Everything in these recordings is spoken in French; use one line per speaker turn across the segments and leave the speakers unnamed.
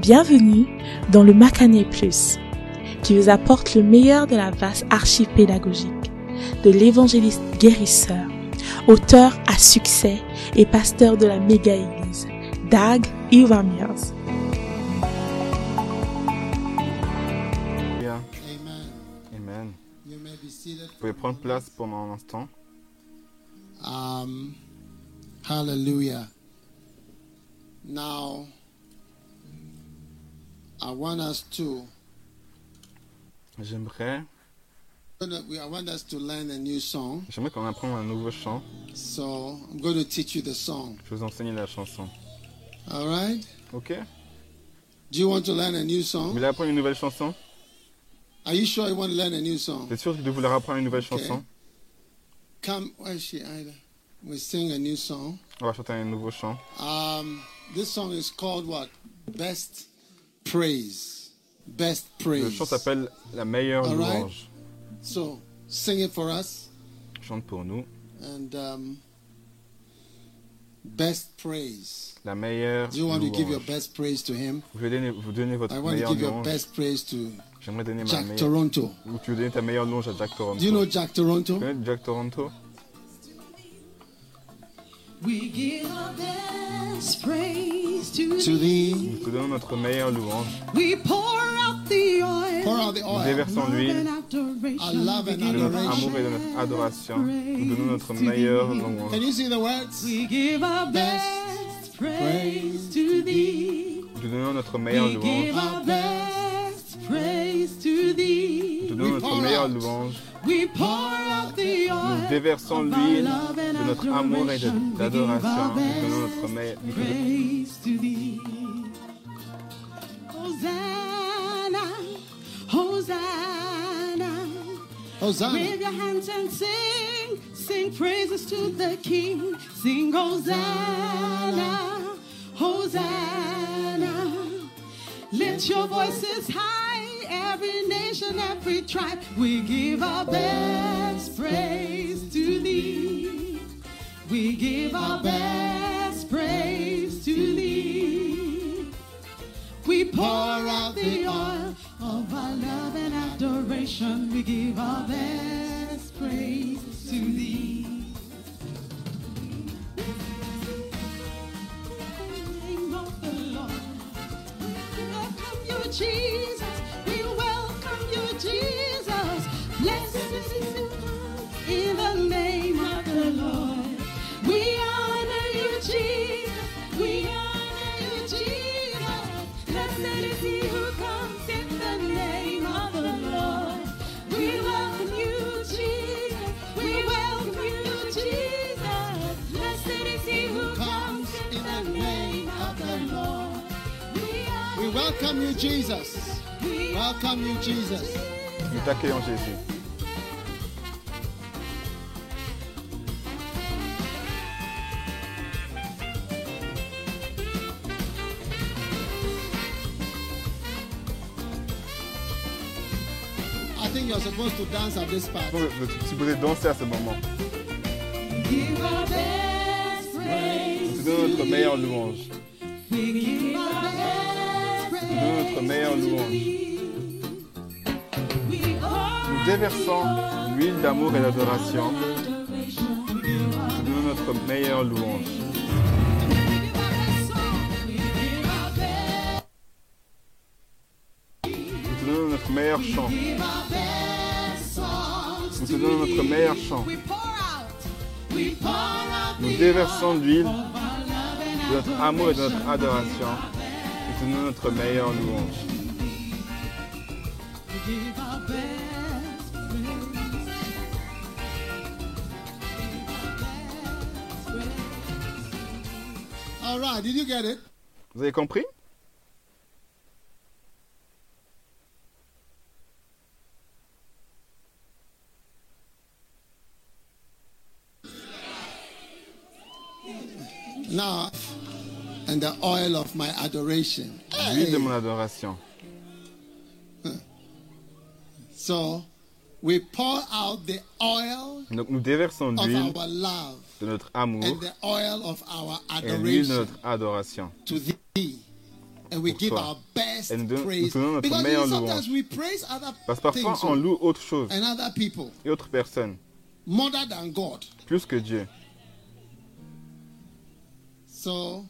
Bienvenue dans le Macané Plus, qui vous apporte le meilleur de la vaste archive pédagogique de l'évangéliste guérisseur, auteur à succès et pasteur de la méga-église, Dag Iwamiers.
Amen.
Vous pouvez prendre place pendant un instant.
Um, hallelujah. Now, I want us to.
J'aimerais,
I want us to learn a new song.
j'aimerais qu'on apprenne un nouveau chant.
So I'm going to teach you the song.
Je vais vous enseigner la chanson.
All right?
Ok?
Do you want to learn a new
Vous
song?
voulez apprendre une nouvelle chanson?
Are you sure you want to learn a new song?
T'es sûr de vouloir apprendre une nouvelle
Ok.
chanson?
Come. Where is she? Ida? We sing a new song.
On va chanter un nouveau chant.
Um, this song is called what? Best praise. Best
Le
praise.
chant s'appelle La meilleure
All right?
louange.
So sing it for us.
Chante pour nous.
And um, best praise.
La meilleure
Do you want to give your
louange.
best praise to him?
Vous donner, vous donner votre
I want to
meilleure
give your
louange.
best praise to
J'aimerais donner ma
Jack
meilleure.
Toronto.
Ou tu veux donner ta meilleure louange à Jack Toronto.
Do you know Jack Toronto?
Tu connais Jack Toronto?
We give our best praise to
To thee,
Nous te donnons notre meilleure louange.
We pour out the oil.
pour out the
Nous déversons
Love
l'huile
love and
de notre amour et de notre adoration. Nous donnons notre meilleure louange.
Can you see the words?
We give our best praise to thee.
Nous te donnons notre meilleure
We give
louange.
our best praise to thee.
Nous te donnons notre meilleure louange.
We pour out the
Nous
oil.
déversons
of our
l'huile
love and
de notre amour et de- d'adoration.
our
Nous donnons notre
thee. Hosanna, Hosanna.
Hosanna.
Wave your hands and sing, sing praises to the King. Sing Hosanna, Hosanna. Lift your voices high, every nation, every tribe. We give our best praise to thee. We give our best praise to thee. We pour out the oil of our love and adoration. We give our best praise to thee. Jesus. We welcome you, Jesus. Blessed is you in the name of the Lord. We honor you, Jesus. We honor you, Jesus. Blessed is he who comes in the name of the Lord. We welcome you, Jesus. We welcome you, Jesus. Blessed is he who comes in the name of the Lord. We
We welcome you, Jesus.
We
Welcome you, Jesus?
Nous t'accueillons Jésus.
I think you're supposed to dance at this part.
Vous vous êtes supposé danser à ce moment.
give our best praise.
Nous te donnons notre meilleure louange. Nous donnons notre meilleure louange. Nous déversons l'huile d'amour et d'adoration. Nous donnons notre meilleure louange. Nous donnons notre meilleur chant. Nous donnons notre meilleur chant. Nous déversons l'huile de notre amour et de notre
adoration.
Nous donnons notre meilleure louange.
All right, did you get it?
Vous avez compris?
Now, and the oil of my adoration.
L'huile de mon adoration.
So, we pour out the oil
Donc nous déversons
of
l'huile
our love
de notre amour
and the oil of our
et l'huile de
adoration
notre adoration
to thee. And we
pour
give
toi.
our best
Et nous donnons-
praise.
nous donnons notre
Because
meilleure
sometimes
louange.
we praise other
Parce que parfois,
things
on loue autre chose
and other people
et autre personne,
more than God.
plus que Dieu.
So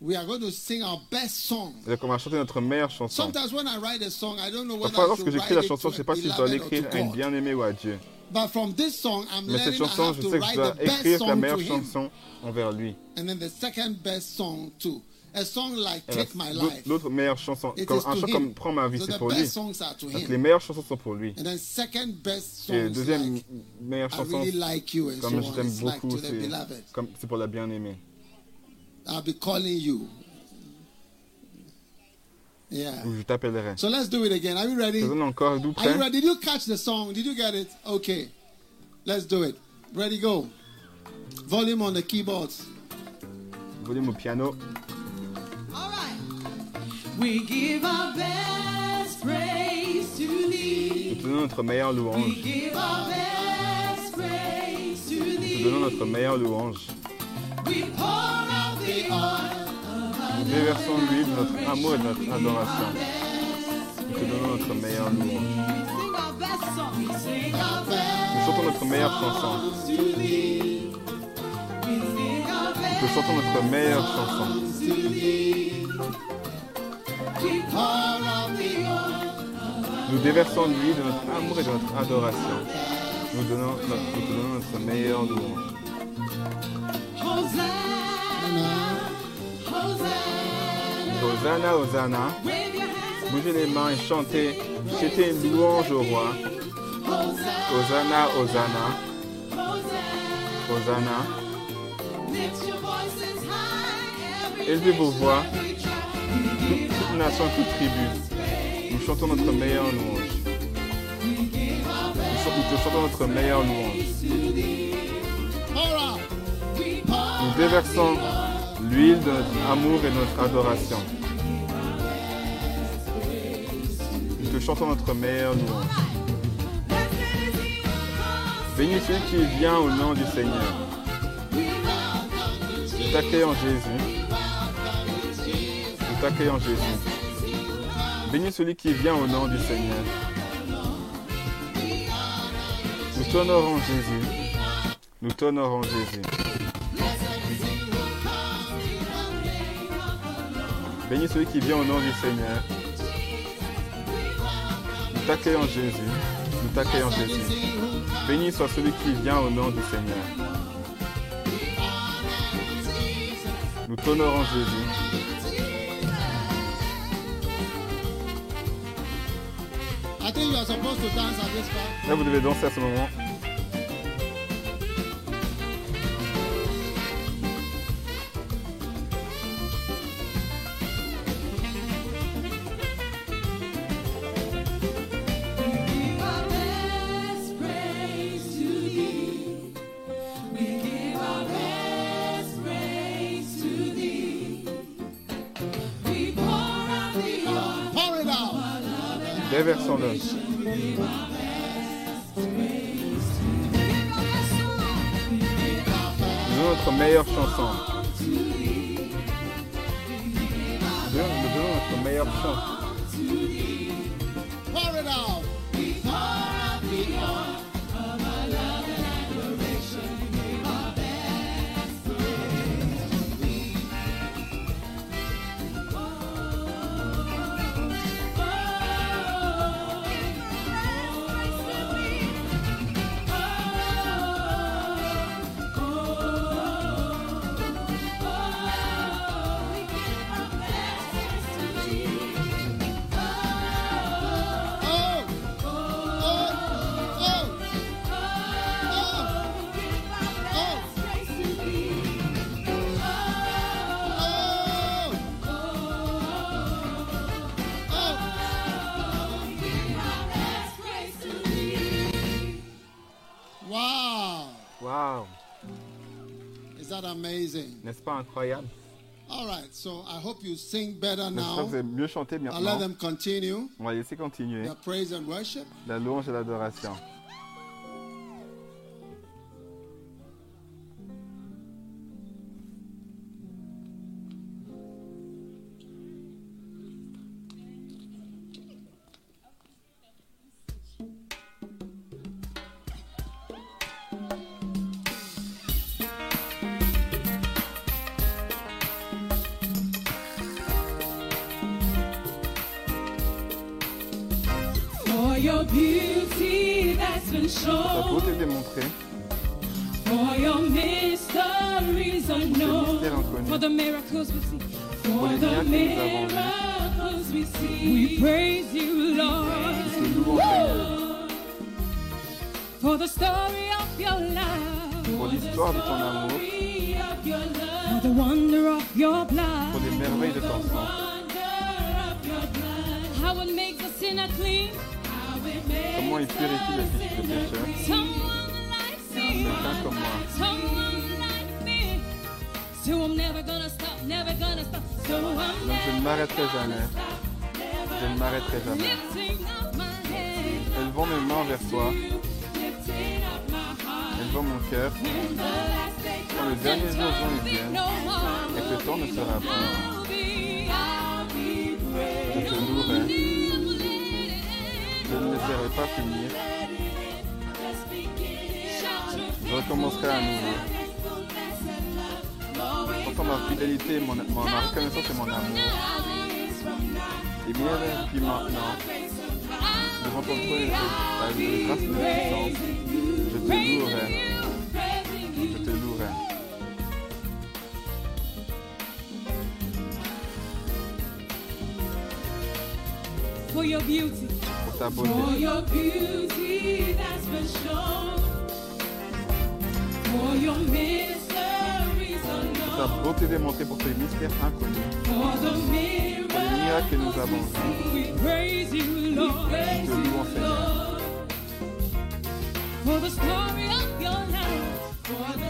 we are going to sing our best song.
Et donc, on va chanter notre meilleure chanson.
Sometimes when I write a song, I don't know whether
Parfois, lorsque j'écris la chanson, je ne sais pas si je dois l'écrire à une bien-aimée ou à Dieu.
But from this song, I'm
Mais cette chanson, je
to
sais que je
write
dois
the best
écrire la
song to
meilleure chanson envers lui.
and then the second best song too. A song like
Et la-
"Take My
l'autre-
Life."
L'autre meilleure chanson, comme un chant comme Prends ma vie, c'est pour lui. Donc les meilleures chansons sont pour lui.
and then second best
Et deuxième meilleure
"I
chanson,
Really Like You" and so
comme je t'aime beaucoup, c'est pour la bien-aimée.
I'll be calling you. Yeah.
Ou je t'appellerai.
So let's do it again. Are you ready?
Faisons encore, êtes-vous
Are you ready? Did you catch the song? Did you get it? Okay. Let's do it. Ready, go. Volume on the keyboards.
Volume au piano.
All right. We give our best praise to
Nous
thee.
te donnons notre meilleure
We
louange.
give our best praise to
Nous donnons notre meilleure louange.
We pour out the oil.
Nous déversons l'huile de notre amour et notre adoration. Nous te donnons notre meilleure louange. Nous chantons notre meilleure chanson. Nous chantons notre meilleure chanson. Nous déversons l'huile de notre amour et de notre adoration. Nous, donnons notre- donnons notre meilleure louange.
Hosanna. Hosanna.
Bougez les mains et chantez. Jetez une louange au roi. Hosanna, Hosanna, Hosanna. Élevez vos voix, toute, nation, toute tribu. Nous chantons notre meilleure louange. Nous chantons, notre meilleure louange. Nous déversons l'huile de notre amour et notre adoration. Nous te chantons notre meilleure louange. Béni celui qui vient au nom du Seigneur. Nous t'accueillons Jésus. Nous t'accueillons Jésus. Béni celui qui vient au nom du Seigneur. Nous t'honorons Jésus. Nous t'honorons Jésus. Béni celui qui vient au nom du Seigneur. Nous t'accueillons Jésus. Nous t'accueillons Jésus. Béni soit celui qui vient au nom du Seigneur. Nous t'honorons Jésus. Là, vous devez danser à ce moment. N'est-ce pas incroyable?
All right. So I hope you sing better
J'espère que
now.
vous avez mieux chanté
I'll let
maintenant.
them continue
On va laisser continuer
praise and worship.
la louange et l'adoration.
For your mysteries unknown, for the miracles we see, for the
miracles
we see, we praise you, Lord. For the story of your love,
pour l'histoire de ton amour,
for the wonder of your blood,
pour les merveilles de ton sang.
How it makes a sinner clean.
Comment il purifie le fils de
pécheur
Quelqu'un comme moi. Donc je ne m'arrêterai jamais. Je ne m'arrêterai jamais. Élevant mes mains vers toi. Élevant mon cœur. Quand le dernier jour vient et que le temps ne sera plus. Je te je ne les pas finir. Je recommencerai à nouveau. Pourtant ma fidélité, mon, mon, ma reconnaissance mon amour. Et bien depuis maintenant, devant ton grâce je te louerai. Je te louerai.
For your beauty
ta beauté.
For your beauty that's been shown, for your mysteries
beauté pour tes mystères inconnus.
For the
que nous avons.
We praise you, Lord. For the story of your life,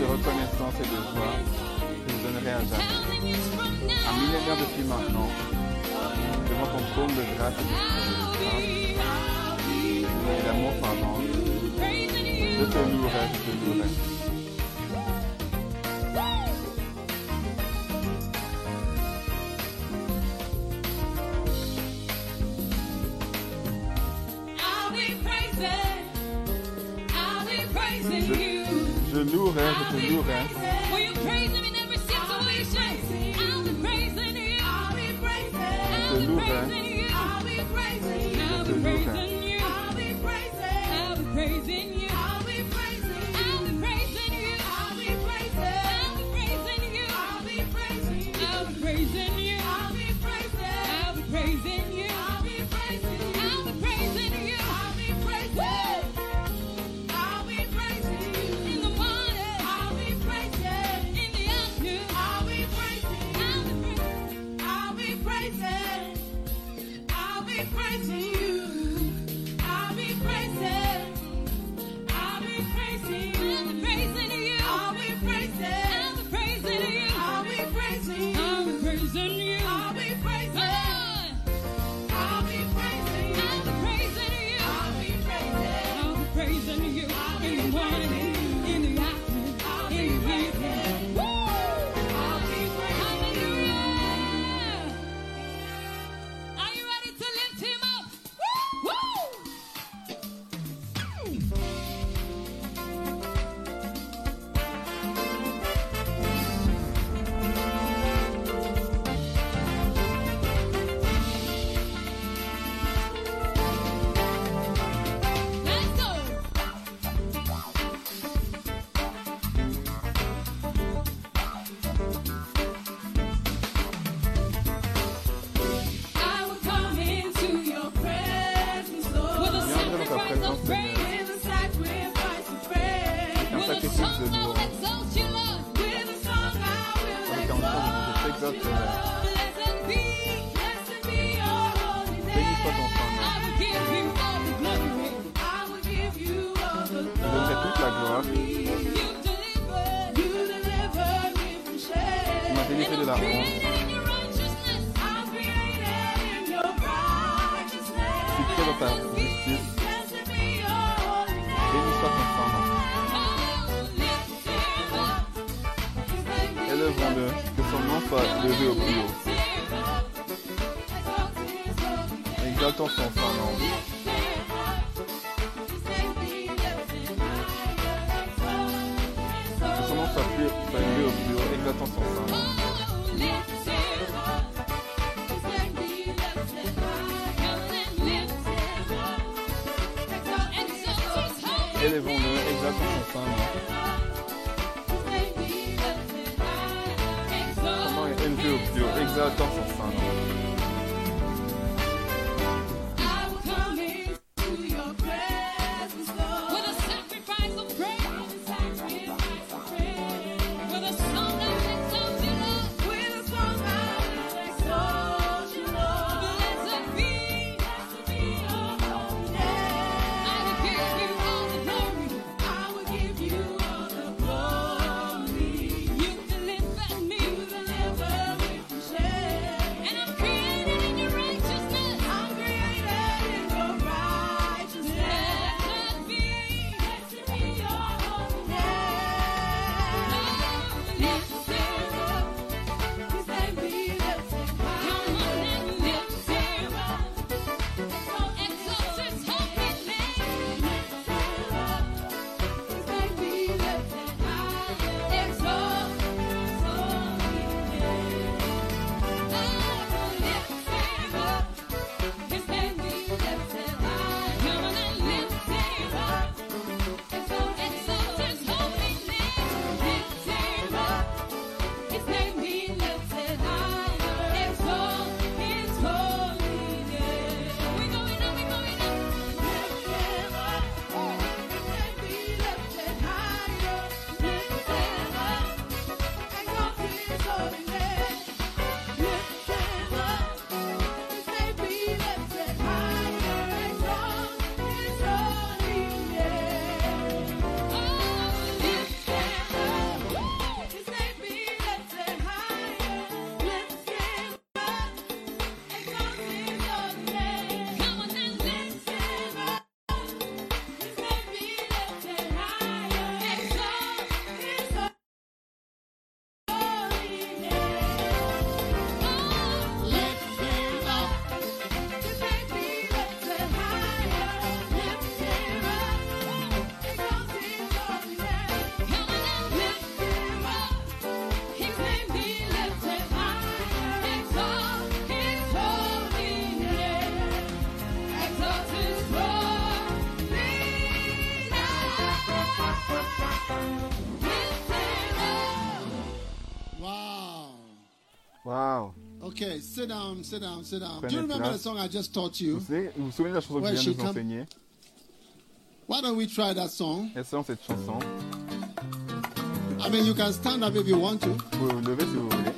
de reconnaissance et de joie que je donnerai à jamais. Un millénaire depuis maintenant, devant ton trône de grâce et de grâce, et d'amour pardon, je te louerai
Gordura.
Hey, sit down, sit down, sit down.
Prenez Do
you remember
place.
the song I just taught you?
Vous, savez, vous vous souvenez de la chanson Where
que
je viens de vous enseigner?
Why don't we try that song?
Essayons cette chanson?
I mean, you can stand up if you want to.
Vous vous levez si vous voulez.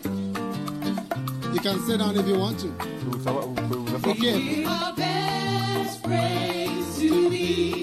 You can sit down if you want to.
Vous, pouvez vous asseoir.
Give our best praise to thee.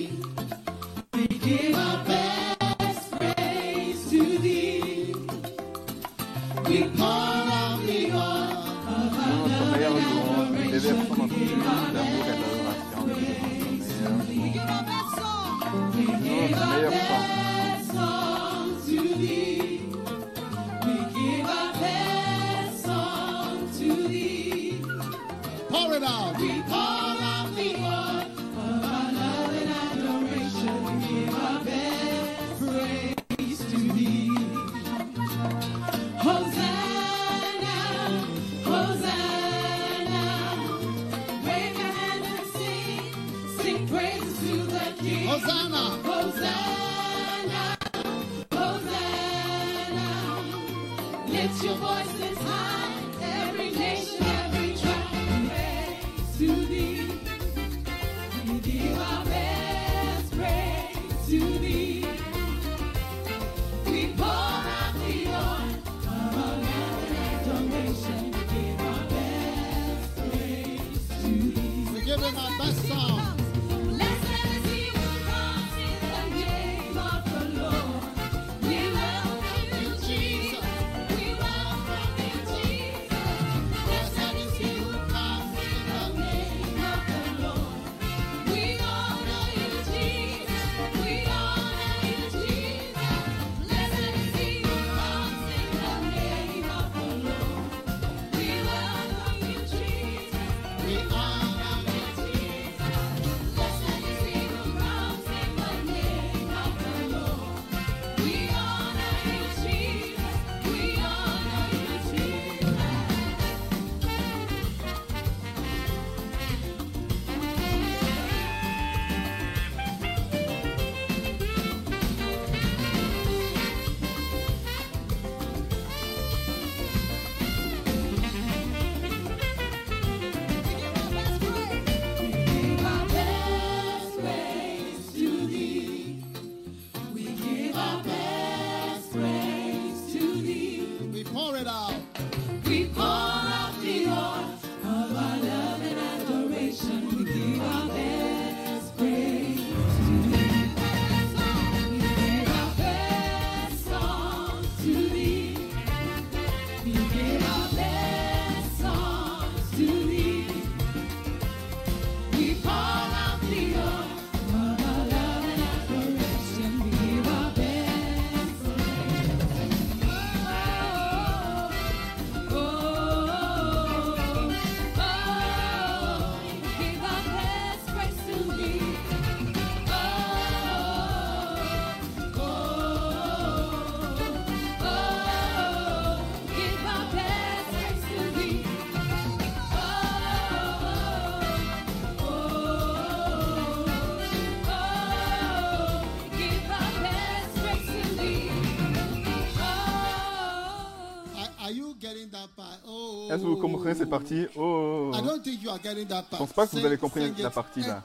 Comprenez cette partie Oh
I don't think you are getting that
Je
part.
pense pas que vous comprendre
sing
la partie là.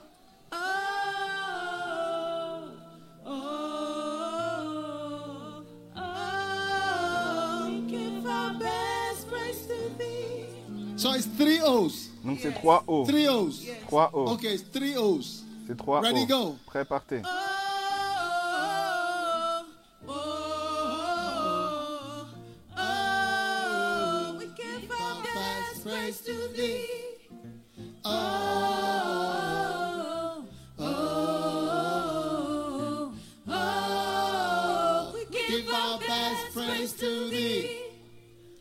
Oh, oh, oh.
So it's three O's.
Donc c'est 3 O.
Three O's.
3 O.
Okay, it's three O's.
C'est 3
Ready,
O.
go.
Prêt, partez.
Oh, best praise to thee. Oh, oh, oh, oh we give our best praise to thee.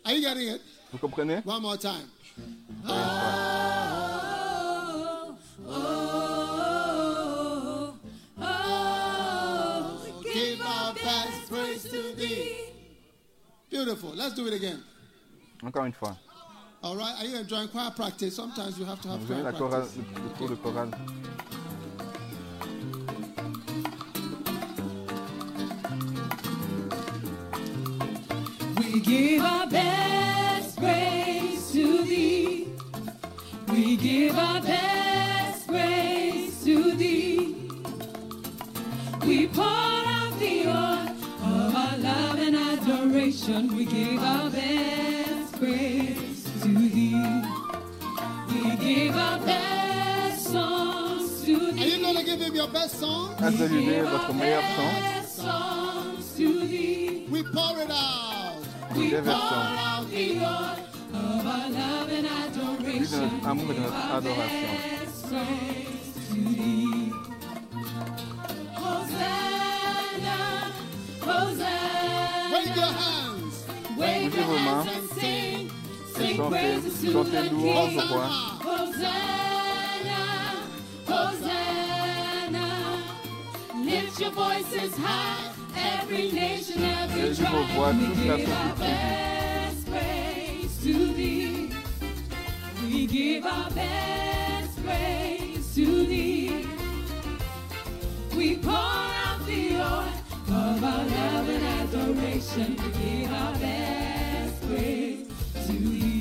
Are you getting it?
Vous comprenez
One more time.
Oh, oh, oh, we
Give our best praise to thee. Beautiful. Let's do it again.
Encore une fois.
All right. Are you enjoying choir practice? Sometimes you have to have
Vous
choir
la chorale,
practice.
le, le cours de chorale
We give our best praise to thee. We give our best praise to thee. We pour out the oil of our love and adoration. We give our best the oil of our love and
Plus de
adoration.
notre amour de notre adoration.
Best praise to thee. Hosanna, Hosanna.
Wave your hands.
Wave your hands and sing. Sing praises to the King.
roi.
Hosanna, Hosanna. Your voices high, every nation, every tribe. We give our best praise to thee. We give our best praise to thee. We pour out the oil of our love and adoration. We give our best praise to thee.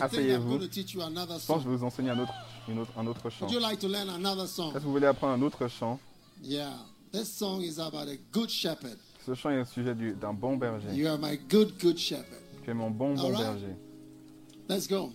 Asseyez-vous.
going to teach you another
Je pense que je
song.
vais vous enseigner un autre, une autre, un autre chant.
Would you like to learn another
Est-ce
song?
que vous voulez apprendre un autre chant?
Yeah. This song is about a good shepherd.
Ce chant est au sujet du- d'un bon berger.
You are my good, good shepherd.
Tu es mon bon, bon
Alright.
berger.
Let's go.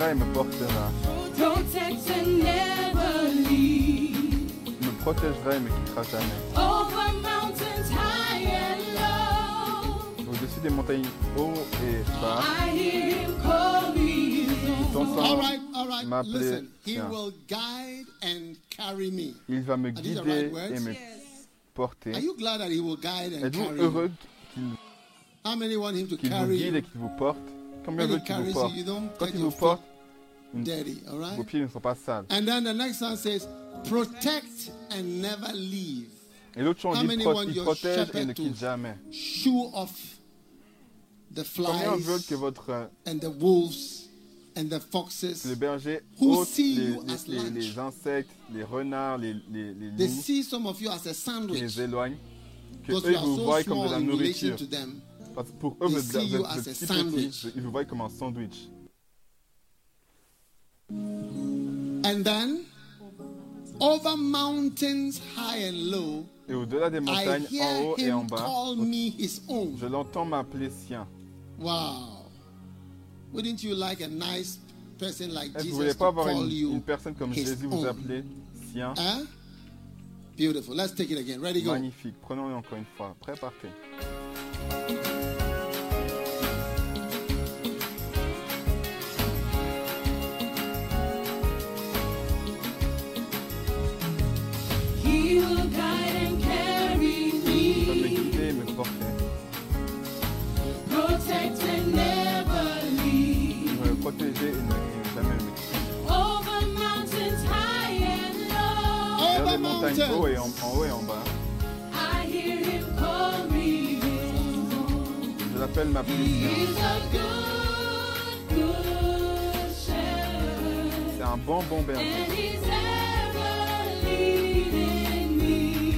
Il me guidera et me portera. Il me protégera et me quittera jamais.
Over mountains high and low,
Au-dessus des montagnes hauts et bas,
I hear him call me his own.
t'entends,
All right, all right.
m'appeler
Listen, he
sien.
will guide and carry me.
Il va me guider
right
et me porter.
Are you glad that he will guide and
Êtes-vous
carry
heureux
you?
qu'il
How many want him to
qu'il vous
carry
guide et qu'il vous porte? Combien
he
qu'il vous
carries
porte
you, you don't
Quand il vous porte,
dirty, all
vos
right?
pieds ne sont pas sales.
And then the next one says, protect and never leave.
Et l'autre chant dit pro- il protège et ne quitte jamais.
Shoo off the
Combien veulent que
flies
votre euh,
and the wolves and the
le
foxes.
berger
Who
ôte
see
les,
you as
les- les- les insectes, les renards, les, les, les
They
loups
see some of you as a
qui
sandwich
les éloignent, que eux vous
so
voient comme de la nourriture.
to them.
Parce que pour eux, vous êtes, vous êtes- si petit, ils vous voient comme un sandwich.
And then, over mountains high and low,
Et au-delà des
I
montagnes, en
hear
haut et en bas,
call me his own.
je l'entends m'appeler sien.
Wow. Wouldn't you like a nice person like
Est-ce que vous
Jesus
voulez pas avoir une, une personne comme Jésus vous appeler sien?
Huh? Beautiful. Let's take it again. Ready, go.
Magnifique. Prenons-le encore une fois. Prêt, partez. Et ne me jamais me.
Over mountains high and low,
Vers les montagnes haut et en, en haut et en bas.
I hear him call me.
Je l'appelle ma
He
sien.
is a good, good shepherd,
C'est un bon bon berger.
and he's ever leading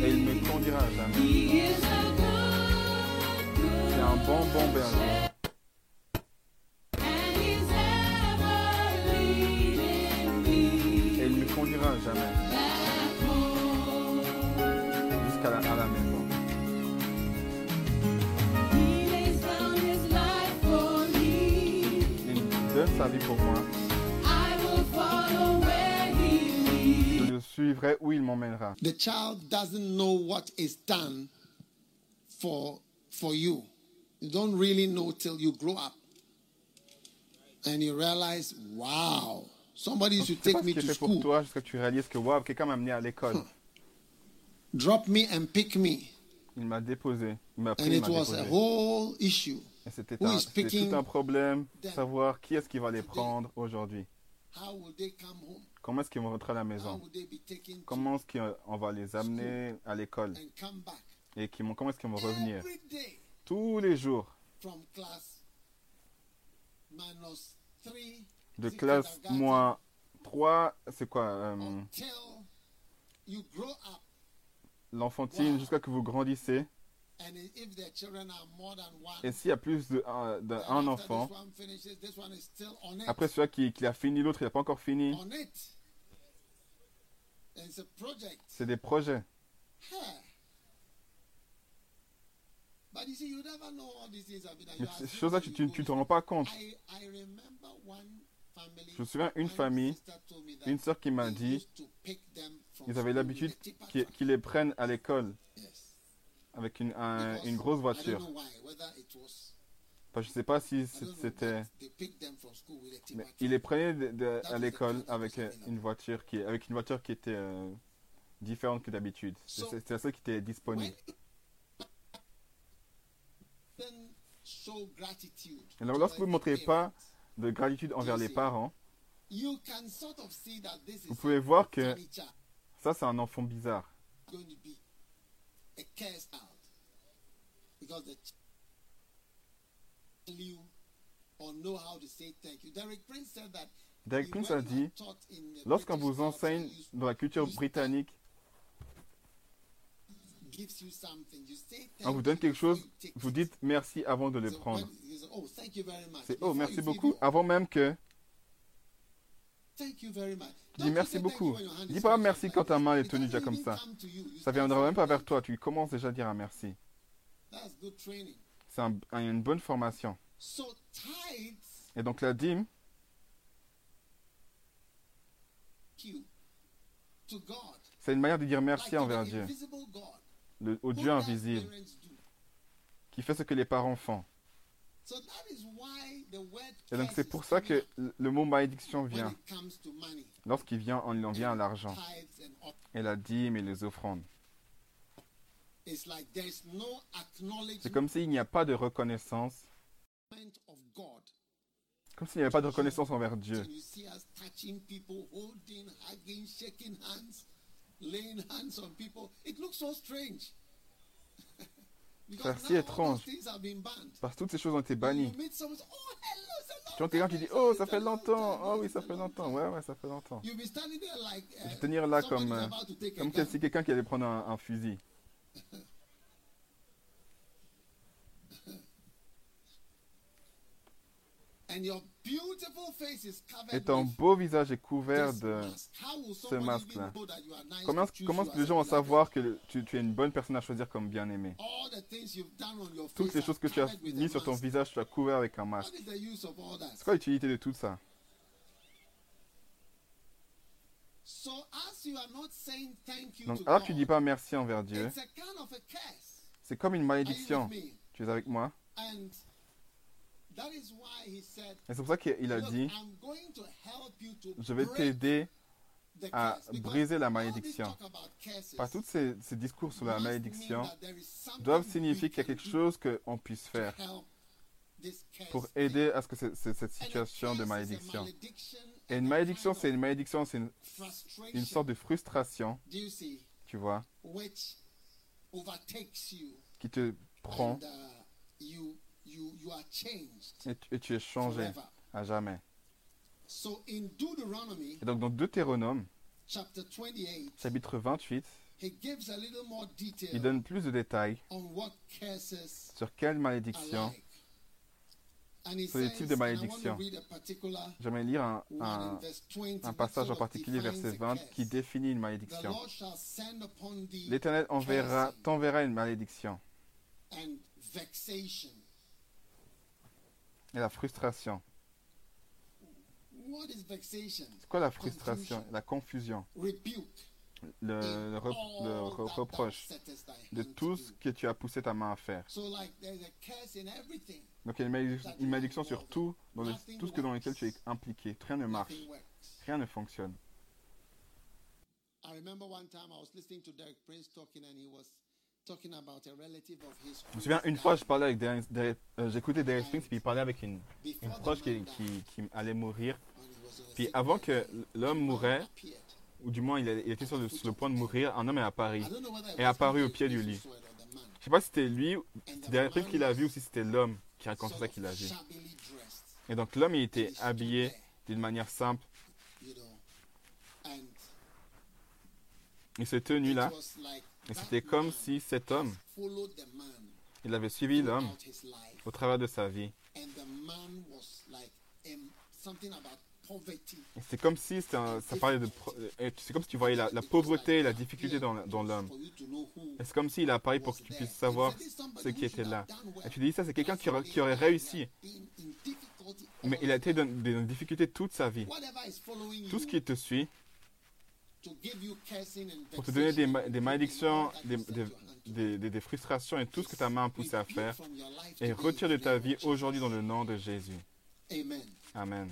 Et il
me.
conduira jamais.
He is a good, good
C'est un bon bon berger. Suivrai où il m'emmènera.
The child doesn't know what is done for for you. You don't really know till you grow up. And you realize, wow, somebody used to take
ce
me to
fait pour
school,
toi jusqu'à ce que tu réalises que waouh, quelqu'un m'a amené à l'école.
drop me and pick me.
Il m'a déposé. Il m'a
And
pris, il
it was a
déposé.
whole issue.
Et c'était tout un problème
them?
savoir qui est-ce qui va les prendre aujourd'hui.
How will they come home?
Comment est-ce qu'ils vont rentrer à la maison? Comment est-ce qu'on va les amener à l'école? Et comment est-ce qu'ils vont revenir? Tous les jours,
from class minus three
de classe moins 3, c'est quoi euh,
until you grow up.
L'enfantine jusqu'à que vous grandissez. Et s'il y a plus d'un
after
enfant, après celui qui, qui a fini, l'autre il n'a pas encore fini, c'est des projets. Mais
you
ces choses-là, tu ne te rends pas compte. Je me souviens une famille, une sœur qui m'a dit ils avaient l'habitude qu'ils les prennent à l'école. Avec une, un- une grosse voiture. je ne sais pas si c'était... il les prenait de- de- à l'école avec euh, une voiture qui, avec une voiture qui était euh, différente que d'habitude. C'était seule qui était disponible. Alors, lorsque vous ne montrez pas de gratitude envers les parents, vous pouvez voir que ça, c'est un enfant bizarre.
going to be a cursed out because child you or know how to say thank you. Derek Prince said that
Derek Prince a dit, lorsqu'on vous enseigne dans la culture britannique, on vous donne quelque chose, vous dites merci avant de le prendre. C'est oh, merci beaucoup, avant même que dis merci beaucoup. Dis pas merci quand ta main est tenue déjà comme ça. Ça viendra même pas vers toi, tu commences déjà à dire un merci. C'est un- un- une bonne formation. Et donc la dîme, c'est une manière de dire merci envers Dieu, le- au Dieu invisible, qui fait ce que les parents font. Et donc c'est pour ça que le- le mot malédiction vient. Lorsqu'il vient, on en vient à l'argent. Et la dîme et les offrandes. C'est comme s'il n'y a pas de reconnaissance, comme s'il n'y avait pas de reconnaissance envers Dieu. C'est si étrange. Parce que toutes ces choses ont été bannies.
oh
Tu entends quelqu'un qui dit Oh, ça fait
long
longtemps. Oh oui, ça fait
long
longtemps.
time."
Ouais, ouais, ça fait longtemps.
Like, uh,
Je vais tenir là comme, comme si quelqu'un qui allait prendre un, un fusil.
And your beautiful face is covered
Et ton beau visage est couvert de.
somebody
masque-là? Comment, comment les gens vont savoir que tu, tu es une bonne personne à choisir comme bien-aimé Toutes les choses que tu as
covered with a
mis sur ton visage, tu as couvert avec un masque. C'est quoi l'utilité de tout ça
So as you are not saying thank you
Donc, alors que tu dis pas merci envers Dieu, c'est comme une malédiction. Tu es avec moi Et c'est pour ça qu'il a dit
I'm going to help you to
Je vais t'aider à briser la malédiction. Par tous ces, ces discours sur la malédiction doivent signifier qu'il y a quelque chose qu'on puisse faire pour aider à ce que cette situation de malédiction. Et une malédiction, c'est une malédiction, c'est une, sorte de frustration,
do you see,
tu vois,
which overtakes you
qui te prend
uh, you, you, you are changed
et tu, et tu es changé à jamais. Et donc dans Deutéronome,
chapter 28,
chapitre 28,
he gives a little more detail
il donne plus de détails
on what curses
sur quelle malédiction.
Says,
types de
particular
J'aimerais lire un, un-
in verse 20
un
that
passage en particulier, verset
a
20,
curse.
qui définit une malédiction. L'Éternel enverra, t'enverra une malédiction et la frustration. C'est quoi la frustration? La confusion. Le, rep- reproche de tout ce que tu as poussé ta main à faire. Donc il y a une malédiction, sur tout, dans le- tout ce que dans lequel tu es impliqué. Rien ne marche, rien ne fonctionne.
I remember one time I was listening to Derek Prince talking and he was talking about a relative of his.
Je me souviens, une fois, je parlais avec Derek- Derek- euh, j'écoutais Derek Springs, puis il parlait avec une, proche qui, qui, allait mourir. Puis avant que l'homme mourait. Ou du moins il, a- était sur le, point de mourir, un homme est apparu. Est apparu au pied du lit. Je sais pas si c'était lui, ou
And
c'était
the
Derek Springs
man
qui l'a
was
vu, ou si c'était l'homme qui
sort
ça qu'il a vu. Et donc l'homme, il était habillé d'une manière simple. Il s'est tenu là, et c'était comme si cet homme, il avait suivi l'homme au travers de sa vie. C'est comme si un- ça parlait de, c'est comme si tu voyais la, la pauvreté et la difficulté dans, l'homme. C'est comme s'il a apparu pour que tu
there.
puisses savoir
He said, "This is somebody
ce
who
qui était là.
have done well."
Et tu dis ça, c'est quelqu'un qui, aurait- qui réussi,
been in difficulty
mais il a été dans des difficultés toute sa vie. Tout ce
you
qui te suit, pour te donner des, ma- malédictions,
that
des, des- frustrations et tout ce que ta main a poussé à faire,
from your life
et retire de
in the
ta vie
of Jesus.
aujourd'hui dans le nom de Jésus.
Amen.
Amen.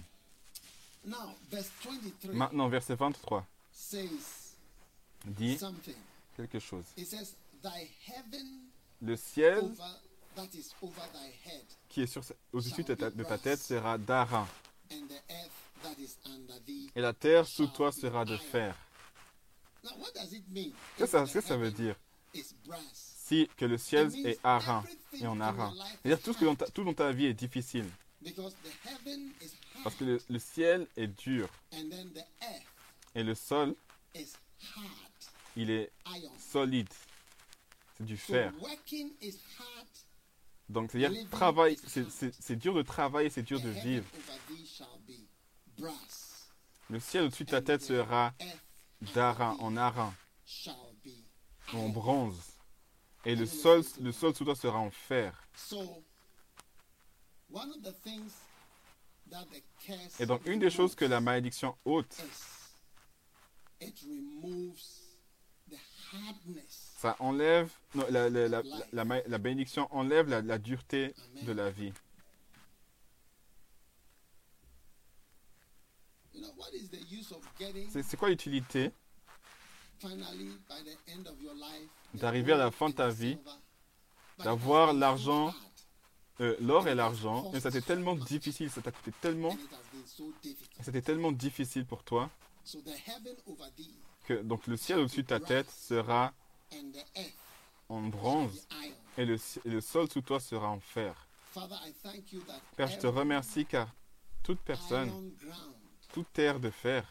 Now, verse 23
Maintenant, verset 23
says
dit quelque chose. Le ciel qui est sur, au-dessus de ta, de ta tête sera d'airain, et la terre sous toi sera de fer. Qu'est-ce que ça, que veut dire? Si que le ciel est airain et en airain. C'est-à-dire tout, ce que dans ta, tout dans ta vie est difficile. Parce que le, le ciel est dur
and then the earth
et le sol,
is hard
il est solide. C'est du fer.
working is hard.
Donc, c'est-à-dire, travail, c'est- dur de travailler, c'est dur de vivre. Le ciel au-dessus de ta tête sera
under
en
be
en bronze. Et le sol, le sol sous toi sera en fer. Et donc, une des choses que la malédiction ôte, ça enlève, non, la, la, la, la, bénédiction enlève la, dureté de la vie. C'est quoi l'utilité D'arriver à la fin de ta vie, d'avoir l'argent, euh, l'or et l'argent, mais t'est tellement difficile, ça t'a coûté tellement, c'était tellement difficile pour toi que donc le ciel au-dessus de ta tête sera en bronze et le, et le sol sous toi sera en fer. Père, je te remercie car toute personne, toute terre de fer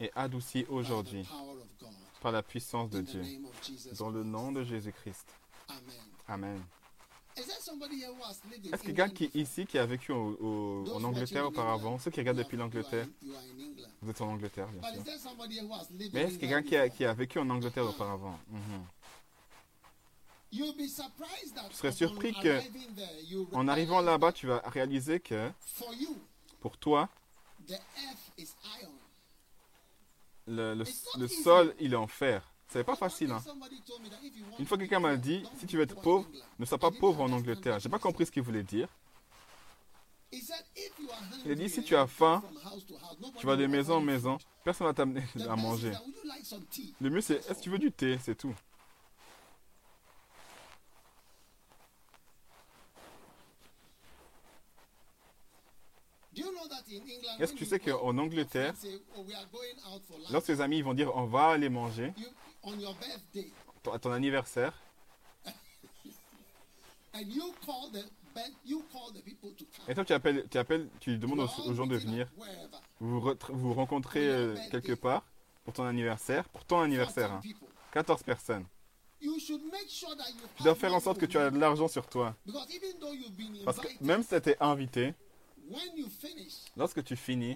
est adoucie aujourd'hui par la puissance de Dieu. Dans le nom de Jésus-Christ.
Amen.
Amen.
Is there somebody here who has lived in
Est-ce quelqu'un qui ici qui a vécu au- au-
Those
en Angleterre auparavant, ceux qui regardent depuis l'Angleterre, vous êtes en Angleterre bien sûr. Mais est-ce quelqu'un
England
qui a,
before?
qui a vécu en Angleterre auparavant?
Surprised that
Tu serais surpris que, En arrivant là-bas, tu vas réaliser que pour toi, le- le sol, il est en fer. C'est pas facile. Hein. Une fois
be
quelqu'un m'a dit, si tu veux être pauvre, ne sois pas pauvre en Angleterre. J'ai pas compris ce qu'il voulait dire. Il a dit, si tu as faim, Tu vas de maison en maison, personne va t'amener à manger. Le mieux, c'est est-ce que tu veux du thé? C'est tout.
Est-ce que tu sais qu'en Angleterre,
Lorsque tes amis vont dire on va aller manger
on your birthday,
à ton anniversaire,
and you call the birth- you call the people to come.
et toi tu appelles, tu, appelles, tu demandes aux, gens de venir, vous vous, re- vous rencontrez euh, quelque part pour ton anniversaire, pour ton anniversaire,
14
hein,
people.
14 personnes.
You should make sure that you
Tu dois faire en sorte que tu as de l'argent sur toi. Parce que même si tu été invité, lorsque tu finis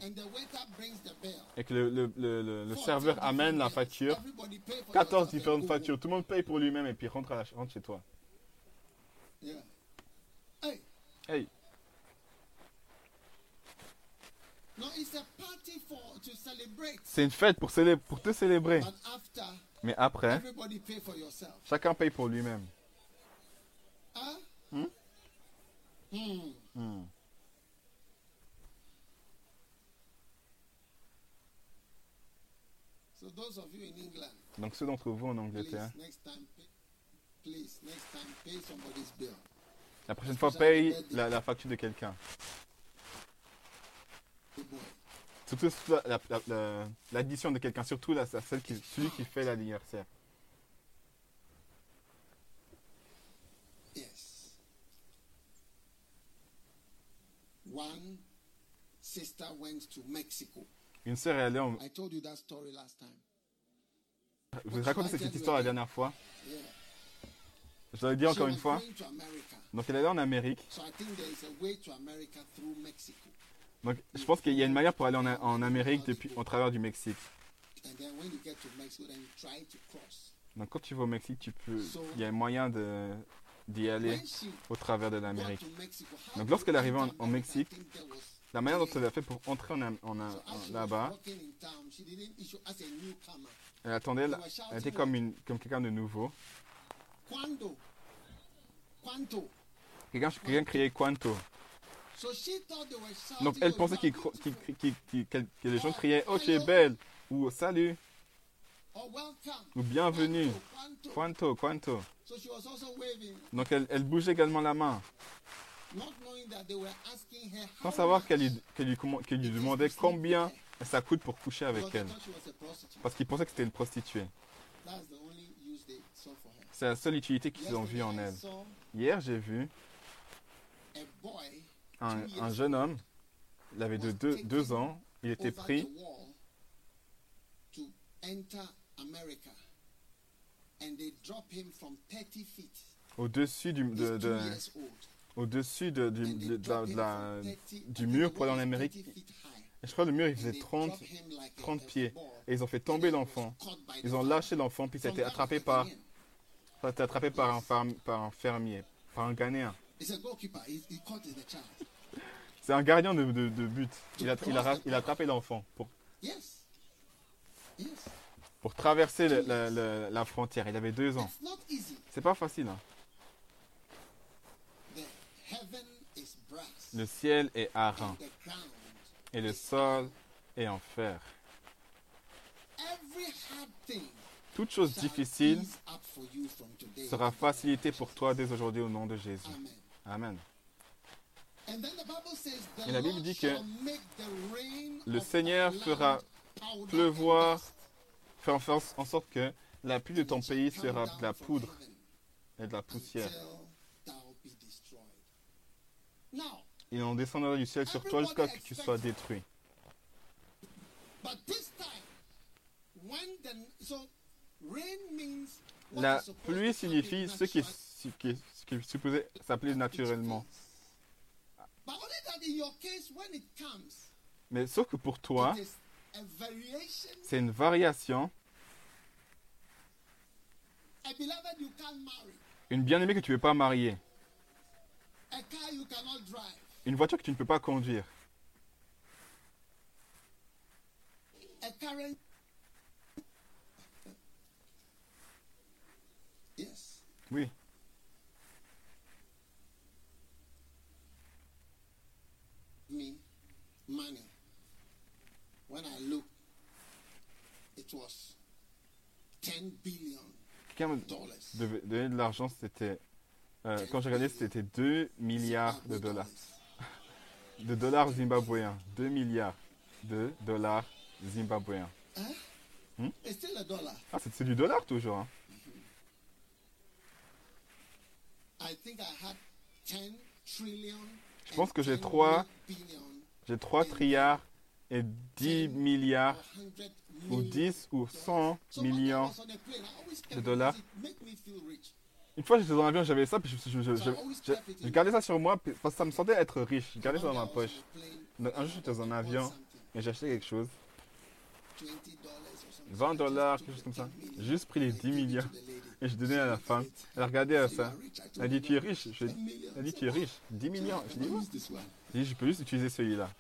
et que le, le- le- le- le
14
serveur amène la facture,
bills, everybody pay for
14
yourself and
différentes factures, tout le monde paye pour lui-même et puis rentre, à la- rentre chez toi.
Hey,
c'est une fête pour, te célébrer. Mais après, chacun paye pour lui-même. Hmm?
Hmm.
Hmm.
So those of you in England,
Donc ceux d'entre vous en
please
Angleterre,
next time, pay, please next time pay somebody's bill.
la prochaine fois paye la, la facture de quelqu'un. Surtout la- la- la- l'addition de quelqu'un, surtout la, celle qui, celui qui fait l'anniversaire.
Yes. One sister went to Mexico.
Une sœur est allée en...
I told you that story last time.
Je vous ai raconté cette histoire la dernière fois. Je l'ai dit
She
encore une fois. Donc elle est allée en Amérique.
So I think there is a way to America through Mexico.
Donc je pense qu'il y a une manière pour aller en, en Amérique depuis, au travers du Mexique.
And then when you get to Mexico, then you try to cross.
Donc quand tu vas au Mexique, tu peux, il y a un moyen de d'y aller au travers de l'Amérique. Donc lorsqu'elle arrivait en- en Mexique, La manière dont elle a fait pour entrer en, en- là-bas, elle attendait, elle, était comme, une, comme quelqu'un de nouveau. Quelqu'un quelqu'un criait Quanto. Donc elle
"Oh,
pensait
you are
qu'il cro- qu'il-
beautiful,"
qu'il- qu'il- qu'il- que les gens criaient Oh, tu es belle ou Salut
or welcome.
ou Bienvenue.
Quanto, quanto.
Donc elle, elle bougeait également la main,
not knowing that they were asking her
sans savoir qu'elle lui, lui, demandait combien ça coûte pour coucher avec elle. Parce qu'ils pensaient que c'était une prostituée. C'est la seule utilité qu'ils ont vue en elle. Hier, j'ai vu un, jeune homme, il avait de deux, ans, il était pris
the wall to enter America. And they drop him from 30 feet.
au-dessus de, de-. Au-dessus de- du, de- de la-
drop
de
him
la-
from 30
du mur pour aller en Amérique?
30 feet high?
Et je crois que le mur il faisait
they
30,
drop him like a-
30
a
pieds. Et ils ont fait tomber l'enfant. Ils ont lâché l'enfant, puis ça a été attrapé par, ça a été attrapé par un, ferm- par un fermier, par un Ghanéen. C'est un gardien de, de- de but. Il a, il, a, il a attrapé l'enfant pour,
Yes. Yes.
pour traverser le- le- la frontière. Il avait deux ans.
It's not easy.
C'est pas facile. hein.
The heaven is brass.
Le ciel est
ground.
et le sol est en fer. Toute chose difficile sera facilitée pour toi dès aujourd'hui au nom de Jésus.
Amen.
Et la Bible dit que le Seigneur fera pleuvoir, faire en sorte que la pluie de ton pays sera de la poudre et de la poussière.
until thou be destroyed.
Il en descendra du ciel sur toi jusqu'à ce que tu sois détruit. La pluie signifie ce qui ce qui ce qui s'appeler naturellement. Mais sauf que pour toi, c'est une variation, une bien-aimée que tu ne peux pas marier,
A car you cannot drive.
Une voiture que tu ne peux pas conduire, oui,
Me, money. When I look, it was 10 billion
quelqu'un me devait donner de l'argent, c'était, euh, quand j'ai regardé, c'était 2 milliards de dollars. De dollars zimbabwéens. 2 milliards de dollars zimbabwéens.
It's still a dollar.
Ah, c'est c'est du dollar toujours. hein.
I think I had 10 trillion.
Je pense que j'ai
10
trois-
billion
J'ai 3 trilliards et 10 milliards
or 100
ou
million
10 ou 100
So when I
millions. de dollars. Une fois j'étais dans l'avion, j'avais ça, puis je,
in
gardais ça sur moi, puis- parce que ça me sentait être riche. Je gardais ça dans ma poche.
a
Donc, un jour j'étais dans un avion et j'ai acheté quelque chose,
20 dollars or something.
20
I just
dollars,
took
quelque chose comme ça.
10 million
Juste pris les
and I
10
gave it to
millions et je donnais à la femme. Elle regardait à
You
ça. Elle dit
her,
tu es
"No,
riche. Je,
10 million."
elle dit tu es riche. 10 millions. Je
"I
dis
can
oui.
use this one."
Je dis je peux juste utiliser celui-là.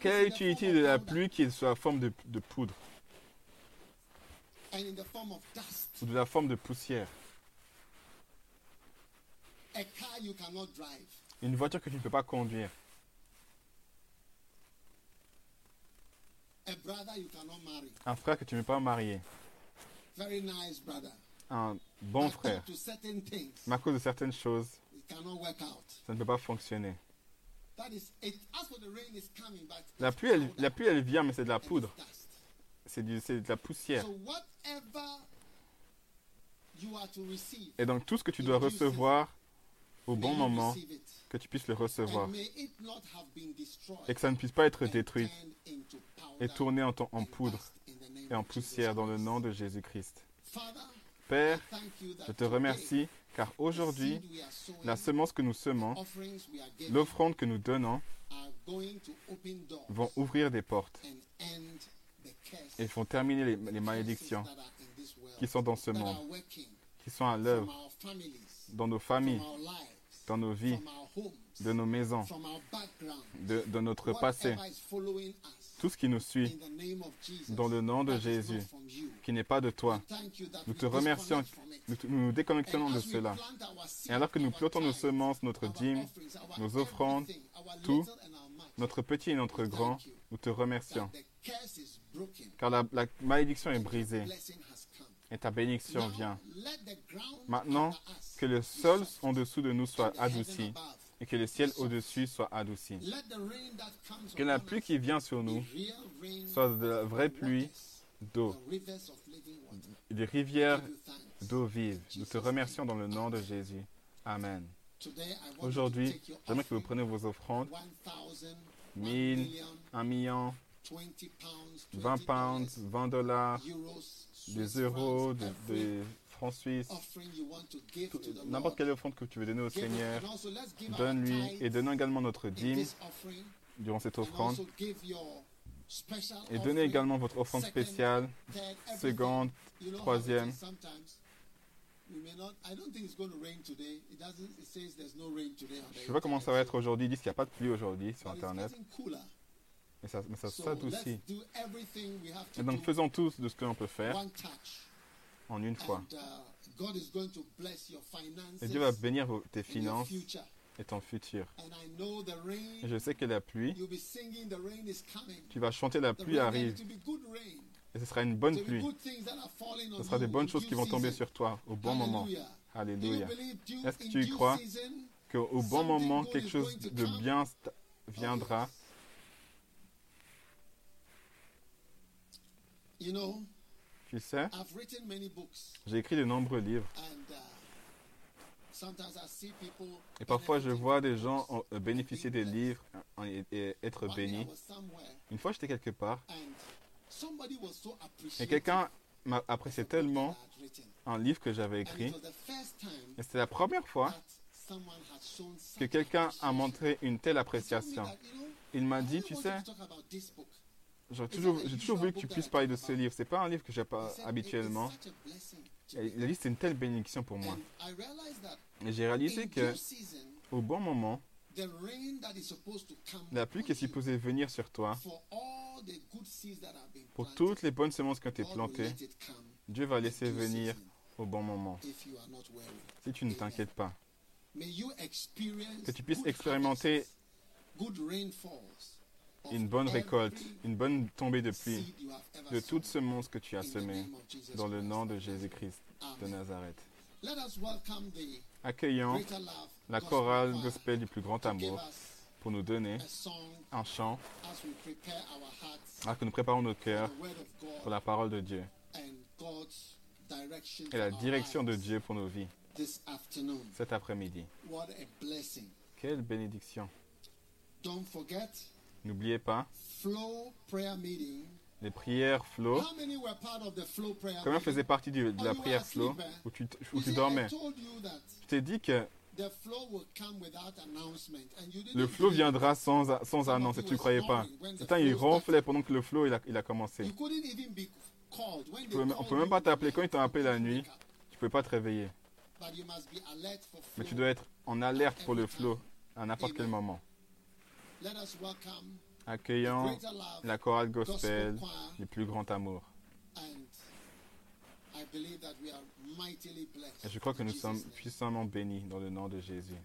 Quelle est l'utilité de la pluie qui est sous la forme de, de poudre?
And in the form of dust?
ou de la forme de poussière
A car you cannot drive.
Une voiture que tu ne peux pas conduire.
A brother you cannot marry.
Un frère que tu ne peux pas marier.
Very nice brother.
Un bon
But
frère.
To certain things,
Mais à cause de certaines choses,
it cannot work out.
ça ne peut pas fonctionner.
That is it. As for the rain is coming, but
La pluie, elle, la pluie, elle vient, mais c'est de la poudre. C'est de la poussière.
So
Et donc tout ce que tu dois recevoir au bon moment, que tu puisses le recevoir. Et que ça ne puisse pas être détruit et tourné en, en poudre et en poussière dans le nom de Jésus-Christ. Père, je te remercie car aujourd'hui, la semence que nous semons, l'offrande que nous donnons, vont ouvrir des portes et vont terminer les, malédictions qui sont dans ce monde, qui sont à l'œuvre dans nos familles, dans nos vies, de nos maisons, de, notre passé, tout ce qui nous suit dans le nom de Jésus, qui n'est pas de toi. Nous te remercions, nous, nous nous de cela. Et alors que nous plantons nos semences, notre dîme, nos offrandes, tout, notre petit et notre grand, nous te remercions. Car la, la malédiction est brisée. Et ta bénédiction vient. Maintenant, que le sol en dessous de nous soit adouci et que le ciel au-dessus soit adouci. Que la pluie qui vient sur nous soit de la vraie pluie d'eau, des rivières d'eau vive. Nous te remercions dans le nom de Jésus. Amen. Aujourd'hui, j'aimerais que vous preniez vos offrandes,
1,000,
1000,
1 million,
1 million,
20 pounds,
20
20
pounds, 20 dollars, des euros, des, francs suisses, n'importe quelle offrande que tu veux donner au Seigneur, donne-lui et donnons également notre dîme durant cette
and
offrande et donnez également votre offrande
second,
spéciale, seconde, troisième.
is sometimes. We may not. I don't think it's going to rain today. It doesn't. It says there's no rain today. on the
Je sais pas comment ça va être aujourd'hui, ils disent qu'il n'y a pas de pluie aujourd'hui sur Internet. Mais ça, mais ça Et donc
do.
faisons tous de ce que l'on peut faire en une fois.
Uh,
Et Dieu va bénir vos- tes finances et ton futur.
And I know the
Et
rain.
je sais que la pluie, tu vas chanter la pluie arrive et ce sera une bonne pluie. Ce sera des bonnes choses qui vont tomber sur toi au bon moment. Alléluia. Est-ce que tu y crois Qu'au bon moment, quelque chose de bien viendra.
You know,
Tu sais,
I've written many books,
j'ai écrit de nombreux livres.
uh.
Et parfois, je vois des gens euh, bénéficier des livres et, être bénis. Une fois, j'étais quelque part et quelqu'un m'a apprécié tellement un livre que j'avais écrit. Et c'était la première fois que quelqu'un a montré une telle appréciation. Il m'a dit, tu sais, j'ai toujours, voulu que tu puisses parler de ce livre. C'est pas un livre que j'ai pas
said, "It is
habituellement. Et
me."
il a dit, c'est une telle bénédiction pour moi. Et j'ai réalisé que au bon moment, la pluie qui est supposée venir sur toi, pour toutes les bonnes semences qui ont été plantées, Dieu va laisser venir au bon moment. Si tu ne t'inquiètes pas. Que tu puisses
good
expérimenter une bonne récolte, une bonne tombée de pluie de toutes
sown
semences que tu as
Jesus
dans le nom de Jésus-Christ de. Nazareth. Accueillons la chorale gospel du plus grand amour pour nous donner un chant alors que nous préparons nos cœurs pour la parole de Dieu et la direction de Dieu pour nos vies cet après-midi. Quelle bénédiction. N'oubliez pas les prières flow. Combien faisait partie de la prière flow
eh?
où tu, où tu dormais? Je t'ai dit que le flow viendra sans, sans annonce et tu ne croyais pas. Certains, ils ronflaient pendant que le flow il a, il a commencé. On
they
peut, même pas t'appeler. Quand ils t'ont appelé la nuit, tu ne peux pas te réveiller. Mais tu dois être en alerte pour le flow à n'importe quel moment.
Let us welcome
Accueillons la chorale
Gospel
du plus grand amour. Et je crois que nous sommes puissamment bénis dans le nom de Jésus.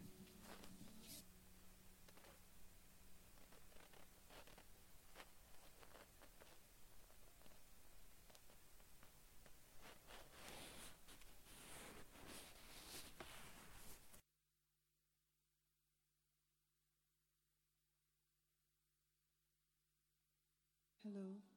Hello.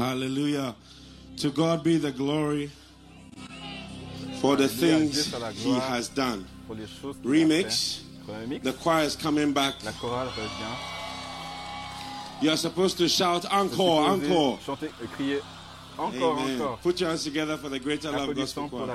Hallelujah. To God be the glory for the things he has done. Remix. The choir is coming back. You are supposed to shout encore, encore.
Chanter.
Put your hands together for the greater love gospel choir.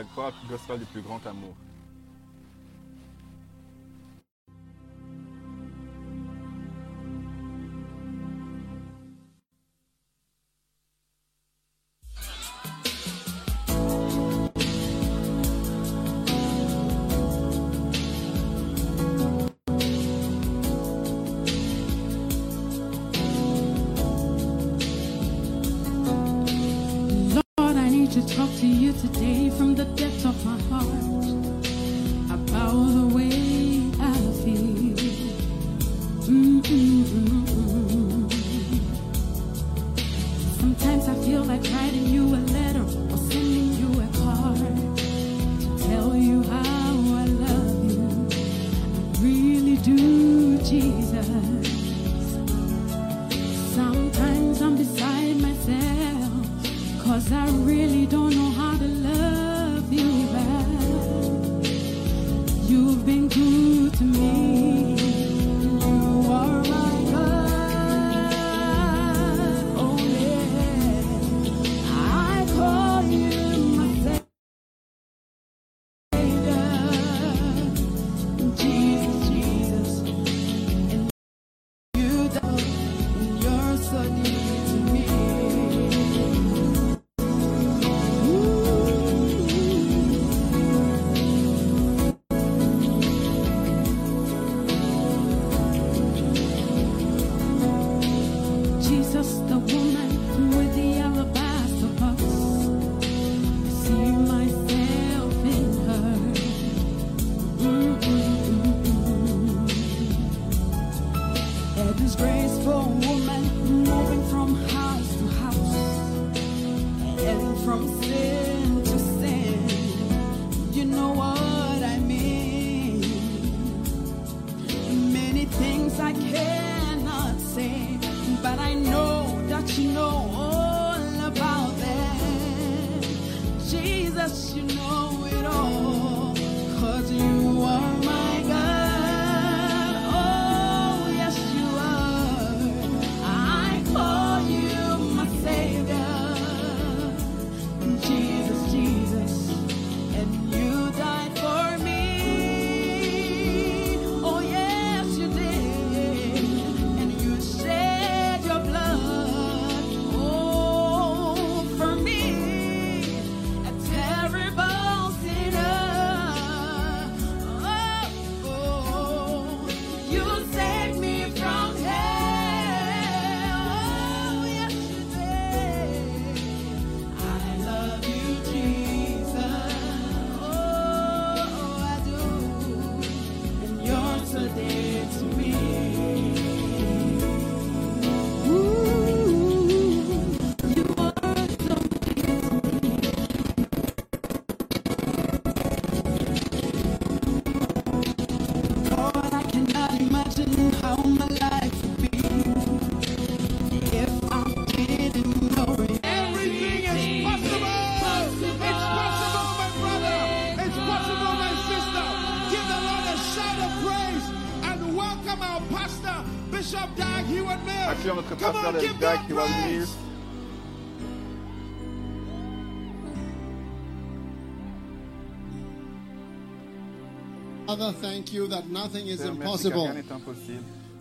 Father, thank you that nothing is impossible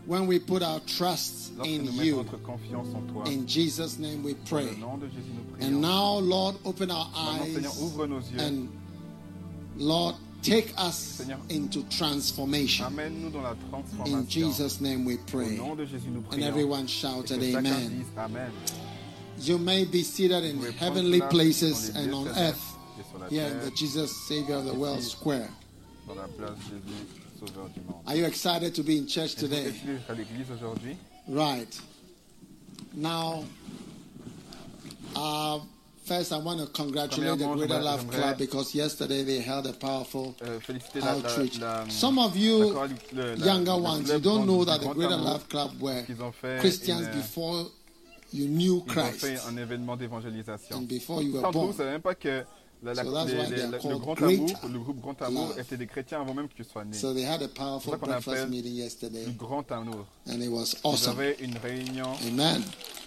when we put our trust in you. In Jesus' name we pray. And now, Lord, open our eyes and Lord, take us into transformation. In Jesus' name we pray. And everyone shouted, Amen. You may be seated in heavenly places and on earth here in the Jesus Savior of the World Square
dans la place Jésus Sauveur du monde.
Are you excited to be in church today?
À l'église aujourd'hui?
Right. Now, uh, First, I want to congratulate the Greater Love Club because yesterday they held a powerful
uh, outreach. La, la,
Some of you
la,
younger ones, you don't know that the Greater Love Club were Christians
une,
before you knew Christ. And before you were born.
La- la-
So that's
les-
why
les-
they are
le,
called
grand
Great
amour, le groupe Grand Amour
Love.
étaient des chrétiens avant même que tu sois né.
so they had a powerful
C'est ça qu'on
breakfast
appelle
meeting
Le
yesterday,
Grand Amour.
and it was
Vous
awesome.
avez une réunion
Amen.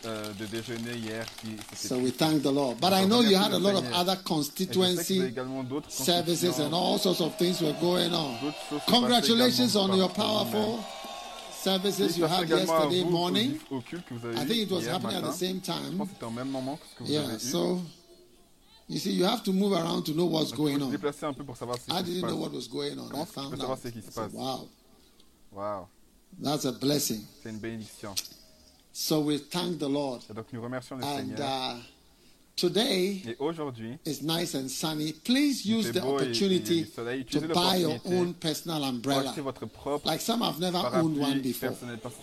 euh, de déjeuner hier qui c'était
So we thank the Lord. But I know you had a lot of other
Et je sais que vous avez
constituency
également d'autres
services and
constituants,
all sorts of things were going on.
d'autres choses se
Congratulations
passaient
on
également
your
par-
powerful services you
Félicitations
had
également à
yesterday
vous
morning.
au, au culte que vous avez
I
eu
think it was
hier
happening at
matin.
the same
Je pense
time.
que c'était au même moment que ce que vous
Yeah,
avez eu.
so you see, you have to move around to know what's
Donc,
going on.
déplacer un peu pour savoir ce
I didn't know what was going on. I
Comment est-ce que tu
found out.
ce qui se
I said,
passe?
wow, that's a blessing.
c'est une bénédiction.
So we thank the Lord.
Et donc nous remercions le
And
Seigneur.
uh, today
Et aujourd'hui,
is nice and sunny. Please use the
beau et- et il y a
opportunity
soleil.
to buy your own personal umbrella.
votre propre
Like some have never owned one before.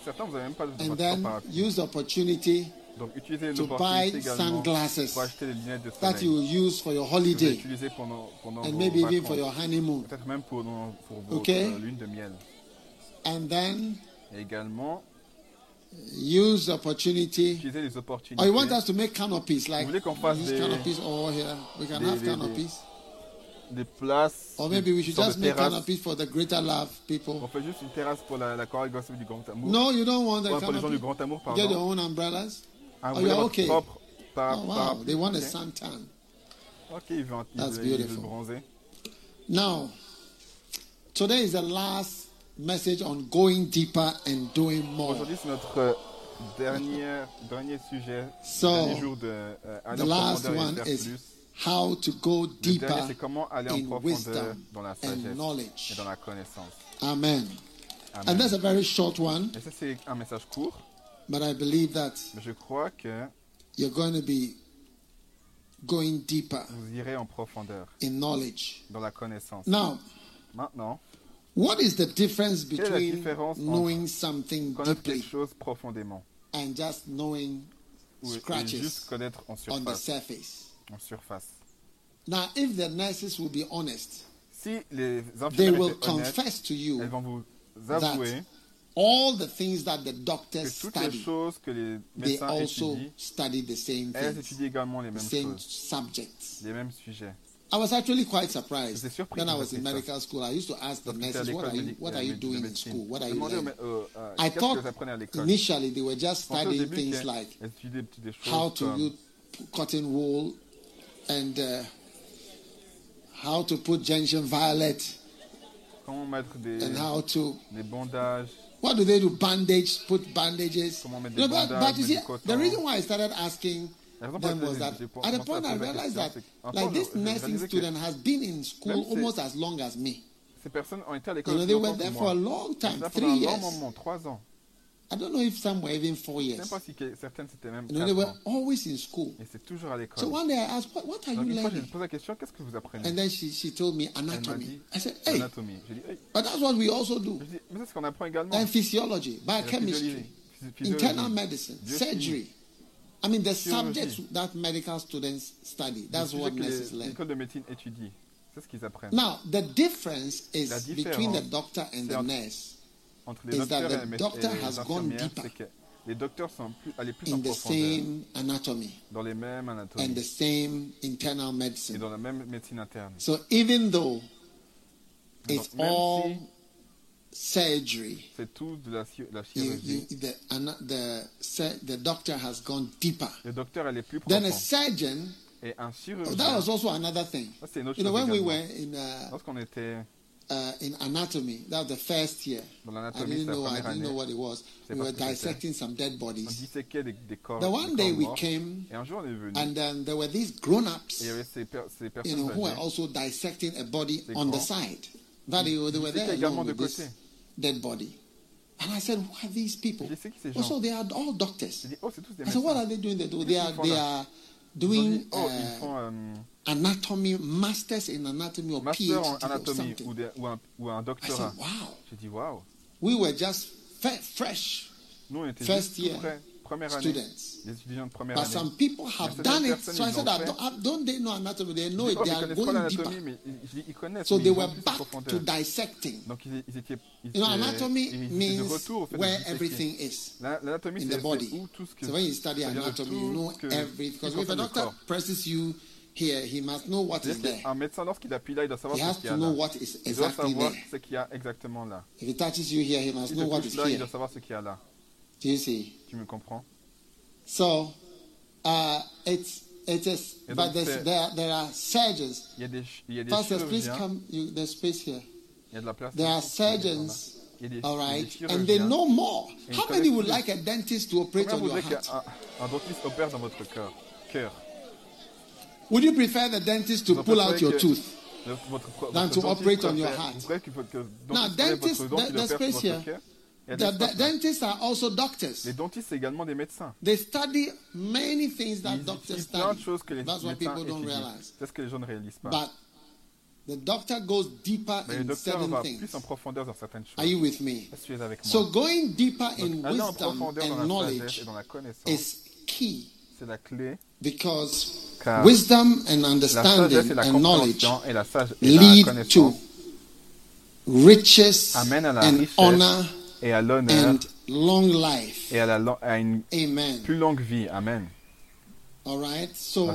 Certains, vous n'avez même pas
And
votre
then use the opportunity
Donc utilisez
to buy sunglasses
pour acheter les lunettes de
that you will use for your
que vous allez
holiday
pendant, pendant
and maybe even for your honeymoon.
Pour, pour
Okay.
euh, lune de miel.
And then use the opportunity. Or
oh,
you want us to make canopies like
Vous voulez qu'on fasse
these canopies all here? We can
des-
have
des- des-
canopies.
des places.
Or maybe we should just make canopies for the greater love
On
people.
fait juste une terrasse pour la, la chorale gospel du Grand Amour.
No, you don't want the
Ouais, pour les gens du. Grand Amour,
Get your own umbrellas.
Ah,
Oh,
voulez
you're okay.
para-
Oh wow, they want a suntan.
Ok, ils
That's beautiful.
bronzer.
Now, today is the last message on going deeper and doing more.
Aujourd'hui, c'est notre euh, dernier, dernier sujet,
So,
dernier jour de euh, aller
The last one is
plus.
how to go
dernier,
deeper
comment aller
in wisdom
dans la
and
sagesse et
knowledge.
dans la connaissance.
Amen. And that's a very short one,
Et ça, c'est un message court,
but I believe that
mais je crois que
you're going to be going deeper
vous irez en profondeur
in knowledge.
dans la connaissance.
Now,
Maintenant,
what is the difference
Quelle est la
between
différence entre
knowing something
connaître
deeply
quelque chose profondément
and just knowing
ou et
scratches
juste connaître en
on the
surface.
surface?
En surface?
Now, if the nurses will be honest,
Si les
they
infirmières
will
étaient honnêtes,
confess to you
vont vous
that
avouer
all the things that the
que
doctors
toutes les
study,
choses que les
they
médecins
also
étudient,
study the same
elles
things,
étudient également les
the
mêmes
same
choses,
subjects.
les mêmes sujets.
I was actually quite surprised
J'étais surpris
when I
quand
was
j'ai
in
appris ça.
medical school. I used to ask the
Lorsque j'étais à
nurses, "What are
l'école
you,
médic-
what
euh,
are you
médic- de
doing in
médecine,
school? What are
je
you
demandais aux
learning?"
mé- aux- euh,
I
qu'est-ce que
thought
vous apprenez à l'école?
initially they were just
Je pensais au
studying
début
things
qu'elles
like
étudiaient des petites choses
how to
comme
use cotton wool and uh, how to put gentian violet
comment mettre des,
and how to
des bandages,
what do they do? Bandage, put bandages.
Comment mettre
You know,
des
but,
bandages,
but you
mettre
see,
du coton.
the reason why I started asking
La raison pour
them
laquelle
was that
j'ai- j'ai
at the
commencé à
point I
poser la
realized
question,
that
c'est qu'un
like
point,
this
je- je
nursing
réalisais que
student has been in school
Même si-
almost as long as me.
ces personnes ont été à
You
l'école
know,
aussi
they were
longtemps
there
que
for a
moi.
long
Ils
time,
étaient là
three
pendant un long
years.
Moment, trois ans.
I don't know if some were even four
Je sais
years.
pas si que- certaines même
know, they were
ans.
always in school.
Et c'est toujours à l'école.
So one day I asked, what, what are
Donc
you
une fois,
learning?
la question, qu'est-ce que vous apprenez
And then she, she told me
Elle m'a
anatomy.
dit
I said, hey,
anatomie. J'ai dit, hey.
but that's what we also do.
Je dis, mais c'est ce qu'on apprend également.
And physiology,
la
biochemistry,
physiologie, phys- physiologie.
internal medicine,
Biochimie.
surgery. I mean, the subjects that medical students study. That's what
que
nurses
les-
learn.
l'école de médecine étudie. C'est ce qu'ils apprennent.
Now, the difference is
La
between the doctor and
c'est
the
entre-
nurse
Entre les docteurs et les,
doctor
et les infirmières, c'est que les docteurs sont plus, allés plus en
in the
profondeur,
same anatomy
dans les mêmes anatomies
and the same internal
et
medicine.
dans la même médecine interne.
So even though it's
Donc, même
all
si
surgery,
c'est tout de la, chirurgie,
you, the, doctor has gone deeper.
le docteur est plus
Then a
profond.
surgeon,
Et un
oh,
chirurgien,
that was also another thing.
ça c'est une autre
You know,
chose
when we
également.
were in uh,
Lorsqu'on était
uh, in anatomy, that was the first year.
dans
I
l'anatomie,
didn't
c'est la
know. I
première
didn't know
année,
what it was.
C'est
We
pas
were
ce que c'était.
dissecting some dead
on
bodies.
disséquait des, des corps,
The
des
one
corps
day we
morts.
came,
Et un jour on est venu,
and then there were these grown-ups.
et il y avait ces, per- ces
you
personnes
know, who were
âgées
also dissecting a body
Des
on the
grands.
side. That they, they were there
C'était également
along
de
with this
côté.
dead body. And I said, who are these people?
J'ai dit, c'est qui ces gens
Also, they are all doctors.
J'ai dit, oh, c'est tous des
I said, what
médecins.
are they doing? They, do?
Qu'est-ce
they are
qu'ils font
they
là?
are
Ils ont
doing
dit, oh, ils
uh,
font euh,
anatomy, masters in anatomy or
master en
PhD or something.
ou, des- ou un, ou un
I said, wow.
J'ai dit, waouh,
We were just fresh.
nous on était
First year.
première année,
students.
les étudiants de première
But
année.
some people have done it. So I said,
l'ont
that,
fait.
don't, don't they know anatomy? They know it. They are going deeper.
mais ils, ils- connaissent.
So
mais
they were back to dissecting.
Donc ils, ils étaient, ils
You know, anatomy
de
means
retour au fait
where everything is.
L'anatomie,
in the body.
où tout ce que
So when you study
de
anatomy, you know everything. Because if a doctor presses you here, he must know what is there.
qu'un médecin, lorsqu'il appuie là, il doit savoir
He
ce
has
qu'il y
to know
là.
what is
Il doit
exactly
savoir
there.
ce qu'il y a exactement là.
If he touches you here, he must
Si
know what is
là, il
here.
doit savoir ce qu'il y a là.
Do you see?
Tu me comprends
So uh, it's it is,
Et
but there there are surgeons.
Il y a des, il y a des
Pastors, please come. You, there's space here.
Il y a de la place.
There are
Il a
surgeons,
Il des,
all
il a
right, and they know more. How many would like a dentist to operate on your heart?
qu'un un dentiste opère dans votre cœur Cœur.
Would you prefer the dentist to pull out your tooth?
le-
Than to operate on your heart.
Vous croyez qu'il faut que le
Now, dentists,
votre dent
there- there's space here.
cœur Il y a
The, the dentists are also doctors.
Les dentistes, c'est également des médecins.
They study many things that
Ils
doctors
étudient plein de
study.
choses que les
That's what people don't realize.
C'est ce que les gens ne réalisent pas.
But the doctor goes deeper
Mais le
in
docteur
certain
va
things.
plus en profondeur dans certaines choses.
Are you with me?
Est-ce que tu es avec moi
So going deeper in
Donc, en
wisdom and knowledge
et dans la connaissance,
is key
c'est la clé.
because
Car
wisdom and understanding
et la
and knowledge
et la, sage, et la
lead to riches
à la
and honor
et à l'honneur
and long life.
et à, la, lo- à une
Amen.
plus longue vie. Amen.
All right? So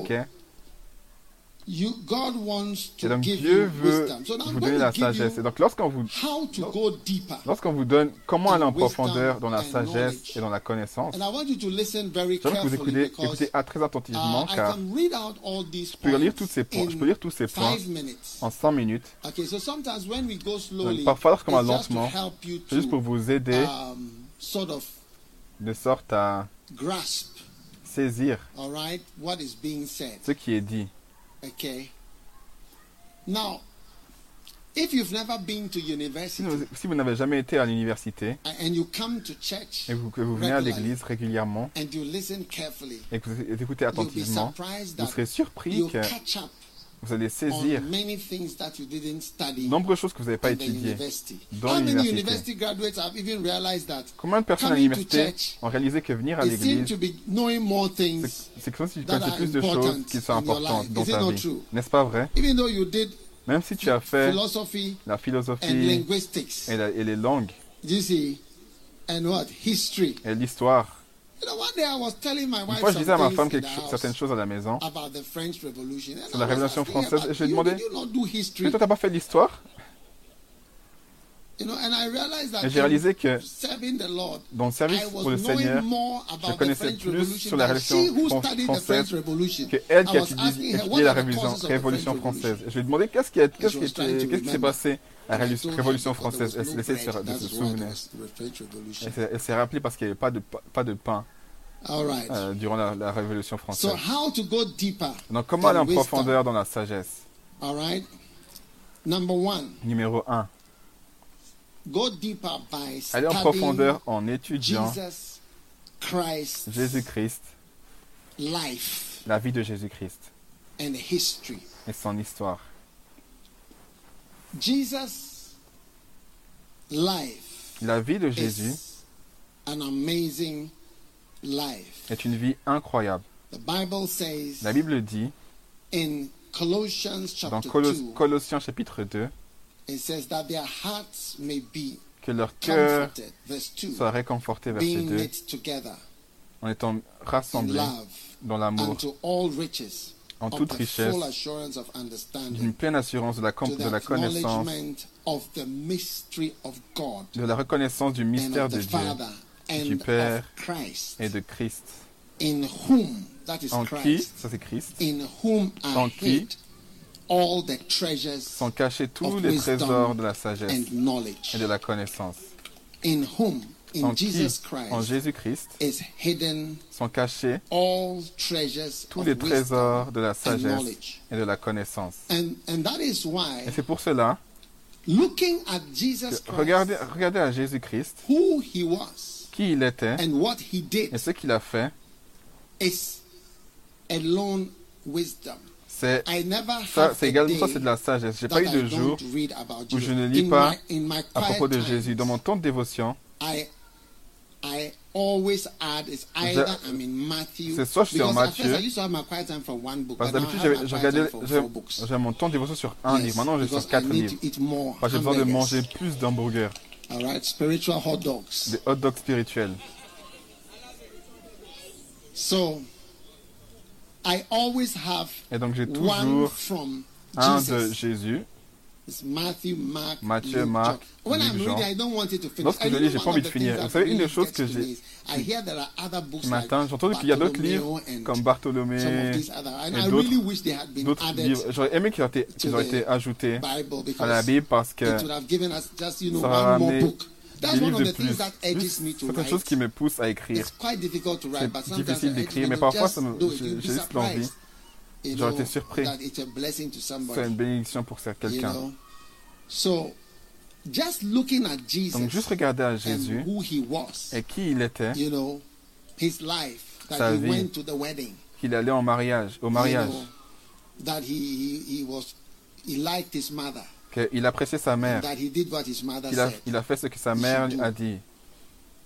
Et
to
donc
give
Dieu
you
veut
wisdom. So now I'm
vous donner
to
la sagesse. Et donc lorsqu'on vous,
how to go deeper.
lorsqu'on vous donne comment aller en profondeur dans la sagesse et dans la connaissance, j'aimerais que vous écoutez, très attentivement
uh,
car je peux lire tous ces points, je peux
in
lire tous ces points
five minutes.
en 100 minutes.
Okay, so sometimes when we go slowly,
Donc, parfois, lorsqu'on va lentement, C'est juste pour vous aider
um, sort of
de sorte à
grasp,
saisir
all right, what is being said.
ce qui est dit.
Okay. Now, if you've never been to
Si
university
vous, si vous n'avez jamais été à l'université
and you come to church
et vous- que vous venez à l'église régulièrement
and you listen carefully,
et que vous écoutez
you'll be
attentivement,
surprised
vous
that
serez surpris
you'll
que
catch up
vous allez saisir
on many things that you didn't study
de nombreuses choses que vous n'avez pas étudiées. dans
How many
l'université.
university graduates have even realized that
Combien de personnes à l'université ont réalisé que venir à l'église,
to be knowing more things,
c'est comme si tu connaissais plus de choses qui sont importantes dans ta vie. N'est-ce pas vrai?
Even though you did
Même si tu as fait
philosophy
la philosophie
linguistics,
et, la- et les langues
you see, and what? History.
et l'histoire.
You know, one day I was telling my
Une
wife
fois, je disais à ma femme quelque certaines choses à la maison.
about the French Revolution. And
Sur la Révolution française,
but
je lui ai demandé, Mais toi, t'as pas fait l'histoire
You know, and I realized that
Et j'ai réalisé que
in serving the Lord,
dans le service
I was
pour le
knowing
Seigneur,
more about the
connaissais
French
plus sur la Révolution
she who
fran-
studied the
française
French Revolution.
que elle qui
I
a
was
étudié, la Révolution, française. Je lui ai demandé qu'est-ce qui, qu'est-ce qui, qu'est-ce qui s'est passé à la Révolution, française? Elle, essaie de se, souvenir. Elle s'est- s'est rappelée parce qu'il n'y avait pas de, pa- pas de pain euh, durant la, la Révolution
So
française.
how to go deeper?
Donc comment aller en profondeur dans la sagesse?
All right. Number one,
Numéro 1. Aller en profondeur en étudiant Jésus-Christ,
life
la vie de Jésus-Christ et son histoire.
Jesus' life
La vie de Jésus
is an amazing life.
est une vie incroyable.
The Bible says
La Bible dit dans
chapter
Colos-
2,
Colossiens chapitre 2 que leur cœur
comforted. Verse 2.
soit réconforté, verset
Being
2,
knit together
en étant rassemblés dans l'amour,
unto all riches
en toute richesse, d'une
understanding.
Pleine assurance de la, de la connaissance,
acknowledgement of the mystery of God
de la reconnaissance du
and
mystère de Dieu. Du
and
Père et de Christ. En qui, ça c'est Christ,
in whom are
En qui? Sont cachés tous
of
les trésors de la sagesse
and knowledge
et de la connaissance.
in whom? In
En Jésus-Christ,
is hidden
sont cachés
all treasures
tous
of
les trésors de la
and
sagesse
knowledge
et de la connaissance.
and and that is why
Et c'est pour cela
looking at Jesus
que
Christ
regardez, regardez à Jésus-Christ,
who he was
qui il était
and what he did
et ce qu'il a fait,
is alone wisdom.
C'est ça, c'est également ça, c'est de la sagesse. J'ai pas eu de jour où je ne lis pas à propos de Jésus. Dans mon temps de dévotion, c'est soit je suis en Matthieu,
I used to have my quiet time from one book,
Parce que d'habitude, j'avais- mon temps de dévotion sur un livre. Maintenant, j'ai sur quatre livres. Parce que j'ai besoin de manger plus d'hamburgers,
All right, spiritual hot dogs.
des hot dogs spirituels.
So I always have
Et donc, j'ai
one
toujours
from
un de
Jesus.
Jésus.
It's Matthew, Mark,
Matthieu,
Luke,
Marc.
When
Jean.
reading, I don't want it to finish.
Lorsque je lis, j'ai pas envie de finir. Vous savez, une des choses que j'ai-
me is I hear there are other books
Ce matin, j'ai entendu qu'il y a d'autres livres comme Bartholomé et
I
d'autres
really wish they had been
d'autres
added
livres. J'aurais aimé qu'ils aient été, aient ajoutés à la Bible parce que
it would have given us just you know
ça va
That's one of the things that edges me to
certaines choses qui
write.
me poussent à écrire.
It's quite difficult to write, but
C'est difficile d'écrire, mais parfois, j'ai- juste l'envie. J'aurais été surpris.
that it's a blessing to
C'est une bénédiction pour quelqu'un.
know? So, just looking at Jesus
Donc, juste regarder à Jésus
who he was,
et qui il était,
you know, his life, that
Sa
he
vie.
went to the wedding,
qu'il allait en mariage, au mariage, qu'il appréciait sa mère,
that he did what his mother
qu'il a,
said.
il a fait ce que sa mère lui a dit.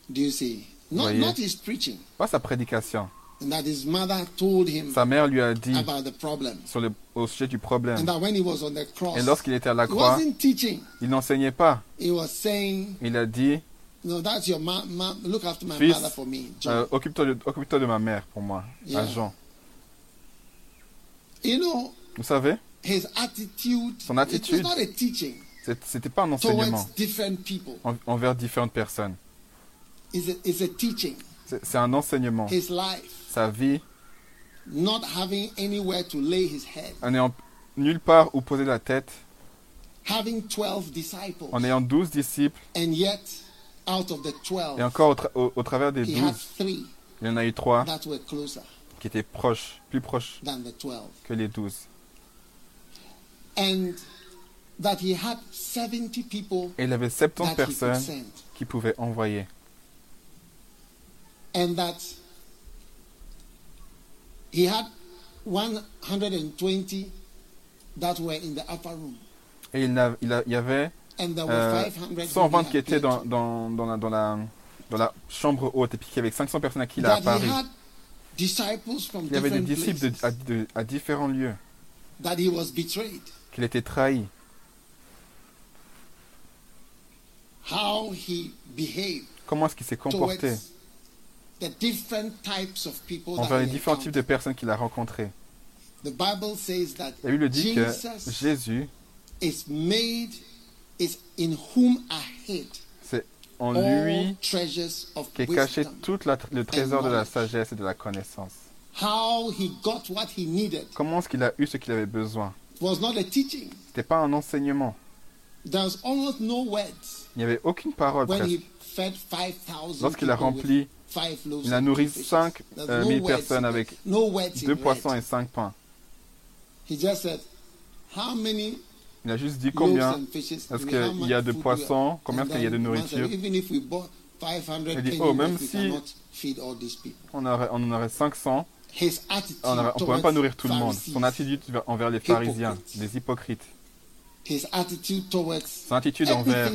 Do you see? Not,
Voyez.
not his preaching,
Pas sa prédication.
and that his mother told him
Sa mère lui a dit
about the problem,
sur le, au sujet du problème.
and that when he was on the cross,
Et lorsqu'il était à la
he
croix, il n'enseignait pas.
He was saying,
Il a dit
"No, that's your mom. Ma- look after my
Fils,
mother for me, John."
euh, Occupe-toi de, de ma mère pour moi, à. Jean. Vous savez,
his attitude.
Son
It
attitude
was not a teaching
c'est- c'était pas un enseignement en- envers différentes personnes. C'est un enseignement.
His life,
Sa vie,
not having anywhere to lay his head,
en n'ayant nulle part où poser la tête,
having twelve disciples,
en ayant douze disciples,
and yet out of the
et
twelve,
encore au, tra- au- au travers des douze, il y en a eu trois
that were closer
qui étaient proches, plus proches
than the twelve,
que les douze.
And that he had seventy people
Et il avait 70
that he could
personnes
send.
qui pouvaient envoyer.
and that he had 120 that were in the upper room,
Et il, n'a- il a- il y avait
and there were
euh,
500 who
120
he
qui étaient dans,
to.
dans, dans, la, dans, la, dans la chambre haute, et puis qu'il y avait 500 personnes à qui il a apparu. Il y avait des
different
disciples de-
places,
à, de- à différents lieux,
that he was betrayed,
qu'il était trahi,
how he behaved
comment est-ce qu'il s'est comporté
towards the different types of people
envers les différents types de personnes qu'il a rencontrés.
The Bible says that
La Bible dit que Jésus,
is made, is in whom are hid
c'est en lui qu'est caché tout la- le trésor de la sagesse et de la connaissance.
How he got what he needed.
Comment est-ce qu'il a eu ce qu'il avait besoin?
Was not a teaching.
C'était pas un enseignement.
There was almost no words
Il n'y avait aucune parole
when
presque.
he fed 5,000
Lorsqu'il a rempli, il a nourri
two fishes.
5
There's
euh,
no
000
words
personnes avec deux poissons et cinq pains.
He just said, how many
Il a juste dit combien est-ce qu'il y a de poissons, combien est-ce qu'il y a de nourriture?
Even if we bought 500
Il dit, oh, même
we
si-
cannot feed all these people.
on, aurait- on en aurait 500,
His attitude
on ne peut même pas nourrir tout le monde. Son attitude envers les pharisiens, les hypocrites,
his attitude towards
son attitude envers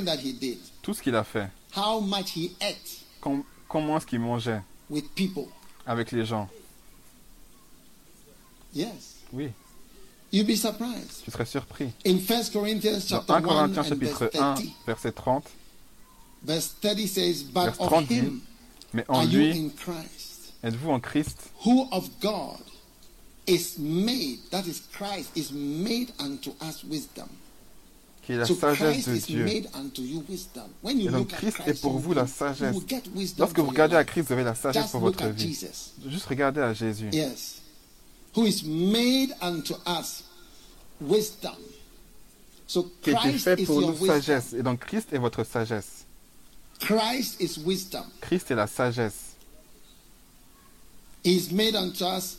tout ce qu'il a fait,
how much he ate
Com- comment est-ce qu'il mangeait
with people.
avec les gens.
Yes.
Oui,
You'd be surprised.
tu serais surpris.
In 1 Corinthians
Dans
chapter
1
1
Corinthiens chapitre
verse
1,
30,
verset 30,
verse 30 says, But
Verse
of
30 dit,
him
mais en
are you
lui,
in Christ,
êtes-vous en Christ,
who of God is made, that is Christ, is made unto us wisdom.
qui est la
so
sagesse
Christ
de Dieu.
made unto you wisdom. When you
Et donc Christ
Christ,
est pour vous la sagesse. Lorsque vous regardez à. Christ, vous avez la sagesse
Just
pour votre vie.
Jesus.
Juste regardez à Jésus.
Yes. Who is made unto us wisdom. So
qui
Christ
fait
is
pour nous sagesse. Et donc Christ est votre sagesse.
Christ is wisdom.
Christ est la sagesse.
Is made unto us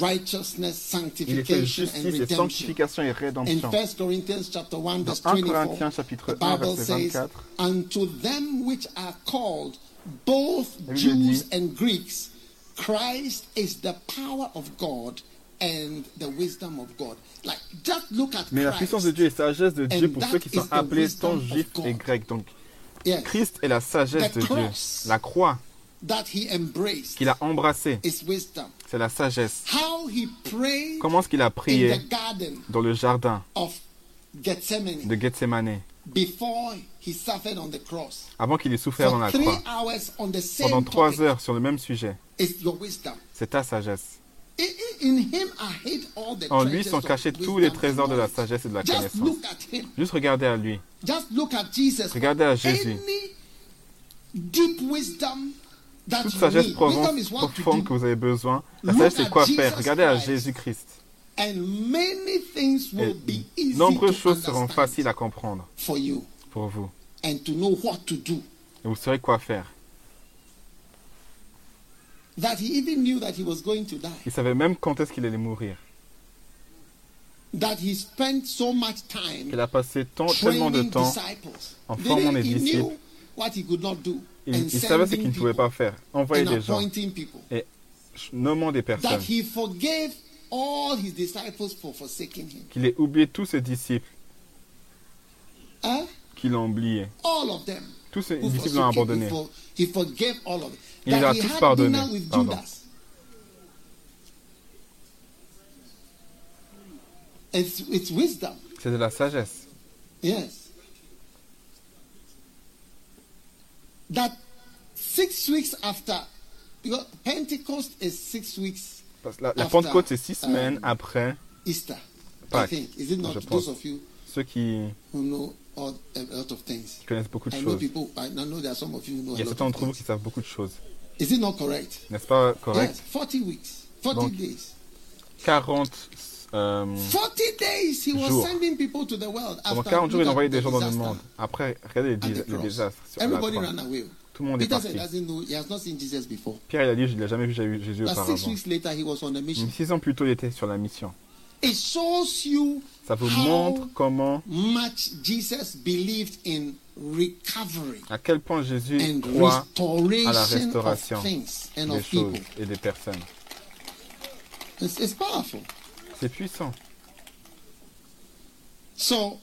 righteousness,
Il est fait
sanctification, and
et
redemption.
sanctification et
In
rédemption.
1 Corinthians chapter 1
Dans
verse
1
24,
Corinthiens chapitre
the
1
Bible
verset
says,
24,
Unto them which are called, both Jews and Greeks, Christ is the power of God and the wisdom of God. Like, just look at
mais la
Christ.
puissance de Dieu est sagesse de Dieu pour ceux qui sont appelés tant juifs et grecs. Donc. Christ est la sagesse de Dieu. La croix qu'il a embrassé, c'est la sagesse.
How he prayed
Comment est-ce qu'il a
in
prié
the garden
dans le jardin
of Gethsemane
de Gethsemane?
before he suffered on the cross.
avant qu'il ait souffert dans la
three
croix
hours on the same
Pendant trois heures sur le même sujet.
is your wisdom.
C'est ta sagesse.
In, in- in him are hid all the
En lui
treasures
sont
of
cachés tous
wisdom
les
and
trésors de la
knowledge.
sagesse et de la
Just
connaissance.
look at him.
Juste regardez à lui.
Just look at Jesus.
Regardez à Jésus. Toute sagesse profonde, que vous avez besoin. La sagesse, c'est quoi faire Regardez à
Christ.
Jésus-Christ.
And many things
Et
will be easy
nombreuses choses seront faciles à comprendre pour vous.
and to know what to do.
Et vous saurez quoi faire.
That he even knew that he was going to die.
Il savait même quand est-ce qu'il allait mourir.
That he spent so much time
Il a passé tant- tellement de temps en formant
he
disciples. Il, savait ce qu'il ne pouvait pas faire. Envoyer des gens,
people.
nommant des personnes.
he forgave all his disciples for forsaking him.
Qu'il ait oublié tous ses disciples,
Huh?
qu'il a oublié.
All of them.
Tous ses disciples l'ont abandonné.
He, for- he forgave all of them.
Il les a tous pardonnés. Pardon. C'est de la sagesse.
Yes. That six weeks after, because Pentecost is six weeks
Parce la, la
After,
Pentecôte, c'est six semaines après
Easter.
Pâques,
I think. Is it not
je
those
pense.
of you
ceux qui
who know all, a lot of things?
connaissent beaucoup de
I know
choses.
people, I know there are some of you who know
Il y
a
certains d'entre vous qui savent beaucoup de choses.
Is it not correct?
N'est-ce pas correct?
Yes, 40 weeks, 40
Donc,
days.
40, euh,
40 days he was
jours.
sending people to the world.
pendant
after
40 jours,
look
il envoyait
the
des gens dans le
disaster
monde. Après, regardez les, désastres. Tout le monde est parti.
doesn't know, he has not seen Jesus before.
Pierre, il a dit, je ne l'ai jamais vu Jésus auparavant.
weeks later, he was on a mission.
Mais Six ans plus tôt, il était sur la mission.
It shows you
Ça vous montre comment,
much Jesus believed in recovery
à quel point Jésus croit à la
restoration
restauration
of things and
des
of
choses
people.
et des personnes.
It's powerful.
C'est puissant.
So,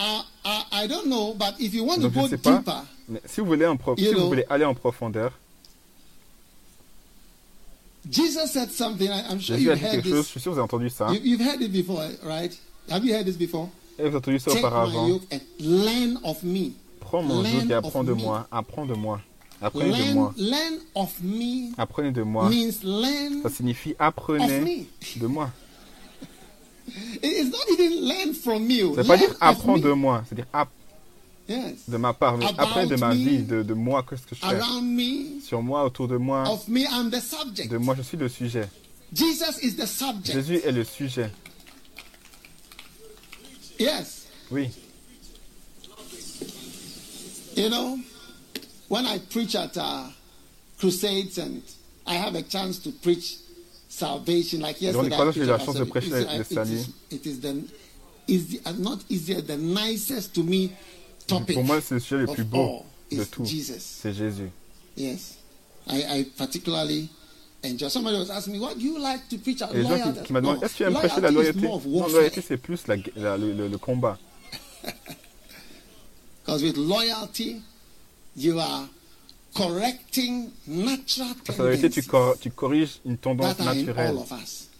I, I, I don't know, but if you want to
Donc,
go
pas.
deeper,
Mais si vous voulez, en vous aller en profondeur,
Jesus said something. I'm sure
Jésus a
you've
dit
heard
quelque chose. Je
this.
suis sûr que vous avez entendu ça.
You, you've heard it before, right? Have you heard this before?
Et vous avez entendu ça
Take my
auparavant.
yoke and learn of me.
Prends mon joug et
of
apprends de
me.
moi. Apprends de moi. Apprenez de moi.
learn of me
Apprenez de moi.
means learn
Ça signifie apprenez de moi.
It- It's not even learn from me.
Ça ne veut pas dire apprends de moi. C'est-à-dire app
Yes.
de ma part. Mais apprenez de ma
me.
vie, de, de moi, qu'est-ce que je fais.
Around me,
Sur moi, autour de moi.
of me, I'm the subject.
De moi, je suis le sujet.
Jesus is the subject.
Jésus est le sujet.
Yes.
Oui.
You know, when I preach at uh, crusades and I have a chance to preach salvation, like yesterday, I
la
preached about salvation. It is-. It is the is the, uh, not easier, the nicest to me topic
Pour moi, c'est le sujet le plus beau
all
de
is
tout.
Jesus.
C'est Jésus.
Yes, I, I particularly enjoy. Somebody was asking me, "What do you like to preach about
Et les gens
loyalty?"
qui, qui m'ont demandé, est-ce que tu aimes prêcher la loyauté? Non,
warfare.
loyauté, c'est plus la, la- le, le- le combat.
Because with loyalty, you are correcting natural
Parce que la loyauté, tu,
tendencies
cor- tu corriges une tendance naturelle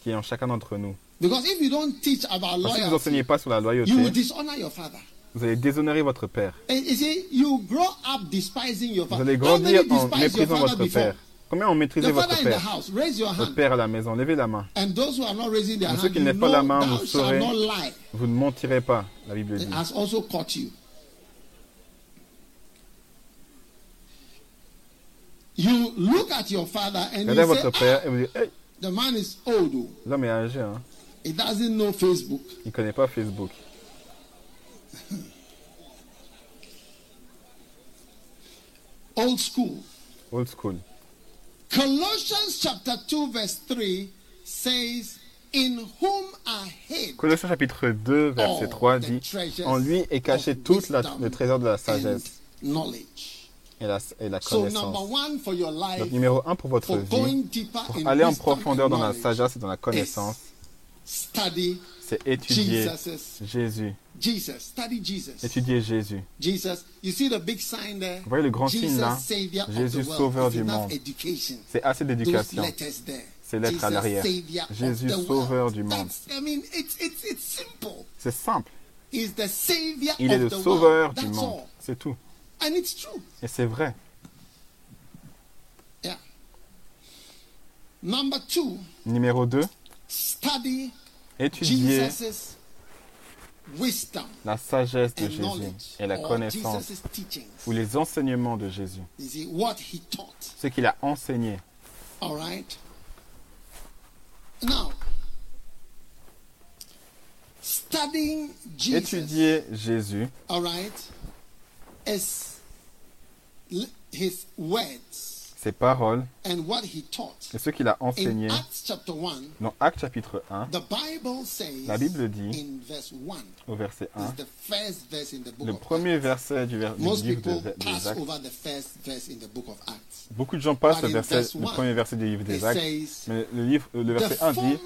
qui est en chacun d'entre nous.
Because if you don't teach about
Parce que si vous
loyalty,
n'enseignez pas sur la loyauté,
you will dishonor your father.
vous allez déshonorer votre père.
And you see, you grow up despising your
Vous
father.
allez grandir en méprisant votre père. Combien ont
The
votre père? Votre
hand.
père à la maison, levez la main.
And those who are not raising their
Mais ceux qui lèvent pas la main, vous saurez.
not lie.
Vous ne mentirez pas, la Bible dit.
It has also caught you. Look at your father and
Regardez
you say,
votre père
ah,
et vous dites, hey,
the man is old. oh.
l'homme est âgé, hein.
He doesn't know Facebook.
il ne connaît pas Facebook.
Old school.
Old school.
Colossians chapter 2 verse 3 says, In whom are hid
Colossiens chapitre 2, verset 3
all the
dit En lui est caché tout le trésor de la sagesse
knowledge.
Et la, et connaissance.
one for your life,
Donc, numéro 1 pour votre vie, pour aller en profondeur dans la sagesse et dans la connaissance,
study
c'est étudier
Jesus'
Jésus.
Jesus. Study Jesus.
Étudier Jésus.
Jesus. You see the big sign there?
Vous voyez le grand signe là?
Jesus, Savior of
Jésus, sauveur du monde. C'est assez d'éducation. Ces lettres à l'arrière. Jésus, sauveur du monde. C'est simple.
He's the Savior
Il est le
the
sauveur du monde. C'est tout.
And it's true.
Et c'est vrai.
Yeah. Number two,
Numéro 2,
study
étudier
Jesus' wisdom
la sagesse de
and
Jésus
knowledge
et la connaissance ou les enseignements de Jésus.
See what he taught.
Ce qu'il a enseigné.
All right. Now, studying Jesus.
Étudier Jésus,
All right, is l- his words
ses paroles
and what he taught.
et ce qu'il a
In
enseigné.
Acts chapter one,
Dans Actes chapitre 1,
the Bible says
La Bible dit
in verse one.
au verset
This
1,
is the first verse in the book
le premier verset du, du livre des
pass
Actes. Beaucoup de gens passent le, verset,
verse
le premier verset du livre des Actes,
says,
mais le, livre, le
The
verset 1 dit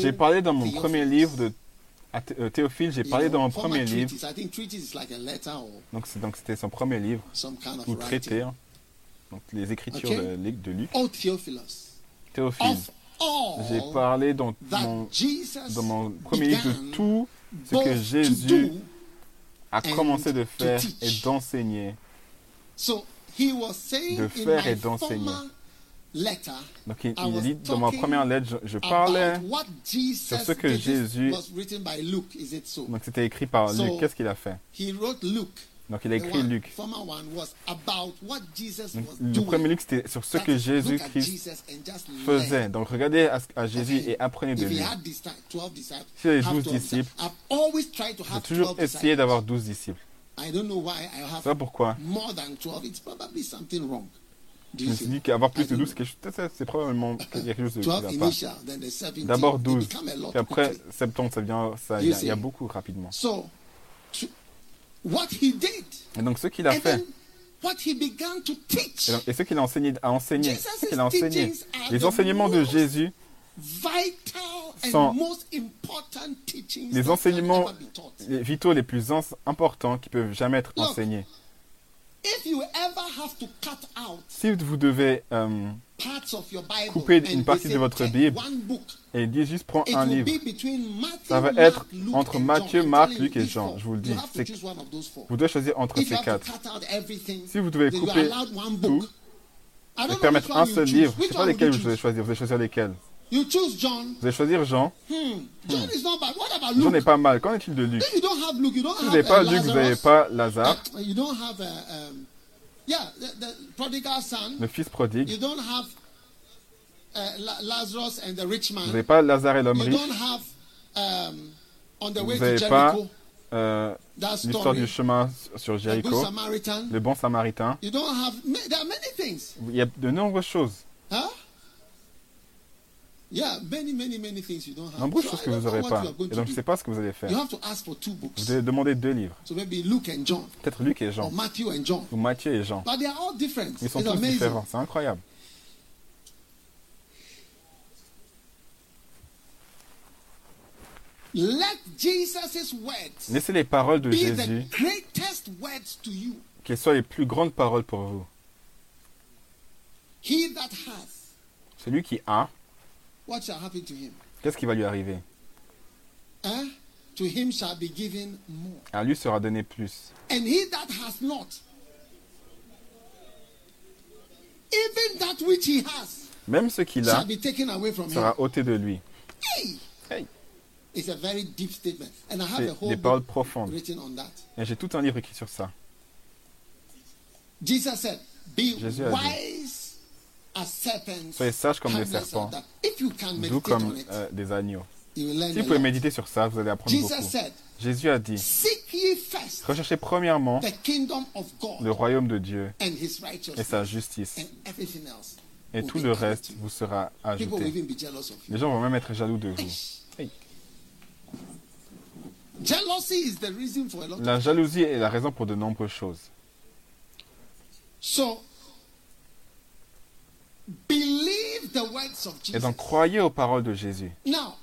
J'ai parlé dans mon premier livre de euh, Théophile, j'ai parlé dans mon premier livre, donc c'était son premier livre, ou traité, hein. donc les écritures de, Luc- de Luc.
O Theophilus.
Théophile, j'ai parlé dans mon,
Jesus
dans mon premier livre de tout ce que Jésus a commencé de faire et d'enseigner.
So he was saying
De faire et d'enseigner.
Letter
Donc il, dit dans ma première lettre, je, je parlais,
about what Jesus
sur ce que Jésus-
was written by Luke, is it so?
donc c'était écrit par Luc, qu'est-ce qu'il a fait?
He wrote Luke.
Donc il a écrit Luc. Donc, le premier Luc c'était sur ce que Jésus-Christ faisait. Donc regardez à, Jésus et apprenez de lui.
dis- 12 disciples,
S'il avait
have
12
12
disciples,
I've always tried to
J'ai
have
toujours
12
essayé d'avoir 12 disciples.
I don't know why I have
Tu sais pourquoi Je me suis dit qu'avoir plus de
don't
12, c'est probablement qu'il y a quelque chose de- qui
12
va pas.
initial, then the 17.
D'abord
they
12,
become a lot
puis après
quickly.
septembre, ça vient, ça, il y, a- y beaucoup rapidement.
So, to- what he did,
Et donc ce qu'il a fait,
then what he began to teach,
et, donc- et ce qu'il a enseigné, a enseigné, qu'il a enseigné, les
the
enseignements de Jésus, sont
most important teachings
les enseignements vitaux les plus importants qui peuvent jamais être enseignés. Si vous devez, euh,
and
une partie de votre
"Take
Bible
one book,"
et dit juste prends
it
un
will
livre,
be between Matthew,
ça va être entre
and
Matthieu, Marc, Luc
you,
et Jean. Je vous le dis,
You have to
c'est-
choose one of those four.
vous devez choisir entre ces
have to
quatre. Si vous devez couper tout et permettre un seul
choose.
livre, je
Which
sais pas lesquels vous allez choisir, vous allez choisir lesquels.
You choose John.
Vous allez choisir Jean,
Hmm. John is not bad. What about
Jean
Luke?
n'est pas mal. Qu'en est-il de Luc
If you don't have Luke, you don't
Si vous
have
n'avez pas
uh,
Luc, vous n'avez pas Lazare,
Uh, you don't have um, yeah the, the prodigal son.
le fils prodigue.
You don't have uh, La- Lazarus and the rich man.
Vous n'avez pas Lazare et l'homme
You
riche.
don't have um, on the way
Vous
to
n'avez pas euh, l'histoire
story.
du chemin sur Jéricho, le bon samaritain.
You don't have. ma- There are many things.
Il y a de nombreuses choses,
Huh? Yeah, many, many, many things you don't have.
Nombreuses choses que
don't
vous n'aurez pas. Et
to
donc je ne
do.
sais pas ce que vous allez faire.
You have to ask for two
Vous
books.
devez demander deux livres.
So maybe Luke and John,
Peut-être Luc et Jean,
Matthew and John.
ou Matthieu et Jean.
But they are all different.
Ils sont
it's
tous différents. C'est incroyable.
Let Jesus' words
Laissez les paroles de
be
Jésus,
the greatest words to you.
qu'elles soient les plus grandes paroles pour vous.
He that has,
Celui qui a,
what shall happen to him?
qu'est-ce qui va lui arriver?
Huh? To him shall be given more.
À lui sera donné plus.
And he that has not, even that which he has,
Même ce qu'il
shall
a
be taken away from him.
sera ôté de lui.
Hey!
Hey.
It's a very deep statement. And I have
C'est
a whole
des paroles
book
profondes.
written on that.
Et j'ai tout un livre écrit sur ça.
Jesus said, Be
Jésus a dit,
wise.
Soyez sages comme des serpents, doux comme euh, des agneaux. Si vous pouvez méditer sur ça, vous allez apprendre beaucoup. Jésus a dit, recherchez premièrement le royaume de Dieu et sa justice. Et tout le reste vous sera ajouté. Les gens vont même être jaloux de vous. Hey.
Jealousy is the reason for a lot
La
of
jalousie est la raison pour de nombreuses choses.
So, believe the words of
Et donc croyez aux paroles de Jésus.
Now,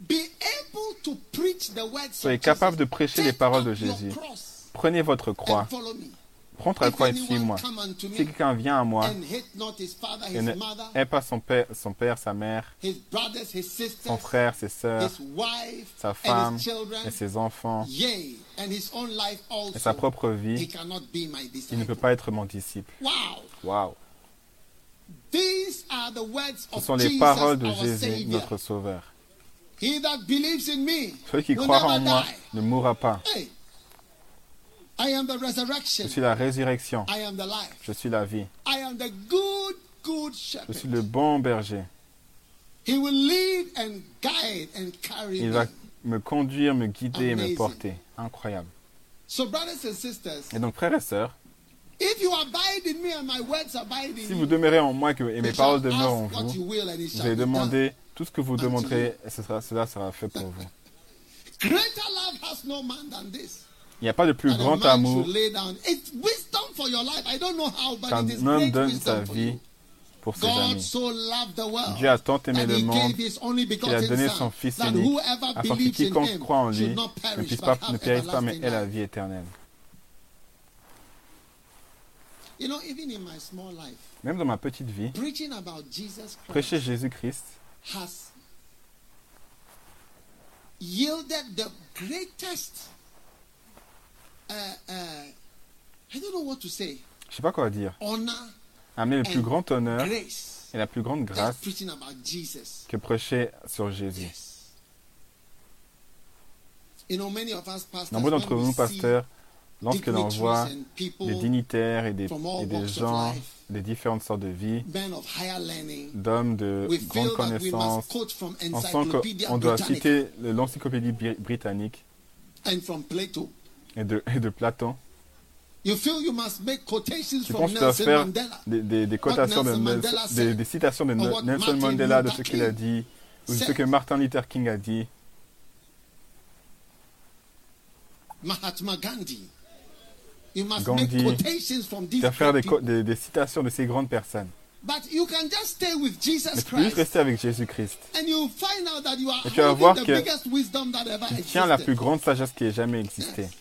be able to preach the words
Soyez capable de prêcher les paroles de Jésus. Prenez votre croix, ta
If
croix et suis-moi. Si quelqu'un vient à moi et ne hait pas son père, son père, sa mère, son frère, ses sœurs, sa femme et ses enfants et sa propre vie, il ne peut pas être mon disciple.
Wow.
Waouh!
These are the words
Ce
of
sont les paroles de Jésus, notre Sauveur.
He that believes in me
Celui qui croira en moi ne mourra pas.
Hey, I am the resurrection.
Je suis la résurrection.
I am the life.
Je suis la vie.
I am the good, good
Je suis le bon berger.
He will lead and guide and carry
Il va me conduire, me guider et me porter. Incroyable.
So, brothers and sisters,
Et donc, frères et sœurs,
if you abide in me and my words abide in
si
you,
vous demeurez en moi et mes paroles demeurent en vous, vous allez demander tout ce que vous demanderez et ce sera- cela sera fait pour vous. Il n'y a pas de plus
a
grand amour qu'un homme donne sa vie
you.
pour ses amis. Dieu a tant aimé le monde qu'il a donné
Son,
Fils unique afin que quiconque croit en lui ne, puisse pas, ne périsse pas mais ait la vie éternelle.
You know, even in my small life,
Même dans ma petite vie,
preaching about Jesus Christ
prêcher Jésus-Christ
has yielded the greatest. Uh, uh, I don't know what to say.
je sais pas quoi dire,
Honor,
amener le plus
and
grand honneur et la plus grande grâce
preaching about Jesus.
que prêcher sur Jésus.
Yes. You know, many of us pastors,
Nombreux d'entre nous, pasteurs, lorsque l'on voit des dignitaires et des, et gens des différentes sortes de vie,
men of higher learning,
d'hommes de
we
grande connaissance,
must quote from
on sent qu'on doit citer le- l'encyclopédie bri- britannique
and from Plato.
Et de, et de Platon.
You feel you must make quotations
Tu
from
penses que tu dois
Nelson
faire
Mandela.
des, des- des cotations de
Mandela
des, des citations de Nelson
Martin
Mandela, de ce qu'il a dit, ou de ce que Martin Luther King a dit.
Mahatma Gandhi. You must
Gandhi.
make quotations from
Tu
these
dois faire des, citations de ces grandes personnes.
But you can just stay with
Mais
Jesus
tu peux juste rester avec Jésus-Christ.
and you find out that you are
Et tu vas voir
the
que
biggest wisdom that ever
Tu tiens la plus grande sagesse qui ait jamais existé.
Blessed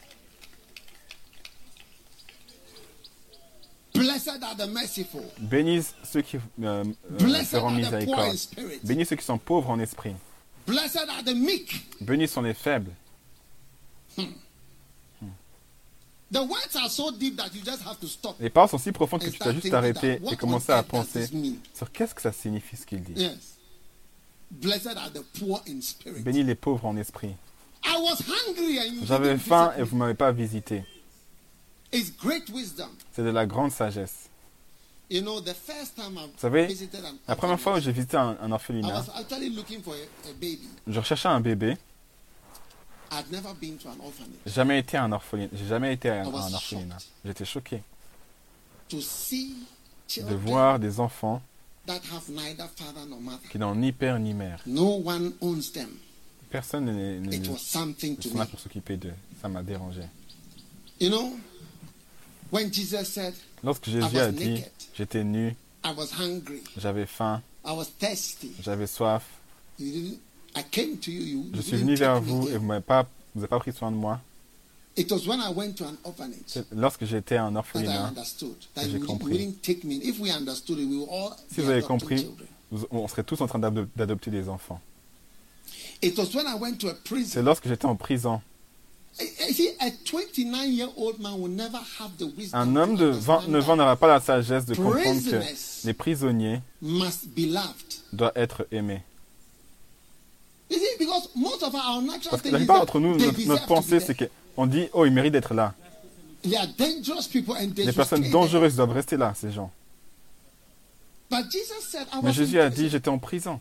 are the merciful.
Bénissent ceux qui euh, euh,
Blessed
feront
are the poor in
miséricorde.
spirit.
Bénis ceux qui sont pauvres en esprit.
Blessed are the meek.
Bénis sont les faibles.
The words are so deep that you just have to stop.
Les paroles sont si profondes que tu dois juste arrêter et commencer à penser sur qu'est-ce que ça signifie ce qu'il dit.
Yes. Blessed are the poor in spirit.
Bénis les pauvres en esprit.
I was hungry and you
J'avais faim et vous m'avez pas visité.
It's great wisdom.
C'est de la grande sagesse.
You know, the first time I
savez,
visited an
La première fois où
orphanage,
j'ai visité un, orphelinat,
was actually looking for a, a baby.
je recherchais un bébé.
I'd never been to an orphanage.
J'ai jamais été à un orphelinat. J'ai jamais été à un, orphelinat. J'étais choqué
To see
de
children
voir des enfants
that have neither father nor mother.
qui n'ont ni père ni mère.
No one owns them.
Personne ne
something to
sont là pour s'occuper d'eux. Ça m'a dérangé.
You know,
Lorsque Jésus a dit,
naked.
j'étais nu,
I was hungry,
j'avais faim,
I was thirsty,
j'avais soif,
you didn't, I came to you, you,
je suis venu vers vous et vous m'avez pas, vous n'avez pas pris soin de moi.
It was when I went to an orphanage
C'est Lorsque j'étais
I
orphelinat, j'ai compris.
you wouldn't take me. in. If we understood it, we would all
si vous avez compris, on serait tous en train d'ado- d'adopter des enfants.
It was when I went to a
C'est lorsque j'étais en prison. Un homme de
understand
29 ans n'aura pas la sagesse de comprendre que les prisonniers
must be loved.
doivent être aimés.
You see, because most of our natural
Parce que la plupart
that
d'entre nous, notre, pensée, c'est qu'on dit, oh, ils méritent d'être là. Les personnes dangereuses doivent rester là, ces gens. Mais Jésus a dit, j'étais en prison.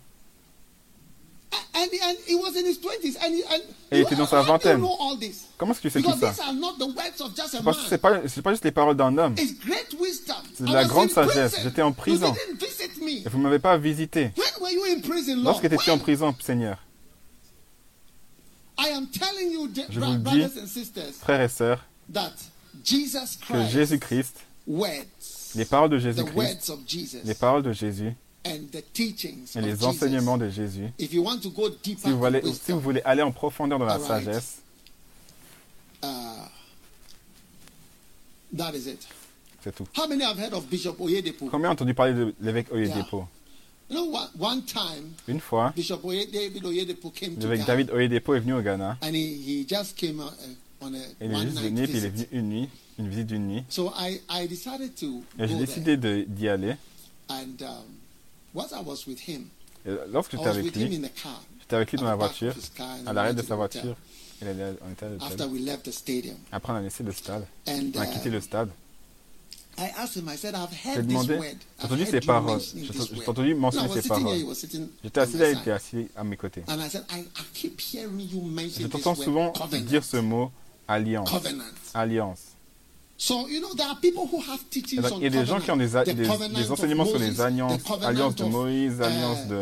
And, and he was in his 20s. And, he, and
Et il était dans sa vingtaine.
know all this?
Comment est-ce que tu sais tout ça?
these are not the words of just a
Parce que c'est
man.
pas, pas juste les paroles d'un homme.
It's great wisdom.
C'est de
I
la grande
in
sagesse.
prison.
J'étais en prison. Et vous ne m'avez pas visité. Lorsque tu étais en prison, Seigneur,
I am telling you, dear
Je vous dis,
and sisters,
frères et sœurs,
that Jesus
que
Christ
Jésus-Christ
words,
Les paroles de
the
Jésus-Christ,
words of Jesus,
les paroles de Jésus et
of
les enseignements de Jésus,
If you want to go deeper
si vous, voulez,
in
si
wisdom,
vous voulez aller en profondeur dans la sagesse,
uh, that is it.
c'est tout.
How many have heard of Bishop Oyedepo?
Combien ont entendu parler de l'évêque Oyedepo? Une fois,
Bishop Oye, David Oyedepo came to
l'évêque David Oyedepo est venu au Ghana.
and he, he just came uh, on a
Et il est juste venu, puis il est venu une nuit, une visite d'une nuit.
So I, I decided to
Et j'ai décidé d'y aller.
And um,
Et lorsque j'étais avec lui, j'étais avec lui dans la voiture, à l'arrêt de sa voiture. Il allait, on était à
After
l'hôtel.
we left the stadium.
Après, on a laissé le stade. On a
uh,
quitté le stade.
I asked him, I said, I've
J'ai demandé, j'ai entendu
you
paroles. J'ai entendu mentionner
he
paroles. J'étais assis là, il était assis à mes côtés.
And I said, I, I keep hearing you mention
Je t'entends souvent
covenant.
dire ce mot alliance. Alliance. Il y a des gens qui ont des, enseignements sur les alliances. Alliance de Moïse,
uh,
alliance de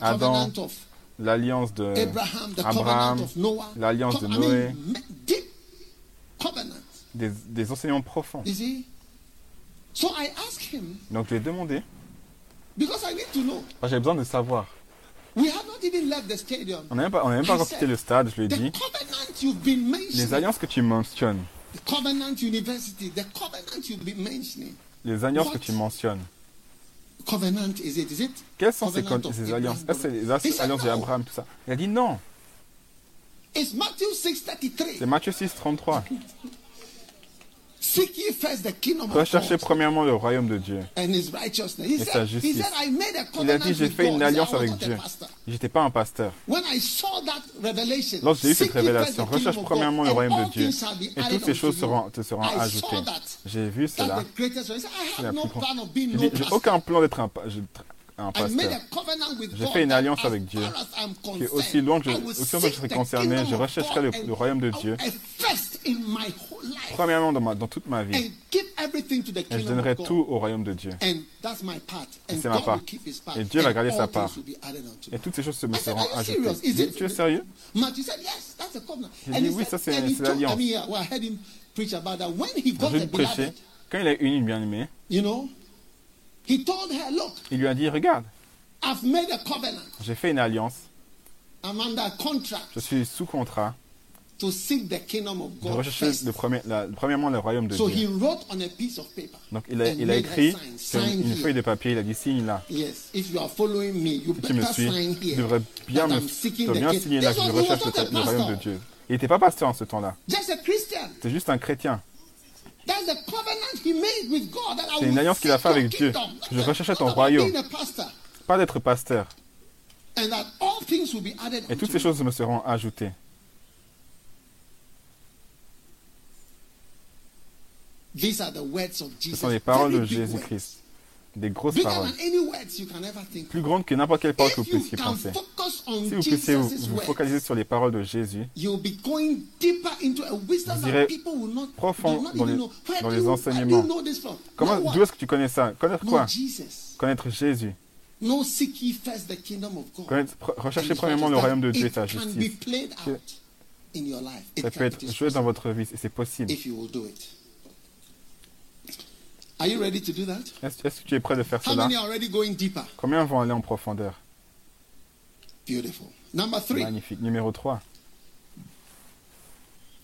Adam,
l'alliance de
Abraham,
l'alliance de Noé. des, des enseignements profonds. Donc je lui ai demandé,
because I need to know.
moi, j'avais besoin de savoir.
We have not even left the stadium.
On n'a même pas, on même pas encore quitté le stade, je lui ai dit, les alliances que tu mentionnes,
The Covenant University, the covenant you've been mentioning.
les alliances
What?
que tu mentionnes,
Covenant is it? Is it?
quelles sont ces, alliances? Est-ce que c'est les alliances d'Abraham, tout ça Il a dit non,
It's Matthew 6:33.
c'est Matthieu 6, 33.
Seek ye first the kingdom of
Recherchez premièrement le royaume de Dieu. Et sa justice. Il a dit, j'ai fait une alliance avec Dieu. J'étais pas un pasteur.
When I saw that revelation,
Lorsque j'ai eu cette révélation, recherche premièrement le royaume de Dieu. Et toutes ces choses seront, te seront ajoutées. J'ai vu cela. J'ai aucun plan d'être un, pa- je- un pasteur. J'ai fait une alliance avec Dieu,
concerned,
aussi loin que je, aussi que serai concerné, je rechercherai le, royaume de Dieu. Premièrement dans, ma- dans toute ma vie. Et je donnerai tout au royaume de Dieu.
And that's my part. And
c'est ma part. Et Dieu va garder sa part. Et toutes ces choses se me seront ajoutées. Tu es sérieux? J'ai dit, oui, ça, c'est- l'alliance. J'ai
beloved,
Quand il a bien-aimée,
you know, he told her, look,
il lui a dit, regarde,
I've made a covenant.
j'ai fait une alliance,
I'm under contract
je suis sous contrat,
to seek the kingdom of
je
God
recherchais
first.
le premier, la- premièrement le royaume de
So he
Dieu.
wrote on a piece of paper.
Donc il a, il a écrit
sign.
sur
Sign
une,
here.
feuille de papier, il a dit, signe là.
Yes, if you are following me, you
Si tu me suis,
sign
tu
here.
devrais bien, me, bien signer là que je recherche le, le royaume de Dieu. Il n'était pas pasteur en ce temps-là.
Just a Christian.
C'est juste un chrétien. C'est une alliance qu'il a
seek
fait
your
avec Dieu. Je recherchais ton royaume. Pas d'être pasteur. Et toutes ces choses me seront ajoutées.
These are the words of
Ce
Jesus.
sont les paroles de Jésus-Christ. Des grosses paroles. Plus grandes que n'importe quelle parole que vous puissiez penser. Si vous puissiez vous, vous focaliser sur les paroles de Jésus,
you'll be going deeper into a wisdom
Vous
that
irez
people will not,
profond dans les- dans enseignements. Comment, d'où est-ce que tu connais ça? Connaître quoi?
Jesus.
Connaître Jésus.
No, seek ye first the kingdom of God.
Connaître,
his
premièrement le royaume de Dieu et sa justice. Ça peut
it
être joué dans votre vie et c'est possible.
if you will do it. Are you ready to do that?
Est-ce est-ce que tu es prêt de faire
How
cela?
many are already going deeper?
Combien vont aller en profondeur?
Beautiful. Number three,
Magnifique. Numéro 3.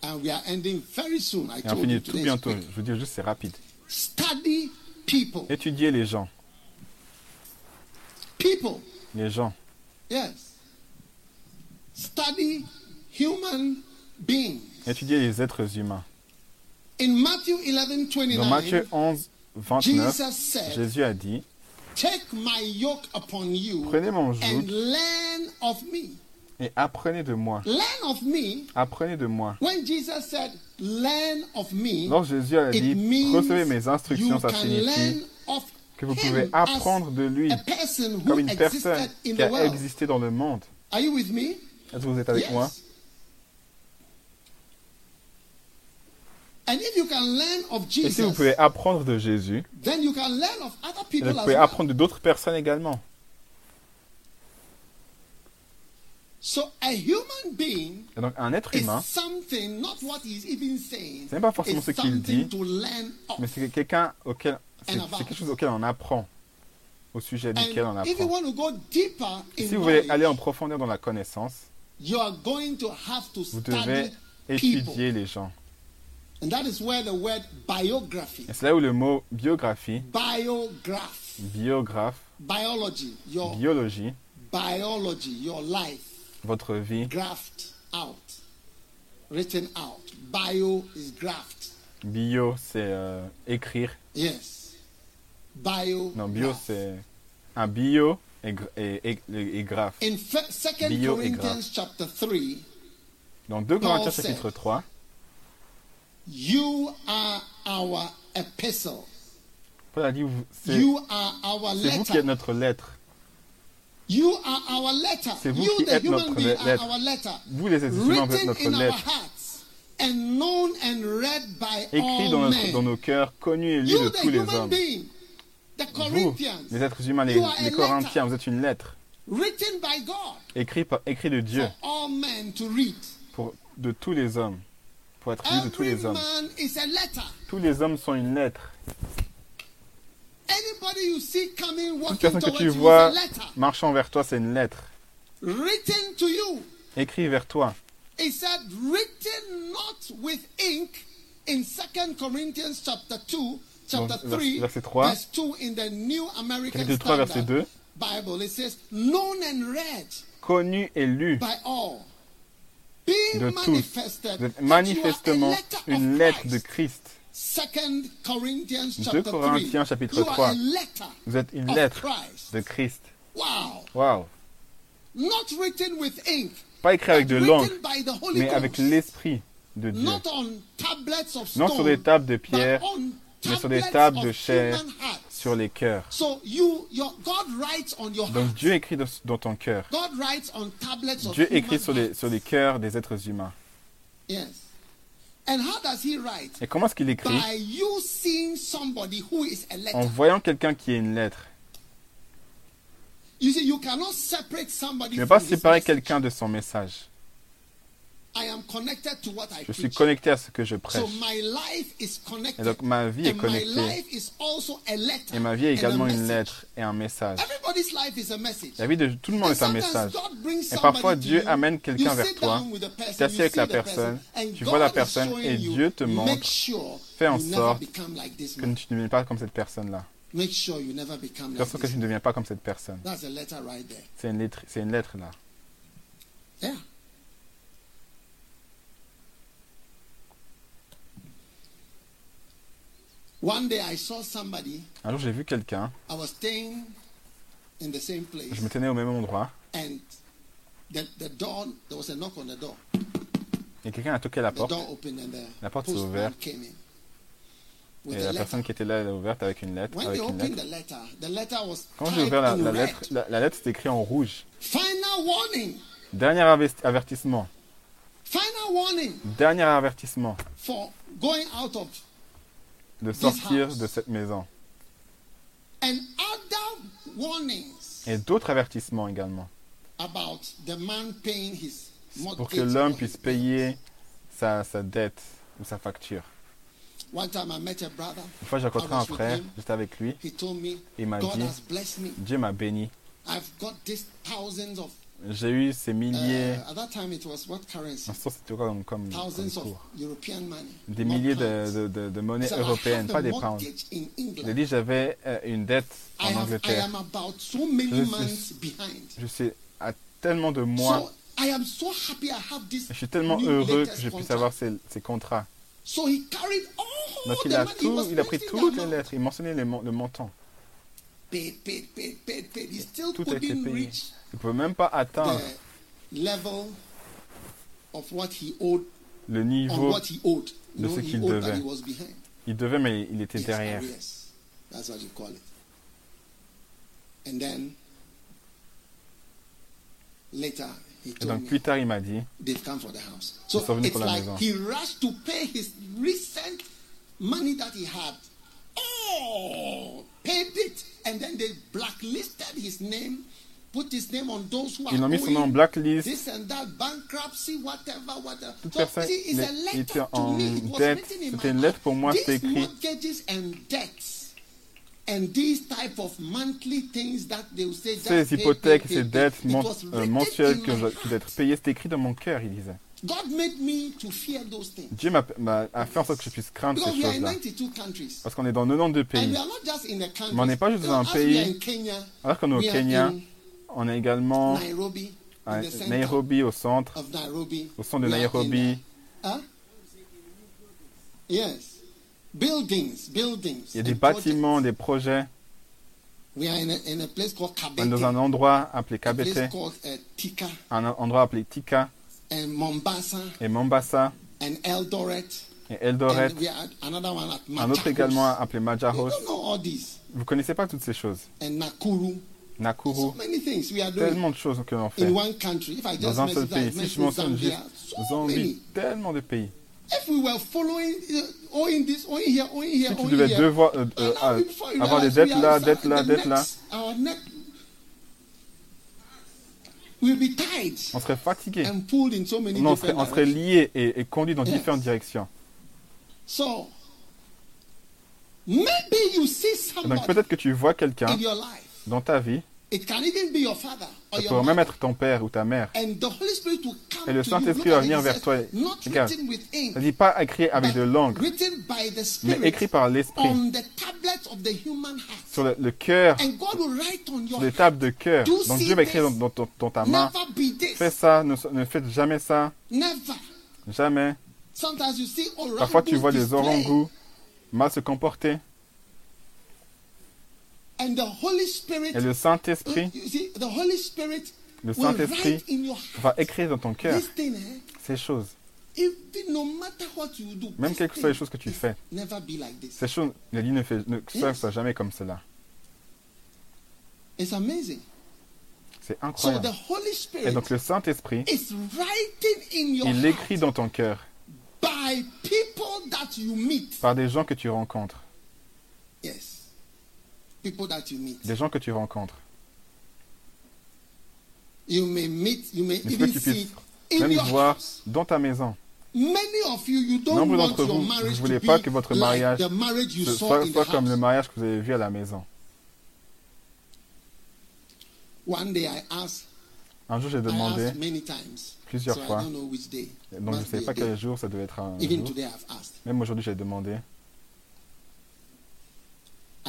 and we are ending very soon. I
Et on
told you
finit tout bientôt. Je vous dis juste, c'est rapide.
Study people.
Étudier les gens.
People.
Les gens.
Yes. Study human beings.
Étudier les êtres humains.
In Matthew 11
Dans Matthieu
29,
11, 29,
Jesus said,
Jésus a dit
Take my yoke upon you
Prenez mon joug
learn of me.
et apprenez de moi. Apprenez de moi.
When Jesus said, Learn of me,
Lorsque Jésus a
it
dit Recevez mes instructions, ça signifie que vous pouvez apprendre de lui comme une personne qui a existé dans le monde.
Are you with me?
Est-ce que vous êtes avec moi
And if you can learn of
Et si vous pouvez apprendre de Jésus,
then you can learn of other
et
people
vous pouvez apprendre d'autres personnes également.
So a human being
Et donc un être humain,
something thing, not what he's even saying.
C'est même pas forcément ce qu'il dit,
something to learn of.
mais c'est quelqu'un auquel, c'est quelque chose auquel on apprend, au sujet duquel on
And if you
apprend.
want to go deeper in
Si vous voulez aller en
knowledge,
profondeur dans la connaissance,
you are going to have to
vous
study
devez
people.
étudier les gens.
And that is where the word biography,
Et c'est là où le mot biographie,
biograph,
biographe,
biology, your
biologie,
biology, your life,
votre vie,
graphed out, written out. Bio is graphed.
bio c'est euh, écrire,
Yes. Bio.
non bio c'est un bio et, et, et, et graphe.
In fe- Second
Bio et
Corinthians
graphe.
chapter 3,
Dans 2
Paul
Corinthiens chapitre 3,
you are our epistle.
Paul a dit vous- c'est
You are our
c'est vous qui êtes
letter.
notre lettre.
You are our letter.
C'est vous
You,
qui
the
êtes
human
notre lettre.
our letter.
Vous les êtres humains, vous êtes notre lettre.
and known and read by
Écrit
all
dans, notre- dans nos cœurs, connu et lu
you,
de
the
tous les hommes.
being,
Vous,
Corinthians,
les êtres humains, les, les Corinthiens, vous êtes une lettre
written by God
écrite par- écrit de Dieu
for all men to read.
pour, de tous les hommes, pour être lu de tous les hommes. Tous les hommes sont une lettre.
Anybody you see coming,
Toute personne que tu vois marchant vers toi, c'est une lettre.
Written to you.
Écrit vers toi.
It said, written not with ink in Second Corinthians chapter 2, chapter
vers-
3,
verset 3.
verse 2 in the New American
Chapitre 3, verset
Standard
2.
Bible. It says, known and read
Connu et lu
by all.
De tous. Vous êtes manifestement une lettre de Christ.
Second Corinthians
2
chapter 3.
Corinthiens, chapitre
you are
3.
a letter
Vous êtes une lettre de Christ.
Wow.
Waouh.
Not written with ink.
Pas écrit avec de l'encre, mais avec l'Esprit de Dieu. Non sur des tables de pierre, mais sur des tables de chair. Sur les cœurs.
So you, your God writes on your
Donc. Dieu écrit dans ton cœur. Dieu écrit sur les, sur les cœurs des êtres humains.
Yes. And how does he write?
Et comment est-ce qu'il écrit?
By you seeing somebody who is a letter.
En voyant quelqu'un qui est une lettre.
You see, you cannot separate somebody
Tu ne peux pas séparer quelqu'un de son message.
I am connected to what I
Je suis connecté à ce que je prêche.
So my life is connected.
Et donc ma vie est connectée.
life is also a letter.
Et ma vie est
and a
également une
message.
lettre et un message.
Everybody's life is a message.
La vie de tout le monde est un
sometimes
message.
God brings
Et parfois, Dieu
you,
amène quelqu'un
you
vers toi, tu t'assieds avec la personne,
and
tu vois la personne et
you,
Dieu te
make
montre,
sure
fais en
you never
sorte
become like this
que tu ne deviens pas comme cette personne-là.
Make sure you never become
Faire
like
sorte que
this
tu ne deviens pas comme cette personne.
That's a letter right there.
C'est une lettre, c'est une lettre là.
Yeah. One day I saw somebody,
Un jour, j'ai vu quelqu'un,
I was staying in the same place,
je me tenais au même endroit,
and the, the door, there was a knock on the door.
et quelqu'un a toqué la porte, La porte s'est ouverte.
came in with
et la personne qui était là, elle a ouverte avec une lettre.
When
Avec
they
une
opened
lettre.
the letter, the letter was
Quand j'ai ouvert la, lettre, la, la lettre c'était écrit en rouge.
Final warning.
Dernier averti- avertissement.
Final warning
Dernier avertissement
for going out of
de sortir de cette maison. Et d'autres avertissements également.
about the man paying his mortgage.
Pour que l'homme puisse payer sa, sa dette ou sa facture. Une fois, j'ai rencontré un frère, j'étais avec lui, il m'a dit. Dieu m'a béni. J'ai eu ces
Uh,
milliers,
at that time, it was what currency?
c'était comme, comme, comme
Thousands of
cours?
European money.
Des milliers de, de, de, de
He
monnaies
I
européennes, pas des pounds.
England.
dit j'avais euh, une dette
I,
en
have, I
Angleterre.
am about so many
Je
months behind.
Je suis à tellement de mois.
So I am so happy I have this.
Je suis tellement heureux que je puisse avoir ces, ces contrats.
So he carried all
Donc il a tout, il pris toutes les lettres. Il mentionnait le montant.
Paid, paid, paid, paid, paid. He still
Tout a été payé.
reach
Il ne pouvait même pas atteindre
the level of what he owed
le niveau.
what he owed.
de
No,
ce
he
qu'il devait.
he was behind.
Il devait, mais il était
Yes,
derrière.
arrears. That's what you call it. And then later he
Et donc plus tard, il m'a dit Ils sont venus pour la maison.
he rushed to pay his recent money that he had. Oh, paid it, and then they blacklisted his name put his name on those who
Ils
are
ont mis son nom en blacklist. Toute
So,
personne, il, était en dette. C'était une lettre pour moi, c'était écrit. Ces hypothèques, ces dettes euh, mensuelles
in
que je- qui
heart.
doivent être payées, c'était écrit dans mon cœur, il disait. Dieu m'a fait en sorte que je puisse craindre ces choses-là.
92 countries.
Parce qu'on est dans 92
And
pays. Mais on n'est pas juste dans un pays. Alors qu'on est au Kenya, on est également
Nairobi,
à Nairobi, au centre,
Nairobi.
au centre de Nairobi.
the- Huh? Yes. Buildings, buildings.
Il y a des
projects.
bâtiments, des projets.
We are in a, in a place called
On est dans un endroit appelé
a
Kabete,
called uh, Tika
un endroit appelé Tika
and Mombasa
et Mombasa
and Eldoret.
et Eldoret.
And we are at another one at
Un autre également appelé Majahos. Vous connaissez pas toutes ces choses.
And Nakuru. So
Nakuru,
many things we are doing
tellement de choses que l'on fait.
in one country. If I just
Dans un seul pays. Si je
mention
mentionne juste Zambie, tellement de pays. Si tu devais devoir, euh, euh, avoir des dettes
we
là, dettes là, dettes là, on serait fatigué. on serait, on serait lié et, et conduit dans différentes directions.
So maybe you see
Donc peut-être que tu vois quelqu'un. Dans ta vie,
It can even be your father or
ça pourrait même être ton père ou ta mère.
And the Holy Spirit will come
Et le Saint-Esprit va venir vers toi. Regarde. Ça dit pas écrit avec de
the
mais écrit par l'Esprit sur le, le cœur,
And God will write on your
sur les tables de cœur.
Do
Donc Dieu va écrire dans, dans dans ta main. Fais ça, ne, ne faites jamais ça,
Never.
jamais.
Sometimes you see
Parfois tu vois des orangus mal se comporter.
And the Holy Spirit,
Et le Saint-Esprit,
you see, the Holy Spirit
le Saint-Esprit va écrire dans ton cœur
eh,
ces choses. Même quelles que soient les choses que tu
is
fais.
Never be like this.
Ces choses, ne fais ne jamais comme cela.
It's amazing.
C'est
So the
incroyable.
Holy
Et
Spirit
donc le Saint-Esprit,
is writing in your
il écrit dans ton cœur
by people that you meet.
par des gens que tu rencontres.
Yes. People that you meet.
Des gens que tu rencontres.
You may meet, you may even
que tu puisses même voir
house.
dans ta maison?
Many of you, you don't
Nombre d'entre vous, vous ne voulez pas que votre mariage soit, comme le mariage que vous avez vu à la maison.
One day I asked,
Un jour, j'ai demandé,
asked many times.
plusieurs fois.
I don't know which day.
donc je ne sais pas quel jour ça devait être un
Even
jour.
today I've asked.
Même aujourd'hui, j'ai demandé.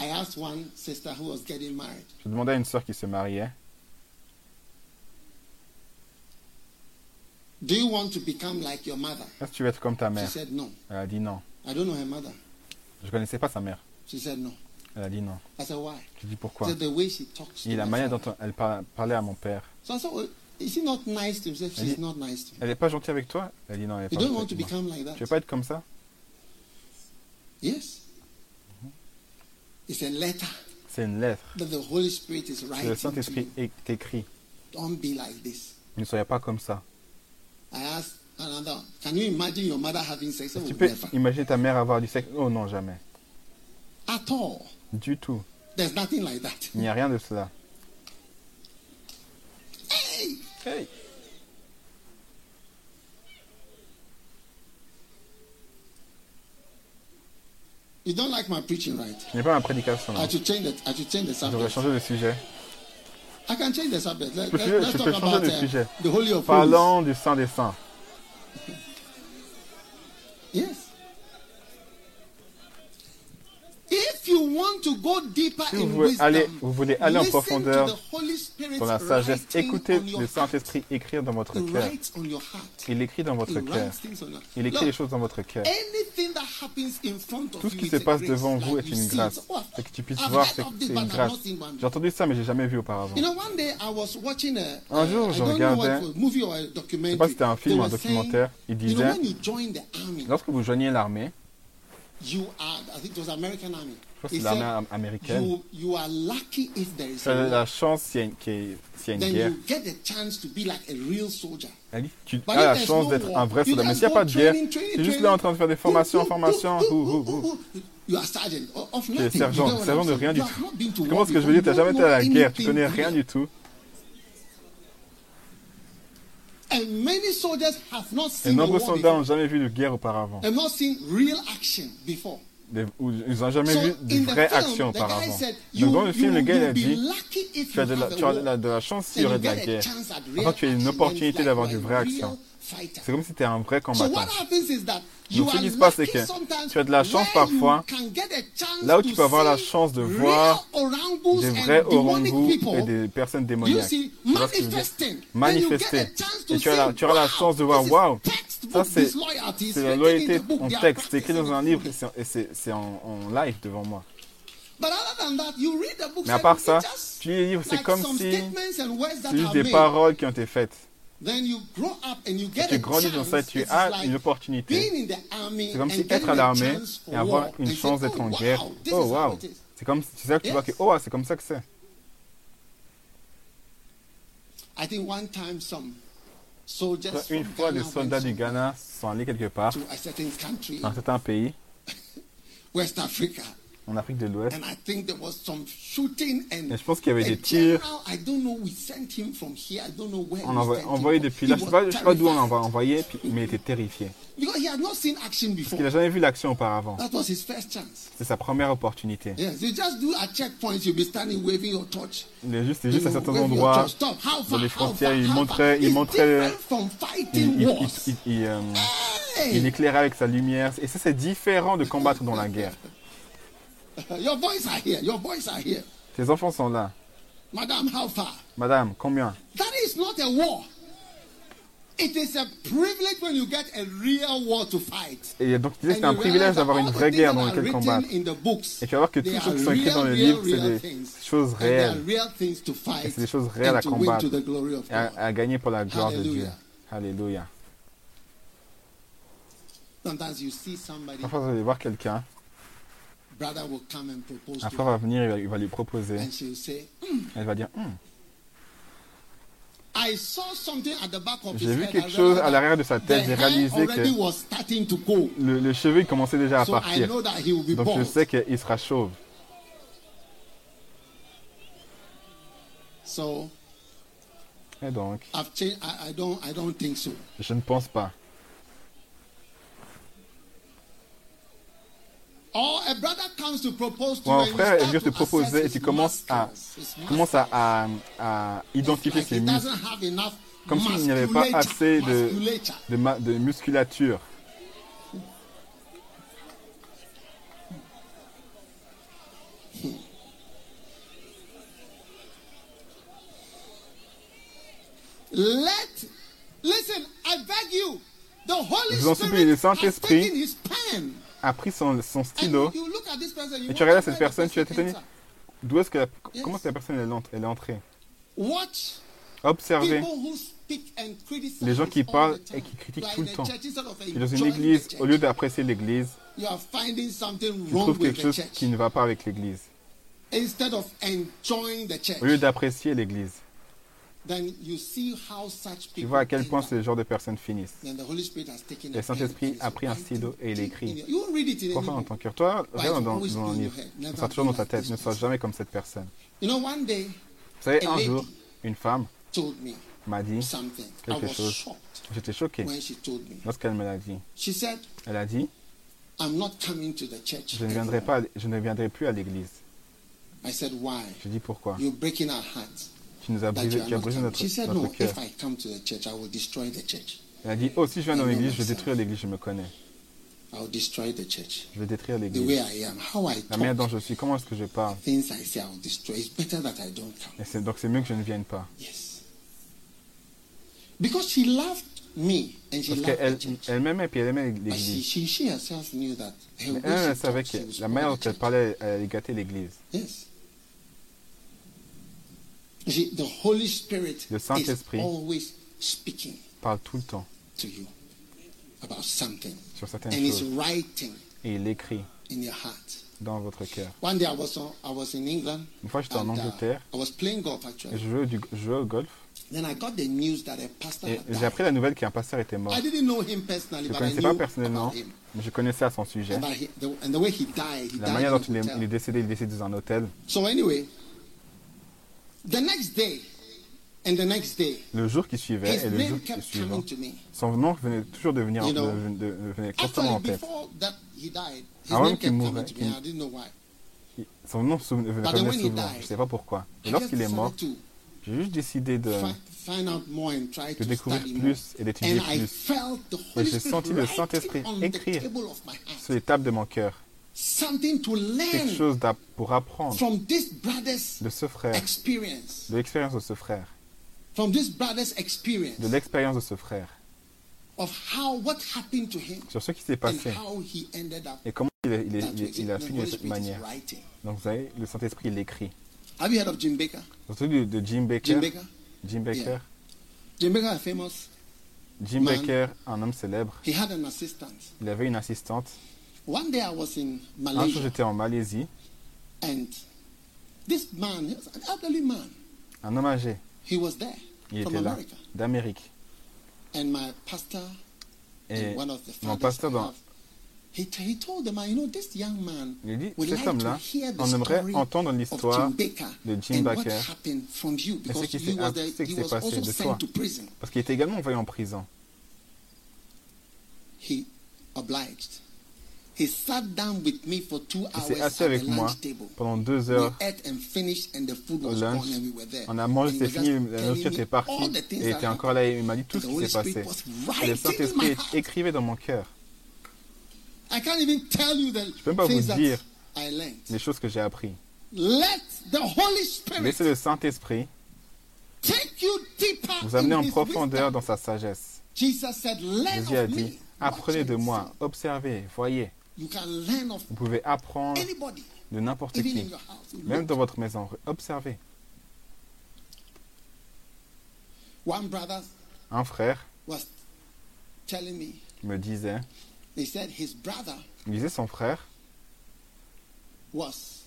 I asked one sister who was getting married.
J'ai demandé à une sœur qui se mariait,
Do you want to become like your mother?
est-ce que tu veux être comme ta
She
mère?
said no.
Elle a dit non.
I don't know her mother.
Je ne connaissais pas sa mère.
She said no.
Elle a dit non.
I said why?
Je dis
She
pourquoi
said the way she talks to
Et la manière dont elle par- parlait à mon père.
So I said, well, is she not nice to? She
Elle
she's not nice to me.
Elle n'est pas gentille avec toi? Elle dit non, elle n'est
You
pas
don't want to become like
Tu veux
that?
pas être comme ça?
Yes. It's a letter
C'est une lettre.
that the Holy Spirit is
que Le
writing to
Saint-Esprit
you.
est écrit.
Don't be like this.
Ne soyez pas comme ça.
I asked another, can you imagine your mother having sex? Oh,
Tu peux
never.
imaginer ta mère avoir du sexe? Oh non, jamais.
At all.
Du tout.
There's nothing like that.
Il n'y a rien de cela.
Hey!
Hey
You don't like my preaching, right?
Pas ma prédication.
I should change the, I should change the
Je devrais
subject.
changer de sujet.
I can change the subject. Let,
Je peux changer-
let's
je
talk
peux changer
about
de
uh,
sujet.
the Holy of Holies.
Parlons du Saint des Saints.
Yes. If you want to go deeper
Si vous voulez aller, vous voulez aller en
listen
profondeur
to the Holy Spirit
dans la sagesse, écoutez le
heart.
Saint-Esprit écrire dans votre cœur. Il écrit dans votre cœur. Il écrit les choses dans votre cœur. Tout ce
you
qui se passe devant vous est une grâce.
it. Oh,
Et que tu puisses voir, c'est une grâce. J'ai entendu ça, mais j'ai jamais vu auparavant.
You know, one day I was watching a,
Un jour, je regardais-
it was, movie or a
Je sais
documentary.
pas si c'était un film ou un documentaire. Il
saying, you know,
disait,
when you join the army,
lorsque vous joignez l'armée,
you are, I think it was American army.
je crois que c'est l'armée américaine,
you, you are lucky if there is
tu
a
la chance s'il y a une- y a
Then
guerre.
you get the chance to be like a real soldier.
Tu
But
as la chance
no
d'être un vrai soldat. Mais s'il n'y a pas de guerre, tu es juste là en train de faire des formations, formations. Tu es sergent, sergent de rien du tout.
not been to
Tu
war
comprends ce que je veux dire? Tu n'as jamais été à la guerre, tu
anything
connais rien du tout.
And many soldiers have not
Et nombreux soldats n'ont jamais vu de guerre auparavant.
Have not seen real action before.
Des- ou- Ils n'ont jamais
So,
vu de vraie
film,
action auparavant.
said,
Donc dans le film, le gars a dit, tu as de la, tu as de la, de la chance s'il y aurait de la guerre.
real
tu as une opportunité d'avoir du vraie
real
action. C'est comme si tu étais un vrai combattant. Donc, ce qui se passe, c'est que tu as de la chance parfois, là où tu peux avoir la chance de voir
orangus
des vrais
people,
et des personnes démoniaques. Manifester. Et tu as la, tu auras la chance de voir, waouh, ça c'est la loyauté en texte, c'est écrit dans un livre et c'est- en, en live devant moi.
But other than that, you read the book
Mais à part ça, tu lis les livres, c'est comme si c'est juste des paroles qui ont été faites.
Then you grow up and you get
Tu grandis dans ça, tu as une opportunité. C'est comme si être à l'armée et avoir une chance d'être
oh,
en
wow,
guerre. Oh
is.
C'est comme c'est là que tu vois que oh c'est comme ça que c'est. Une fois, des soldats du Ghana sont allés quelque part dans un certain pays
West Africa,
en Afrique de l'Ouest. Et je pense qu'il y avait des tirs. On envoie, envoyé depuis là, je sais
was
pas, je sais pas d'où on l'envoie envoyé, mais il était terrifié. Parce qu'il n'a jamais vu l'action auparavant. C'est sa première opportunité. Il est juste, à certains endroits,
far,
les frontières, il montrait- il montrait- il, il- il- il- euh, il éclairait avec sa lumière. Et ça, c'est différent de combattre dans la guerre.
Your boys are here. Your boys are here.
Tes enfants sont là.
Madam, how far?
Madame, combien?
That is not a war. It is a privilege when you get a real war to fight.
Et donc, tu que c'est un privilège d'avoir une vraie guerre dans laquelle combattre. Et tu vas voir que toutes les choses qui sont écrites dans le livre, c'est des choses
And there are
réelles.
real things to
Et
fight
c'est des choses réelles à combattre.
to the glory of
Et à,
God.
à gagner pour la gloire de Dieu.
Alléluia.
Alléluia.
Sometimes you see somebody,
Parfois, vous allez voir quelqu'un,
brother will come and propose
un frère va venir, il va, il va lui proposer.
say,
Elle va dire,
I saw something at the back of his
j'ai vu quelque chose à l'arrière de sa tête, j'ai réalisé que le, le cheveu commençait déjà à partir.
know that he will be
Donc je sais qu'il sera chauve.
So
Et donc, je ne pense pas.
Or a brother comes to propose to
Ou un frère vient te
to
proposer et tu commences à, commences à,
muscles.
à, à identifier ses muscles. Comme s'il n'y avait pas assez de,
musculature.
de, de musculature.
Let listen. I beg you. The Holy
Je vous en supplie,
Spirit
le Saint-Esprit. A pris son, stylo. Et tu regardes cette personne, tu vas t'étonner. D'où est-ce que la, comment est-ce que la personne elle est entrée? Observez les gens qui parlent et qui critiquent tout le temps. Et dans une église, au lieu d'apprécier l'église, trouvent
with
quelque chose qui ne va pas avec l'église.
Instead of enjoying the church,
Au lieu d'apprécier l'église,
then you see how such
tu vois à quel point ce genre de personnes finissent.
Then the Holy Spirit has taken
Le Saint-Esprit a
is
pris un stylo et il écrit.
in your- You won't read it in
Pourquoi
book.
ton cœur Toi, regarde
it
dans, dans un livre. Ça sera toujours dans ta tête. Ne sois jamais comme cette personne.
You know, one day
Vous savez,
A
un jour, une femme
told me
m'a dit quelque
was
chose.
shocked
J'étais choqué
when she told me.
lorsqu'elle me l'a dit.
She said,
Elle a dit
I'm not coming to the church.
Je ne viendrai,
anymore."
pas, je ne viendrai plus à l'église.
I said, Why?
Je dis pourquoi? Nous as
That
brisé, notre, notre
No,
cœur.
if I come to the church, I will destroy the church.
Elle a dit Oh, si je viens dans l'église, je vais détruire l'église, je me connais. Je vais détruire l'église. La manière dont je suis, comment est-ce que je parle? Et Donc c'est mieux que je ne vienne pas. Parce qu'elle elle m'aimait et puis elle aimait l'église. Mais elle, elle savait que la manière dont elle parlait, elle allait gâter l'église.
Yes. You see, the Holy Spirit
Le Saint-Esprit
always speaking
Parle tout le temps
to you about something.
sur certaines
And
choses.
writing
Et il écrit
in your heart.
dans votre cœur.
One day I was, on, I was in England.
Une fois, j'étais en
uh,
Angleterre
I was playing golf
et
actually.
je jouais, du, je jouais au golf.
Then I got the news that a pastor
Et j'ai appris la nouvelle qu'un pasteur était mort.
I didn't know him personally,
Je ne
but I
connaissais
knew
pas personnellement, mais je connaissais à son sujet. La manière dont il est, il est décédé, il est décédé dans un hôtel.
So anyway, the next day, And the next day,
Le jour qui suivait et le jour qui suivant, son nom venait toujours de venir, de- de- de- venait constamment en tête. Avant qu'il
know why.
Son nom venait souvent, je ne sais pas pourquoi. Et lorsqu'il est mort, j'ai juste décidé de, découvrir plus et d'étudier plus. Et j'ai senti le Saint-Esprit écrire sur les tables de mon cœur
Something to
quelque
learn
chose d'app- pour apprendre
from this brother's
de ce frère,
experience.
de l'expérience de ce frère,
From this brother's experience
de l'expérience de ce frère,
of how what happened to him
sur ce qui s'est
and
passé
how he ended up
et comment il, a fini de cette manière.
writing.
Donc vous savez, le Saint-Esprit l'écrit.
Have you heard of Jim Baker?
Surtout de, de Jim Baker?
Jim Baker?
Jim Baker?
Yeah. Jim Baker, famous.
Jim
Man.
Baker, un homme célèbre.
He had an assistant.
Il avait une assistante.
One day I was in
Un jour,
Malaysia
j'étais en Malaisie.
and this man, he was an elderly man,
Un homme âgé,
he was there
il
from
était là,
America.
d'Amérique.
And my pastor
Et
and one of the
mon
fathers
pasteur,
I
dans,
have, he, t- he told the man, you know, this young man
il dit,
would
cet
like to
homme-là,
hear the
on aimerait
story
entendre
of
l'histoire
Jim Baker
de Jim
and
Baker.
happened from you
ce
because
qui
he
s'est-
was, there,
ce qui
he
s'est
was
passé
also
de
sent
toi.
to prison.
parce qu'il était également envoyé en prison.
He obliged. He sat down with me for two
Il
hours
s'est assis
the
avec moi pendant deux heures.
ate and finished and the food
au
was
lunch.
gone and we were there.
On a mangé, c'est fini,
just
la nourriture était partie. Et était encore là, il m'a dit tout ce
the
qui
Holy
s'est passé. Et le Saint-Esprit écrivait dans mon cœur
I can't even tell you the
peux même pas
things
vous
that
dire
I learned.
les choses que j'ai apprises.
Let the Holy Spirit
Laissez le Saint-Esprit
take you deeper
vous amener en
his
profondeur dans sa sagesse.
Jesus said, learn
Jésus a dit,
me.
apprenez de moi, observez, voyez.
You can learn of
Vous pouvez apprendre
anybody,
de n'importe qui, même dans votre maison. Observez.
One brother
Un frère
was telling me,
disait,
he said his brother
il disait son frère
was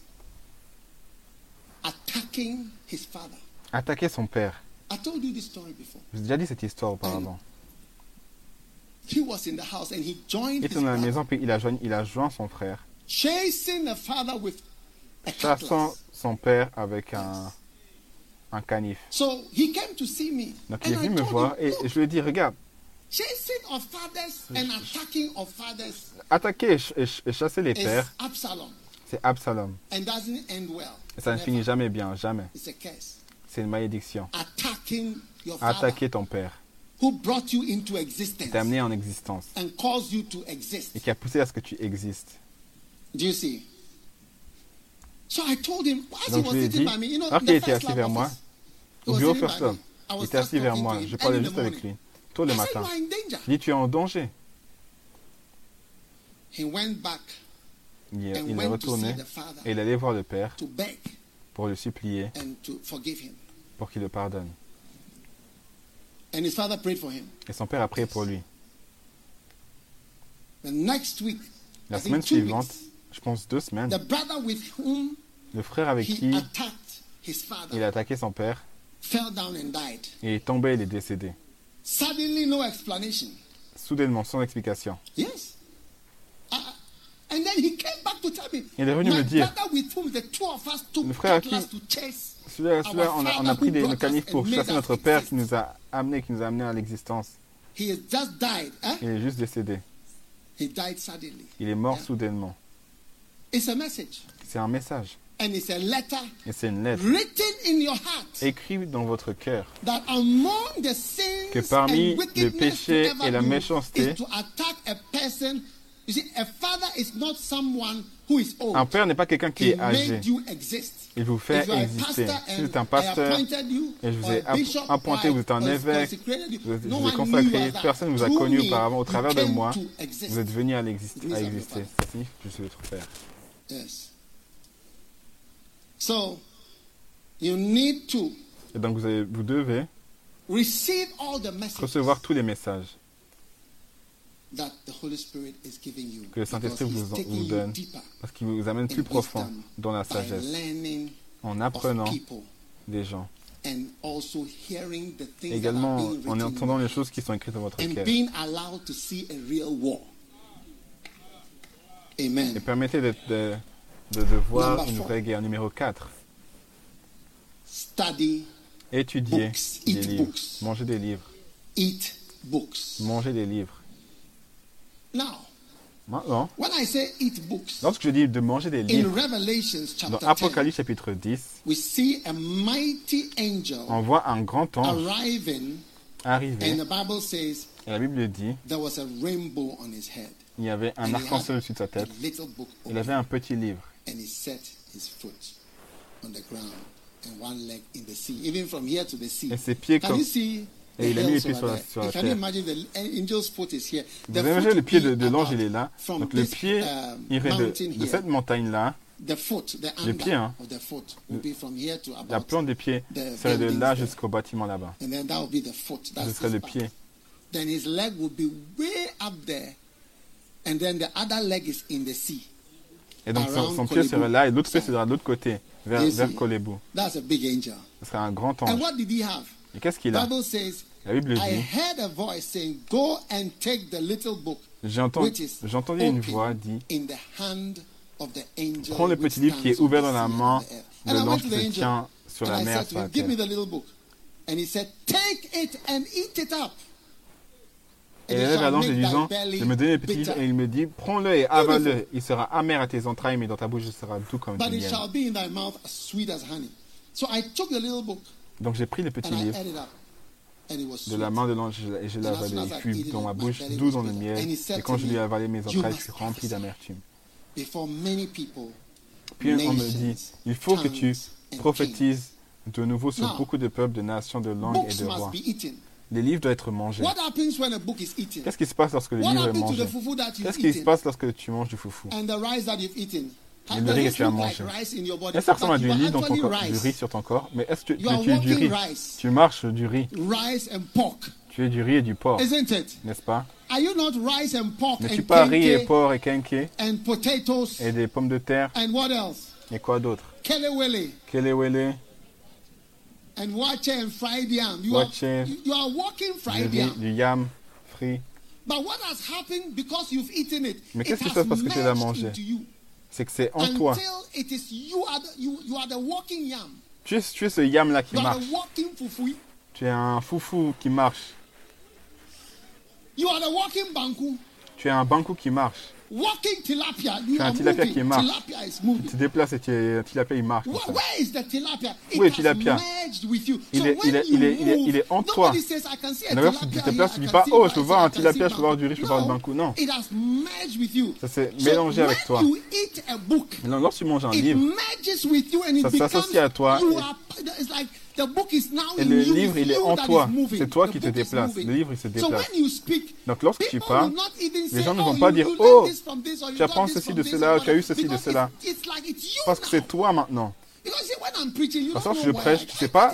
attacking his father.
attaquait son père.
I told you this story before.
J'ai déjà dit cette histoire auparavant.
He was in the house and he joined
Il était dans la maison, puis il a joint, il a joint son frère,
chasing the father with a
chassant son père avec un, un canif.
So he came to see me.
Donc il est venu me voir et
"Look,
je lui ai dit, regarde,
chasing of fathers and attacking of fathers
attaquer et, ch- et ch- et chasser les pères, c'est Absalom.
and doesn't end well.
Et ça ne finit jamais bien, jamais.
It's a curse.
C'est une malédiction.
Attacking your father
Attaquer ton père,
who brought you into
qui
existence
t'a amené en existence
and caused you to exist.
et qui a poussé à ce que tu existes.
Do you see? So I told him, as he
Donc
was
je lui ai
sitting
dit,
by me, you know,
alors
in
qu'il
the
était assis vers moi, au
was
bureau First. Love, il
was
était assis vers moi, je parlais juste avec lui, tôt le matin. Je lui ai dit, tu es en danger.
He went back
Il, il est retourné
see the father
et il allait voir le père
to beg
pour le supplier, pour qu'il le pardonne.
And his father prayed for him.
Et son père a prié pour lui.
The next week,
La semaine suivante,
weeks,
je pense deux semaines,
the brother with whom
le frère avec
he
qui
attacked his father
il a attaqué son père,
fell down and died.
il est tombé, il est décédé.
Suddenly, no explanation.
Soudainement, sans explication.
Yes. Uh, and then he came back to tell me,
Il est venu
my
me dire, Le frère à qui-. Celui-là, on, a, on a pris des, canif pour chasser notre père qui nous a amené, qui nous a amené à l'existence.
He has just died. eh?
Il est juste décédé. Il est mort soudainement. C'est un message. Et c'est une lettre écrite dans votre cœur. Que parmi le péché et la méchanceté. Un père n'est pas quelqu'un qui est âgé. Il vous fait exister. Si vous êtes un pasteur et je vous ai appointé, vous êtes un évêque, vous ai-
no
je vous ai consacré, personne ne vous a connu auparavant. Au travers de moi, vous êtes venu à, à exister. que je suis votre père.
Yes. So, you need to
Et donc vous, avez- vous devez
receive all the messages
recevoir tous les messages
that the Holy Spirit is giving you.
Que le Saint-Esprit vous, donne parce qu'il vous amène plus profond dans la sagesse
learning
en apprenant
people
des gens.
and also hearing the things
Également en
written
entendant les choses qui sont écrites dans votre cœur.
being allowed to see a real war. Amen.
Et permettez de, de, de, de voir une vraie guerre. Numéro 4.
Study
Étudier
Books.
des
Eat
livres.
books.
Manger des livres.
Eat books.
Manger des livres.
Now,
Maintenant,
when I say eat books,
lorsque je dis de manger des
in
livres, dans
chapter 10,
Apocalypse chapitre 10,
we see a mighty angel
on voit un grand ange
arriving,
arriver.
and the Bible says
Et la Bible dit,
there was a rainbow on his head.
il y avait un arc-en-ciel de sa tête. Il avait un petit livre.
and he set his foot on the ground and one leg in the sea, even from here to the sea.
Et ses pieds
Can
comme...
you see
Et il a mis les pieds sur la- sur la
Can you
terre.
imagine the angel's foot is here?
Vous imaginé le pied de, de l'ange, il est là. Donc le pied
um,
irait de, cette montagne-là.
The foot, the
Le pied, hein.
of the foot will be from here to
La plante des pieds serait de là jusqu'au bâtiment là-bas.
and then that will be the foot.
Ce serait le pied.
Then his leg will be way up there, and then the other leg is in the sea.
Et donc son, pied serait là et l'autre pied serait de l'autre côté, vers, vers. Kolebu.
That's a big angel.
Ce serait un grand
And
ange.
what did he have?
Et qu'est-ce qu'il a?
Bible says,
La Bible
I
dit,
heard a voice saying, Go and take the little book
j'ai entendu,
which is
j'ai entendu une voix dit, prends le petit livre qui est ouvert dans la main
the air."
de l'ange qui tient sur la mer,
said
sur
to
la
him, Give me
terre.
the little book. And he said, Take it and eat it up.
Et il à l'ange disant, je me le petit livre et il me dit, prends-le et avale-le. Il sera amer à tes entrailles, mais dans ta bouche, il sera doux comme du miel.
shall be in thy mouth as sweet as honey. So I took the little book
Donc j'ai pris le petit livre de la main de l'ange et je l'ai
And as
avalé.
soon as
Il
I
fut dans ma bouche dans le
bitter.
miel. Et quand je lui ai
me,
avalé mes
"You
entrailles, je
must
suis rempli
prophesy."
d'amertume.
Before many people,
Puis on me dit, il faut que tu prophétises de nouveau sur beaucoup de peuples, de nations, de langues et de rois. Les livres doivent être mangés.
What happens when a book is eaten?
Qu'est-ce qui se passe lorsque le livre est mangé? Qu'est-ce qui se passe lorsque tu manges du foufou Et le riz que tu as mangé. du riz dans ton corps, du riz sur ton corps Mais est-ce que tu, es du riz? Tu marches du riz. Tu es du riz et du porc, n'est-ce pas?
Are you not rice and pork
Ne tu
and
pas riz et porc et kenke et des pommes de terre et quoi d'autre?
Kelewele and wache and fried yam. You are,
Wache,
you, you are walking
du
fried yam.
du yam frit.
But what has happened because you've eaten it?
Mais qu'est-ce qui se passe parce que tu l'as mangé. C'est que c'est en toi. Tu es, tu es ce yam là qui
You are
marche.
the walking fufu.
Tu es un foufou qui marche.
You are the walking banku.
Tu es un bankou qui marche.
Walking tilapia. You
un tilapia
moving.
qui marche.
Tilapia is
Tu te déplaces et tu es tilapia, il marche.
Where, is the tilapia? It
Où est tilapia?
merged with you.
Il
so
est-
when
il est-
you
il est- il est-
move,
il est en toi.
says, I can see a
D'ailleurs, tu te déplaces, tu
I
dis pas, oh, je peux voir un tilapia, je peux voir du riz, je peux voir le bankou. Non.
It has merged with you.
Ça s'est
So
mélangé avec toi.
you eat a book,
Mais non, lorsque tu manges un livre,
merges with you and it
Ça s'associe à toi
you
et-
are, it's like the book is now
et le livre, il est en toi. C'est toi qui te
book is
déplace.
moving.
Le livre, il se déplace. Donc lorsque tu parles, les gens ne
oh,
vont pas
you-
dire, oh, tu apprends ceci de cela, tu as eu ceci de cela. Parce que c'est toi maintenant. Parce que
know
je prêche, tu sais
I
pas,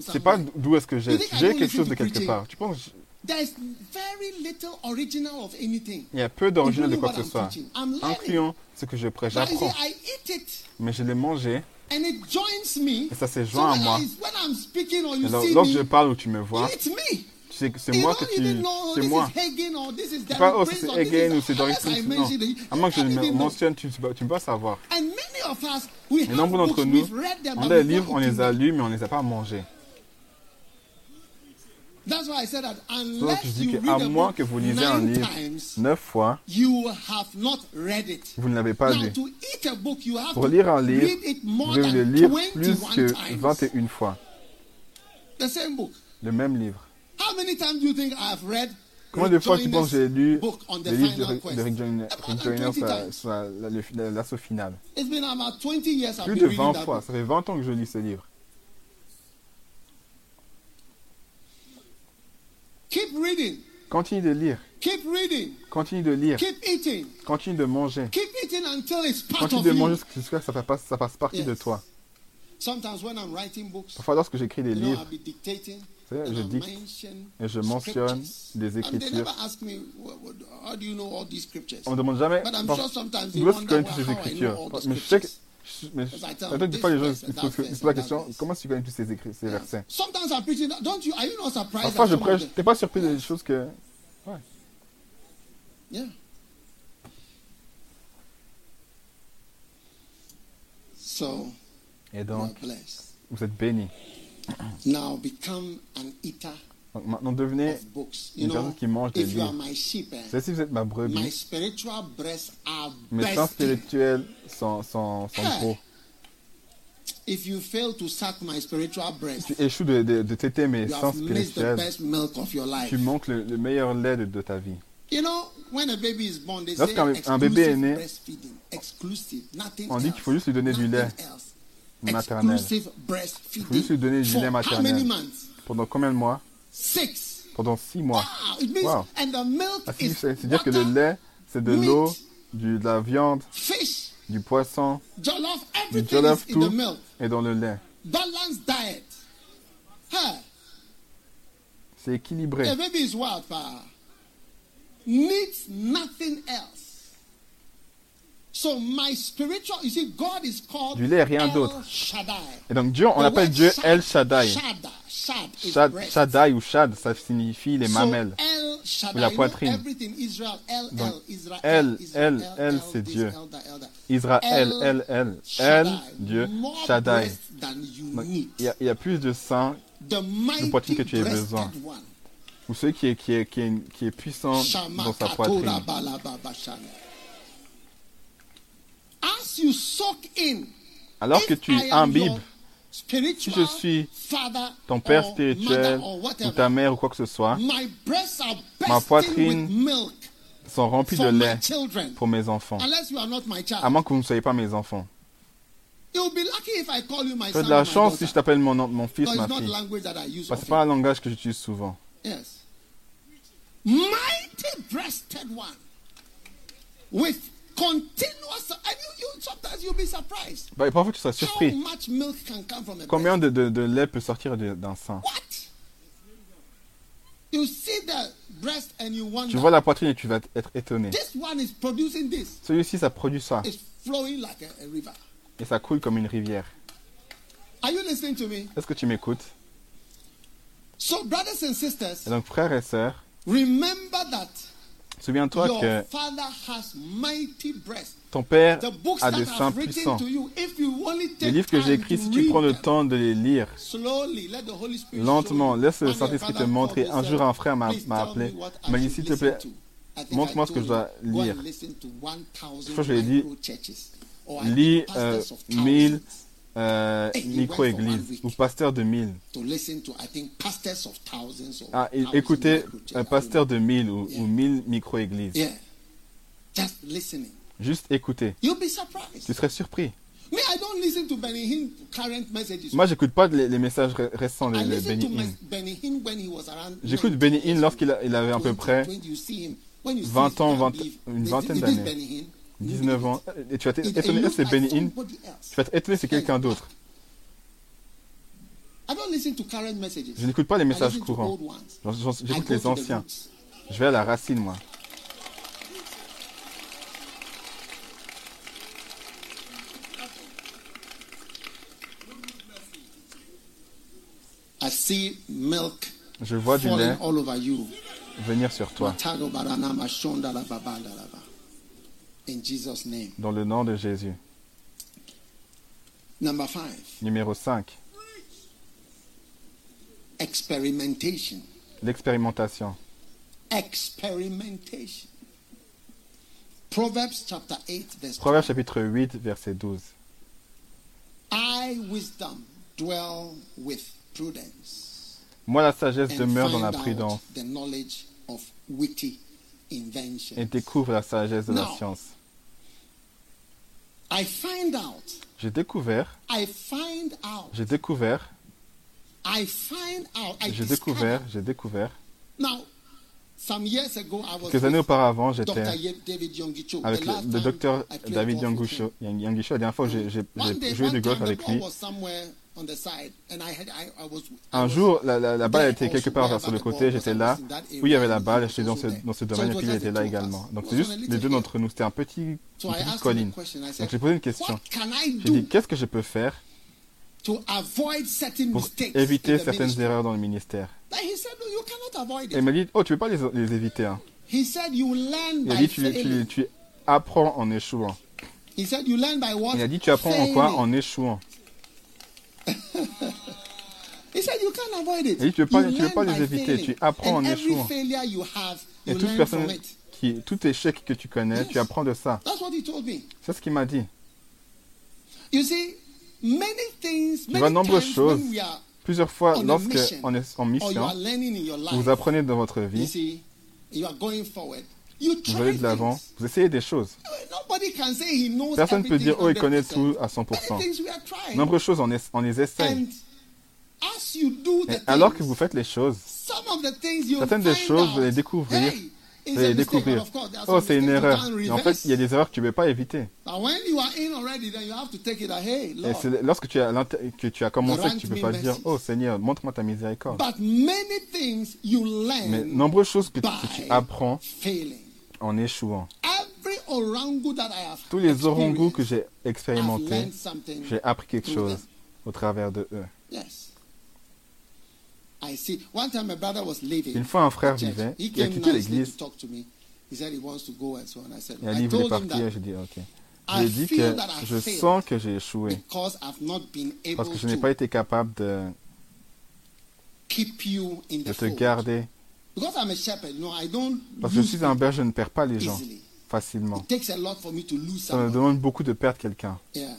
C'est pas d'où est-ce que j'ai. J'ai quelque chose de quelque part. Tu penses il y a peu d'original de quoi que ce soit, incluant ce que je prêche. J'apprends, mais je l'ai mangé.
And it joins me.
Et ça s'est
So
joint à
when,
moi.
I, when I'm speaking or you
Alors,
see
lorsque
me,
je parle ou tu me vois, tu c'est moi que tu. C'est moi.
Hagen
C'est pas, oh, c'est Again
is
ou c'est Doris. Non. À moins que je le mentionne, tu ne peux tu pas savoir.
And many of us, we
Et nombre d'entre nous, on a des livres, on les a lus, mais on ne les a pas mangés.
That's why I said that
C'est pour ça
unless
que je dis qu'à moins que vous lisez un livre neuf fois,
you have not read it.
vous ne l'avez pas lu. Pour lire un livre, vous devez le lire
21
plus que
times.
21 fois.
The same book.
Le même livre.
How many times do you think I have read
Combien de fois tu penses que j'ai lu le livre de Rick, Joyner,
About
Rick Joyner
20
sur la-
times.
sur la- la- le- l'assaut final
It's been about 20 years I've
Plus de
reading
20
that
fois. Ça fait 20 ans que je lis ce livre.
Keep reading.
Continue de lire.
Keep reading.
Continue de lire.
Keep eating.
Continue de manger.
Keep eating until it's part
Continue
of
de manger jusqu'à ce que ça fasse, ça fasse partie de toi.
Sometimes when I'm writing books,
Parfois, lorsque j'écris des
know,
livres
dictating.
Je dicte et je mentionne des écritures,
never ask me, "What- what- how do you know all these scriptures?
on me demande jamais
But I'm
par-
sure sometimes they
d'où est-ce que tu
wonder
connais toutes ces écritures? Mais sais je- Mais peut-être
them
des fois, les
verse
ils posent la question comment tu connais tous ces, écrits, ces versets? Parfois, je prêche. T'es pas surpris des choses que.
Yeah. So
Et donc, vous êtes bénis.
Now become an eater
Donc maintenant, devenez une personne qui mange des livres.
eh,
C'est si vous êtes ma brebis, mes seins spirituels sont, sont, sont
Hey.
gros.
If you fail to suck my spiritual breast,
Tu échoues de, de, de téter mes seins spirituels. Tu manques le, le meilleur lait de, de ta vie.
You know, when a baby is born, they say
Lorsqu'un- bébé est né,
breastfeeding. Exclusive, nothing
On dit qu'il faut juste lui donner du lait maternel.
Exclusive
Il
breastfeeding.
faut juste lui donner du lait maternel. Pendant combien de mois? Pendant six mois.
Wow, it means,
Wow.
and the milk
Ah, si,
is
C'est c'est dire que le lait, c'est de l'eau, de la viande,
fish,
du poisson Du jollof,
is in the
tout.
milk.
et dans le lait. C'est équilibré.
a baby is wild, pa. Needs nothing else. So my spiritual, you see, God is called
Du lait, rien d'autre. Et donc Dieu, on l'appelle Dieu El Shaddai. Shaddai ou Shad, ça signifie les mamelles.
El Shaddai,
la poitrine.
everything Israel, El,
Donc,
El, Israel,
El,
Israel,
El, El, c'est Dieu. Israël,
El
El, El. El,
Shaddai,
Dieu, Shaddai. Il y, a, il y a plus de
The mighty
poitrine que tu aies besoin. ou celui qui est, qui est, qui est, qui est puissant dans sa poitrine.
balababashana. As you soak in,
Alors que tu imbibes, si je suis ton père spirituel ou ta mère ou quoi que ce soit, Ma poitrine sont remplis de lait pour mes enfants. À moins que vous ne soyez pas mes enfants.
You'll be lucky if I call you my
Tu as
son
de la chance si je t'appelle mon, mon fils, ma fille. Parce que c'est
often.
pas un langage que j'utilise souvent.
Mighty breasted one. With continuous and you, you sometimes you'll be surprised.
Bah, et parfois tu seras
How
surpris.
much milk can come from a
Combien de, de, de lait peut sortir d'un sein?
What? You see the breast and you wonder.
Tu vois la poitrine et tu vas être étonné.
This one is producing this.
Celui-ci, ça produit ça.
It's flowing like a, a river.
Et ça coule comme une rivière.
Are you listening to me?
Est-ce que tu m'écoutes?
So, brothers and sisters,
Et donc, frères et sœurs,
remember that
souviens-toi que ton père a des seins puissants. Les livres que j'ai écrits,
to
si tu prends le temps de les lire
slowly, let the Holy Spirit
lentement, laisse le Saint-Esprit te montrer. Un jour, un frère m'a
"Please
m'a
tell
appelé. Il m'a dit, s'il te plaît,
to." I think
montre-moi ce que je dois lire.
listen to 1000
Je crois que je lui ai dit, lis euh,
pastors of
1000
thousands
euh,
week.
ou pasteurs de 1000.
to listen to, I think, pastors of thousands or
Ah,
micro-churches.
un pasteur de 1000 ou, 1000 micro-églises. Juste écouter.
You'll be surprised.
Tu serais surpris.
Me, I don't listen to Benny Hinn current messages.
Moi, j'écoute pas les, les messages ré- récents de, Benny Hinn. J'écoute
19
Benny Hinn lorsqu'il avait à peu
20,
près
20, you see him. When you see
20
his
ans,
can't
20
believe,
une vingtaine d'années.
Benny Hinn?
19 ans. Et tu vas t'étonner, c'est Benny Hinn. Tu vas t'étonner, c'est quelqu'un d'autre. Je n'écoute pas les messages courants. J'écoute les anciens. Je vais à la racine, moi.
I see milk
Je vois du lait
all over you.
venir sur toi.
In Jesus' name.
Dans le nom de Jésus.
Number five,
Numéro 5.
experimentation.
L'expérimentation.
Experimentation. Proverbs chapter 8, verse
Proverbe chapitre 8, verset 12.
I, wisdom, dwell with prudence.
Moi, la sagesse demeure dans la prudence
the knowledge of witty invention.
et découvre la sagesse de la science.
I find out.
J'ai découvert,
I find out.
j'ai découvert, j'ai découvert, j'ai découvert.
Now, some years ago, I was
Quelques années auparavant, j'étais avec le, docteur David Yangucho. Yangucho, la dernière fois, j'ai joué du golf avec lui. Un jour, la, la, la balle était quelque part sur le côté, j'étais là, où il y avait la balle, j'étais dans ce, dans domaine, et puis il était là également. Donc c'est juste les deux d'entre nous, c'était un petit, une petite colline. Donc j'ai posé une question. J'ai dit, qu'est-ce que je peux faire
to avoid certain
pour
mistakes
éviter certaines erreurs dans le ministère Et il m'a dit, oh, tu peux pas les, les éviter. Hein. Il a
by
dit, tu, tu, tu apprends en échouant.
He said, you learn by what?
Il a dit, tu apprends en quoi? En échouant.
He said, avoid it.
Et tu veux pas-
You
tu
learn
pas les éviter,
failing.
tu apprends
And
en échouant.
you have,
Et
you
toute personne qui, tout échec que tu connais,
Yes.
tu apprends de ça. C'est ce qu'il m'a dit.
You see, many things,
Tu
many
vois nombreuses choses. Plusieurs fois, lorsque on est en
you
mission, vous apprenez dans votre
you
vie,
see, you are going forward.
Vous allez de l'avant, vous essayez des choses.
Knows
Personne ne peut dire, oh, il connaît
100%.
tout à 100%.
Many things we are trying.
Nombreuses choses, on, es- on les essaye. Et alors que vous faites les choses, certaines des choses, vous allez découvrir, vous allez découvrir, oh, c'est une erreur. Et en fait, il y a des erreurs que tu ne peux pas éviter. Et c'est lorsque tu as, que tu as commencé que tu ne peux pas dire, oh Seigneur, montre-moi ta miséricorde. Mais nombreuses choses que, tu apprends. En échouant. Tous les orangus que j'ai expérimentés, j'ai appris quelque chose au travers de eux.
Yes. I see. One time my brother was leaving.
Une fois, un frère vivait,
He
il a quitté l'église.
to talk to me. He said he wants to go and so on. I said,
Et un
I
livre est
told him
parti,
that
j'ai dit, ok. J'ai dit que je sens que j'ai échoué
because I've not been able
parce que je n'ai pas
to
été capable de,
keep you in
de
the
te garder.
Because I'm a shepherd, no, I don't
Parce que je suis un berger, je ne perds pas les gens
easily.
facilement.
It takes a lot for me to lose
Ça me
someone.
demande beaucoup de perdre quelqu'un.
Yeah.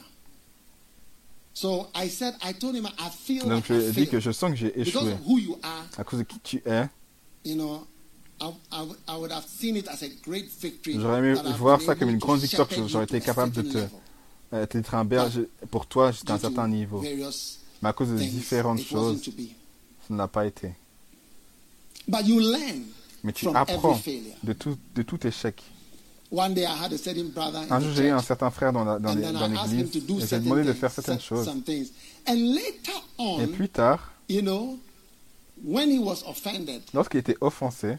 So I said, I told him, I feel
Donc
like
je
I
lui ai dit
failed.
que je sens que j'ai
Because
échoué.
of who you are,
À cause de qui tu es,
you know, I, I, I would have seen it as a great victory.
J'aurais aimé
that I've
voir
been
ça comme
able
une
to
grande victoire, que
shepherd
j'aurais
you
été
to a
capable de
certain
te
level
euh, d'être un berger pour toi jusqu'à un
due to
certain niveau.
various
Mais à cause de
things,
différentes
it wasn't
choses,
to be.
ça ne l'a pas été.
But you learn
Mais tu
from
apprends
every
de tout, de tout échec.
One day I had a certain brother in
Un
the
jour, j'ai eu un
church,
certain frère dans la- dans
and
les-
then
dans
I asked him
l'église
to do
et j'ai
certain
demandé de
things,
faire certaines
cer-
choses.
some things. And later on,
Et plus tard,
you know, when he was offended,
lorsqu'il était offensé,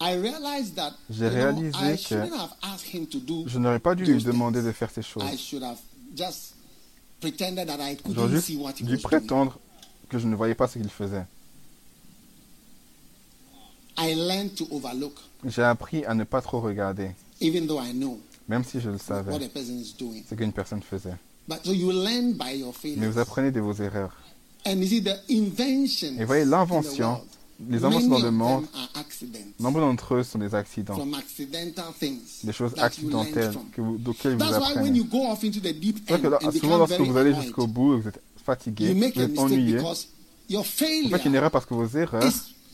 I realized that
J'ai
you know,
réalisé
I
que
shouldn't have asked him to do.
je n'aurais pas dû lui
those
demander
things.
de faire ces choses.
I should have just pretended that I
J'aurais
couldn't see
juste
what he
dû
was doing.
prétendre que je ne voyais pas ce qu'il faisait.
I learned to overlook,
J'ai appris à ne pas trop regarder,
even though I know
même si je le
what
savais,
a person is doing.
ce qu'une personne faisait.
But so you learn by your
Mais vous apprenez de vos erreurs.
And you see the inventions
Et voyez,
in the
l'invention, les inventions dans le
of
monde, nombre d'entre eux sont des accidents,
From accidental things
des choses accidentelles que vous, auxquelles vous
That's why when
apprenez.
you go off into the deep
C'est que souvent, lorsque vous allez jusqu'au bout, vous êtes fatigué,
you make
vous êtes ennuyé,
because your
vous faites une erreur parce que vos erreurs,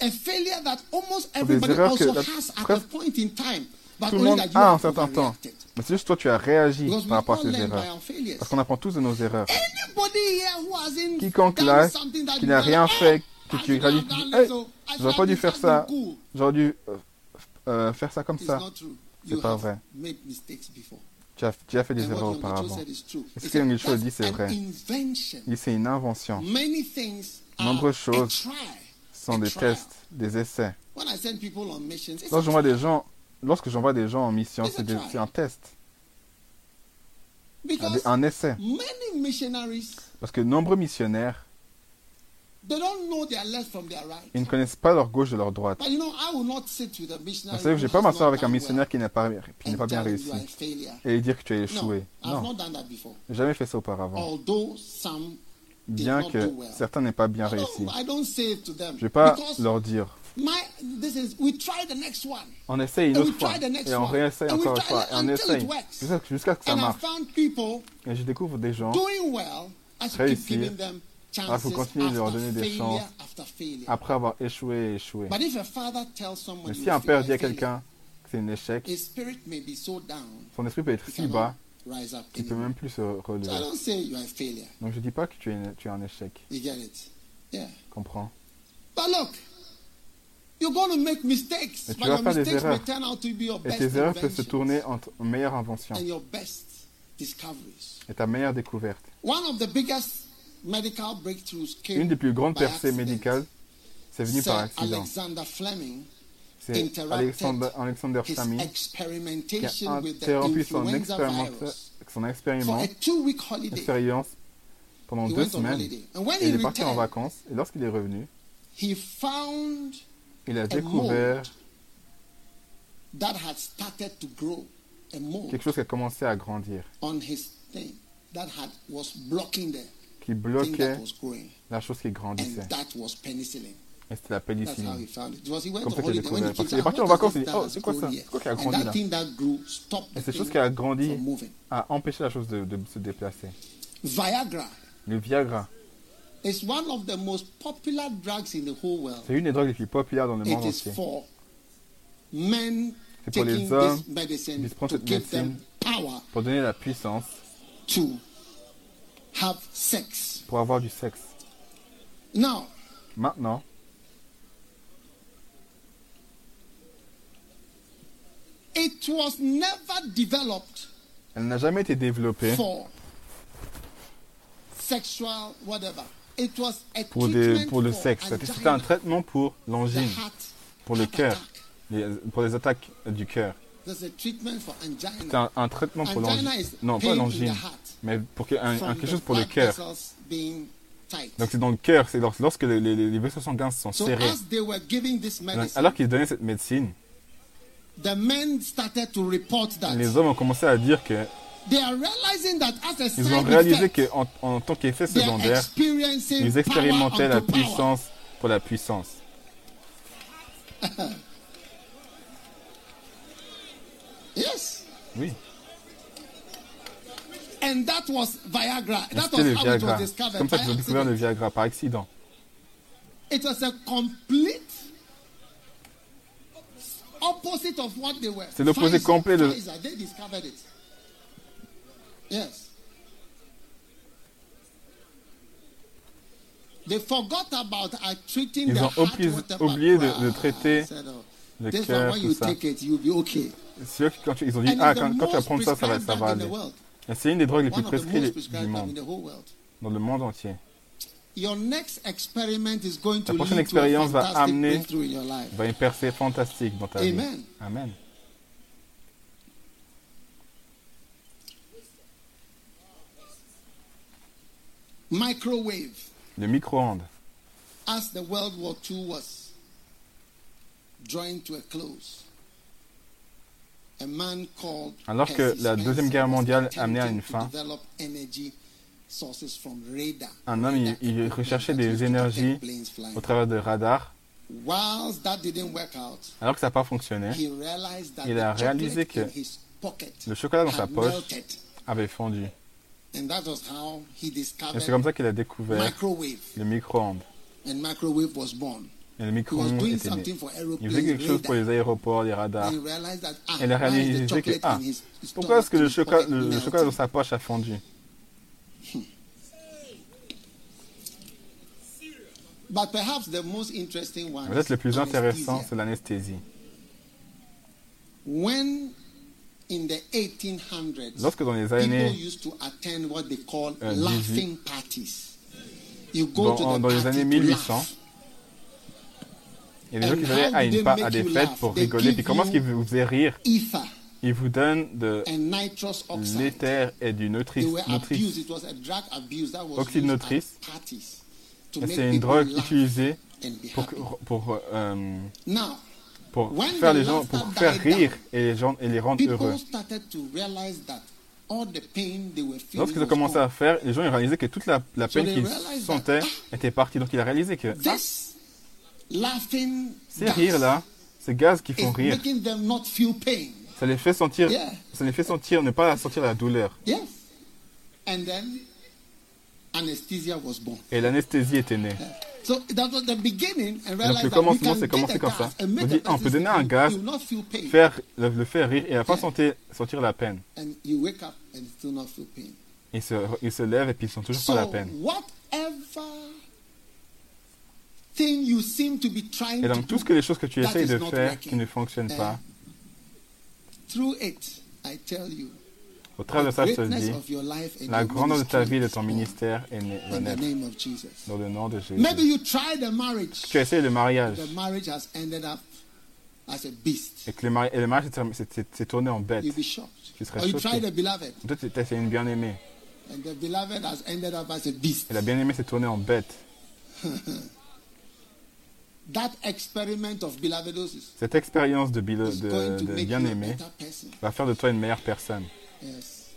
a failure that almost
des
everybody also
la-
has at a
presque
point in time, but
tout le monde a un certain temps. Mais c'est juste toi, tu as réagi
Because
par rapport à ces erreurs. Parce qu'on apprend tous de nos erreurs.
Anybody here who hasn't
Quiconque là,
something that
qui
you
n'a rien
"Eh,
fait, que tu réalises,
have done
hey, j'aurais pas dû faire ça,
cool."
j'aurais dû euh, euh, faire ça comme ça. C'est pas vrai. Tu as, tu as fait des erreurs auparavant. Et ce que Cho dit,
"That's
c'est vrai.
invention.
Et c'est une invention.
Many things are
Nombreuses choses sont des tests, des essais.
When I send people on missions, it's a
Lorsque j'envoie des gens, lorsque j'envoie des gens en mission, c'est un test, un, essai.
many missionaries,
Parce que nombreux missionnaires,
they don't know their left from their right.
ils ne connaissent pas leur gauche de leur droite.
But you know, I will not sit with a missionary.
Vous savez, je vais pas m'asseoir avec un missionnaire qui n'a pas, qui pas bien réussi et lui dire que tu as échoué. Non,
not done that before.
j'ai jamais fait ça auparavant. Bien que certains n'aient pas bien réussi. Je vais pas leur dire. On essaye une autre fois. Et on réessaye encore une fois. Et on essaye. Jusqu'à jusqu'à que ça marche. Et je découvre des gens, Réussir.
them
Ah, faut continuer de leur donner des chances. après avoir échoué et échoué. Mais si un père dit à quelqu'un que c'est un échec, son esprit peut être si bas qu'il peut
anymore.
même plus se
I
relever.
don't say you are a failure.
Donc je dis pas que tu es, tu es un échec.
You get it? Yeah.
Comprends?
But look, you're going to make mistakes,
Mais tu
but
vas
your
faire des
mistakes may
erreurs.
turn out to be your
Et
best
tes erreurs peuvent se tourner en meilleure invention
and your best discoveries.
et ta meilleure découverte.
One of the biggest medical breakthroughs came
Une des plus grandes percées médicales, c'est venu par accident.
Alexander Fleming
C'est Alexander, Alexander qui a interrompu son, son expérience pendant
He
deux semaines. Et il est parti en vacances. Et lorsqu'il est revenu, il a découvert
mold that had started to grow, a mold
quelque chose qui a commencé à grandir. qui bloquait la chose qui
And
grandissait.
That's how he found it. Was he went
Comme ça qu'il a
he
Parce qu'il est parti en vacances, il dit, oh, c'est quoi ça? C'est quoi qui a
And
grandi là? Et cette chose qui a grandi a empêché la chose de, de se déplacer.
Viagra
Le Viagra,
is one of the most popular drugs in the whole world.
c'est une des drogues les plus populaires dans le monde entier. C'est pour les hommes qui prennent
to
cette médecine.
power
Pour donner la puissance,
to have sex.
pour avoir du sexe. Maintenant,
it was never developed
elle n'a jamais été développée
for sexual whatever. It was a
pour, des,
treatment
pour le
for
sexe. C'était un traitement pour l'angine, pour le cœur, pour les attaques du cœur.
There's a treatment for angina.
C'était un, un traitement pour l'angine. Non, pas l'angine, mais pour que- un- un-
from
quelque chose pour le cœur. Donc c'est dans le cœur, c'est lors- lorsque les, les- les vaisseaux sanguins sont
So
serrés. Donc, alors qu'ils donnaient cette médecine,
the men started to report that
les hommes ont commencé à dire que
they are realizing that as a
ils ont réalisé qu'en en tant qu'effet secondaire,
experiencing
ils expérimentaient la
power.
puissance pour la puissance.
Yes.
Oui,
And that was Viagra.
Et
That
c'était le
was how it
Viagra.
was
C'est
discovered.
comme ça qu'ils ont découvert le. Viagra par accident.
It was a complete
C'est l'opposé complet de-
Pfizer, they discovered it? Yes. They forgot about uh, treating
Ils ont
heart
oubli-
with the
oublié de- traiter
oh,
le cœur, tout ça. C'est eux qui, quand tu- ils ont dit, ah, quand, quand tu vas prendre ça, ça va, ça va aller. c'est une des drogues les plus prescrites du monde, dans le monde entier.
Your next experiment is going to
La prochaine
lead to a
expérience va
fantastic
amener-
breakthrough in your life.
Va une percée fantastique dans ta vie.
Amen. Microwave.
Le micro-ondes.
As the World War II was drawing to a close, a man called
Alors que la Deuxième Guerre mondiale amenait à une fin, un homme, il, recherchait des énergies au travers de radars. Alors que ça n'a pas fonctionné, Il a réalisé que le chocolat dans sa poche avait fondu.
And that was how he
Et
discovered
c'est comme ça qu'il a découvert le micro-ondes. Et le micro-ondes était né. Il faisait quelque chose pour les aéroports, les radars.
Ah,
Et il a réalisé que, ah, pourquoi est-ce que le chocolat, le, chocolat dans sa poche a fondu
But perhaps the most interesting one
Peut-être le plus intéressant, c'est l'anesthésie.
When in the 1800s,
Lorsque dans les
people
années,
used to attend what they call
Euh,
laughing parties. You go
dans, dans les années
to
1800,
laugh.
il y a des gens qui allaient à, une des fêtes pour rigoler. Puis comment est-ce qu'ils vous faisaient rire? Ils vous donnent de l'éther et du
was
Oxyde
used
c'est une drogue utilisée pour, pour, euh, pour faire les gens, pour faire rire et les gens et les rendre heureux. Lorsqu'ils ont commencé à faire, les gens ils réalisaient que toute la, la peine qu'ils sentaient
that,
était partie. Donc il a réalisé que ah, ces rires-là, ces gaz qui font rire, ça les fait sentir, ça les fait sentir, ne pas sentir la douleur.
Yes. And then anesthesia was born.
Et l'anesthésie était née.
So that was the beginning and
donc, le commencement, c'est commencé comme ça. On dit, on peut donner un gaz. Faire, le, le faire rire et à pas
Yeah.
sentir, sentir la peine.
And you wake up and still not feel pain.
Ils se, ils se lèvent et puis ils sont toujours pas la peine. Et donc,
do,
tout ce que les choses que tu essayes de faire qui ne fonctionnent
Eh,
pas, au travers de ça, la grandeur de ta vie et de ton ministère est née- dans le nom de Jésus. Tu as essayé le mariage et que le, mari- et le mariage s'est tourné en bête. Tu serais choqué. Toi, tu as essayé une bien-aimée
and the beloved has ended up as a beast.
et la bien-aimée s'est tournée en bête.
That experiment of belovedosis
Cette expérience de, de, bien-aimé va faire de toi une meilleure personne.
Yes.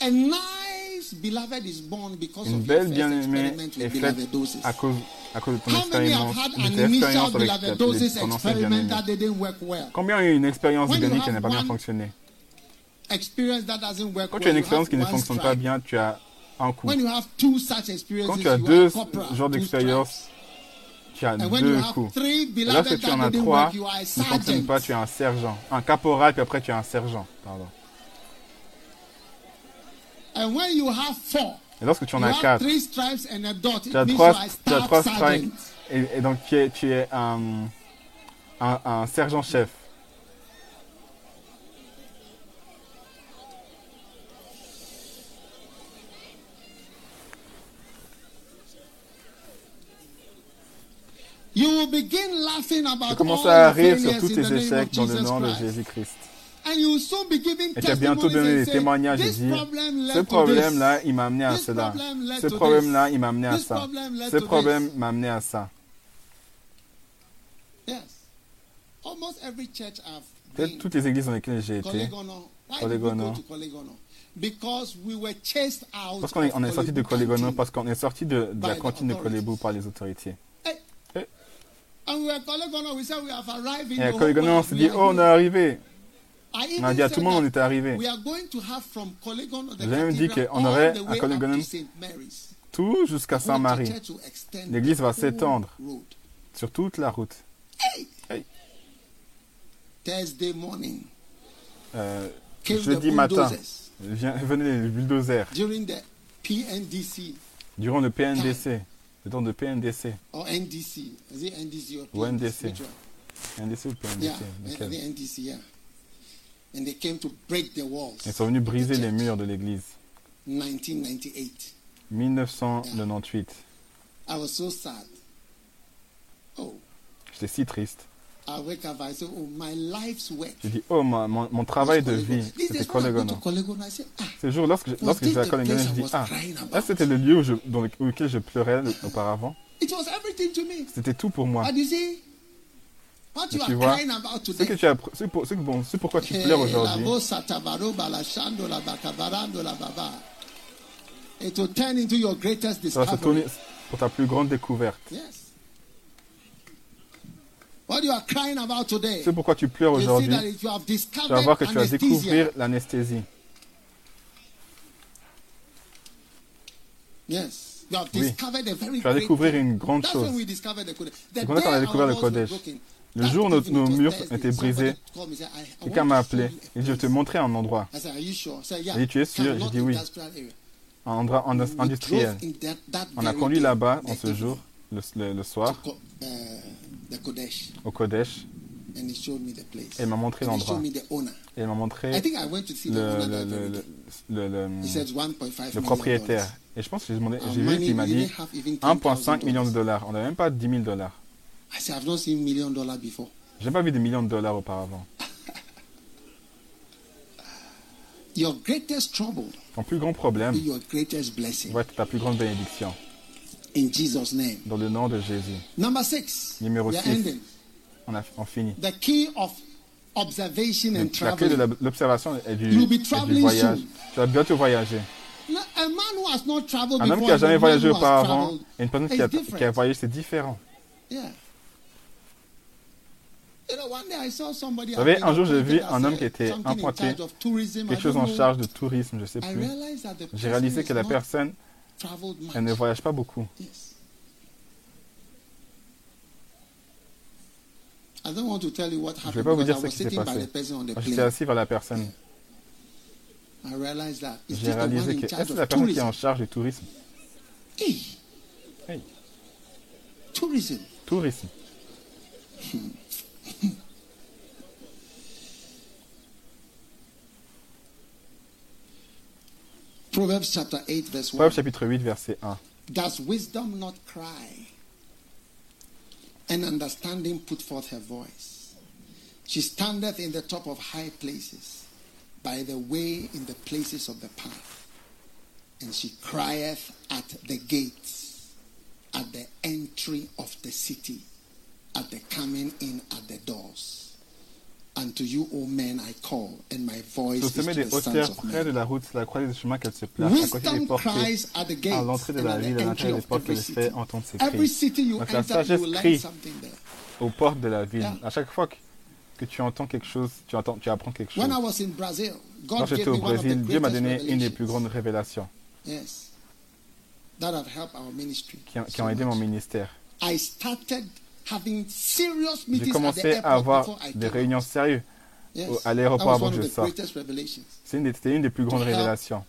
A nice nice beloved is born because
Une belle bien-aimée
experiment
est
with
faite à cause, à cause de ton
How many have
expérience,
had
de
an
tes
initial
expériences avec ta,
beloved doses
ton ancien bien-aimé.
experiment that didn't work well?
Combien ont eu une expérience bionique qui
have
n'a pas bien fonctionné?
Experience that doesn't work
Quand tu as une expérience qui ne fonctionne pas bien, tu as un coup.
When you have two such experiences,
Quand tu as deux genres
strikes.
Tu as deux coups. Et lorsque tu en as trois ne fonctionnent
sergeant.
pas, tu es un sergent. Un caporal, puis après tu es un sergent. Pardon. Et lorsque tu en as quatre,
stripes
tu as trois, tu as trois
sergeant.
et, et donc tu es, tu es un, un, un sergent-chef.
You will begin laughing
Tu
all
à rire sur tous tes échecs dans le nom de
Christ.
Jésus-Christ.
And you will soon be giving
Et tu as bientôt donné des témoignages et
"This
dire ce
to
problème-là, il m'a amené à cela. Ce problème-là, il m'a amené à ça. Ce problème m'a amené à ça.
Yes. Almost every church I've
Peut-être toutes les églises dans lesquelles j'ai été, parce qu'on est, sorti de
canteen.
parce qu'on est sorti de, de la cantine de. Colébou par les autorités.
And we were Kolegono, we said we have arrived in
Et Colégono, on
whole
s'est
world.
dit,
We are
oh, on est arrivé. On a dit à tout le monde, on était arrivé. J'ai même dit qu'on aurait à.
Mary's.
Tout jusqu'à Saint-Marie, L'église va s'étendre. sur toute la route.
Thursday morning,
Euh, jeudi matin, venaient les bulldozers.
during the PNDC
Durant le PNDC, le temps de PNDC,
or NDC. Is it NDC or
Ou
PNDC?
NDC.
Which one?
NDC ou PNDC,
Yeah,
lequel
think NDC, yeah. And they came to break the walls.
Ils sont venus briser
the
les murs de l'église.
1998.
1998.
I was so sad. Oh,
J'étais si triste.
Oh, my life's work.
J'ai dit, oh, ma- mon, mon travail de vie, c'était
I say, ah,
Ce jour, lorsque, lorsque j'étais à
place
je dis, ah, là, c'était le lieu où je, dans le- auquel je pleurais auparavant. C'était tout pour moi.
Are
tu vois, Ce que tu as, ce pour, ce bon, ce pourquoi tu pleures aujourd'hui,
your greatest
ça va se tourner pour ta plus grande découverte.
Yes. What you are crying about today.
Ce pourquoi tu pleures aujourd'hui, tu vas
discovered
voir que tu vas découvrir l'anesthésie.
Yes. You have
Oui.
discovered a very
Tu vas découvrir une grande chose. C'est comme ça qu'on a découvert le Kodesh. Le jour où nos, nos murs étaient brisés, quelqu'un m'a appelé. Il dit, je vais te montrer un endroit. Il dit, tu es sûr? J'ai dit oui. un endroit industriel. On a conduit là-bas en ce jour, le, le- le soir,
to uh, the Kodesh,
au Kodesh,
and he showed me the place.
et il m'a montré l'endroit.
showed me the owner.
Et il m'a
I
montré
think I went to see the
le,
owner
le,
that
le,
very
le,
day.
le- le-
He said 1.5
le
million
propriétaire.
dollars.
Et je pense que j'ai demandé- j'ai vu qu'il m'a dit
didn't have even
1,5
$10,000.
millions de dollars. On n'avait même pas 10 000 dollars.
I said, I've not seen million dollars before.
J'ai pas vu des millions de dollars auparavant.
Your greatest trouble
Ton plus grand problème
be your greatest blessing.
va être ta plus grande bénédiction.
In Jesus' name.
Dans le nom de Jésus.
Number six.
Numéro
we are
six.
ending.
On a on finit.
The key of observation and
La clé de l'observation et du,
You'll be
et du
traveling
voyage. Tu vas bientôt voyager.
Now, A man who has not traveled
Un homme
before
qui a
and a
jamais voyagé auparavant et une personne qui a,
different.
qui a voyagé, c'est différent.
Yeah.
Vous savez, un jour, j'ai vu un homme qui était.
I
Quelque chose en charge de tourisme, je sais
I
plus.
realized that the
J'ai
person
réalisé
is
que la personne. Elle ne voyage pas beaucoup.
Yes. I don't want to tell you what
Je ne
happened
vais pas vous
because
dire
I
ce
was
qui s'est
sitting by
passé.
the person on the
Moi, J'étais assis vers la personne.
I realized that it's
J'ai réalisé que
of
la personne qui est
tourism.
en charge du tourisme?
Hey.
Tourisme.
Proverbs chapter 8, verse 1.
Proverbe chapitre 8, verset 1.
Does wisdom not cry? And understanding put forth her voice. She standeth in the top of high places, by the way in the places of the path. And she crieth at the gates, at the entry of the city, at the coming in at the doors. And to you, O men, I call, and my voice
Au
is
sommet
to
des hauteurs, près de la route, c'est la croisée des chemins qu'elle se place, à côté des portes, à l'entrée de la ville, à l'intérieur des portes,
every
elle
city.
fait entendre ses cris. Donc la
enter,
sagesse
you will learn
crie.
something there.
Aux portes de la ville,
Yeah.
à chaque fois que, que tu entends quelque chose, tu, entends, tu apprends quelque chose.
When I was in Brazil,
Quand
God
j'étais au Brésil, Dieu m'a donné une des plus grandes révélations
Yes. That have helped our ministry.
qui, qui
so
ont aidé mon ministère.
I started
J'ai commencé à avoir des réunions sérieuses à l'aéroport avant que je sorte. C'était une des plus grandes révélations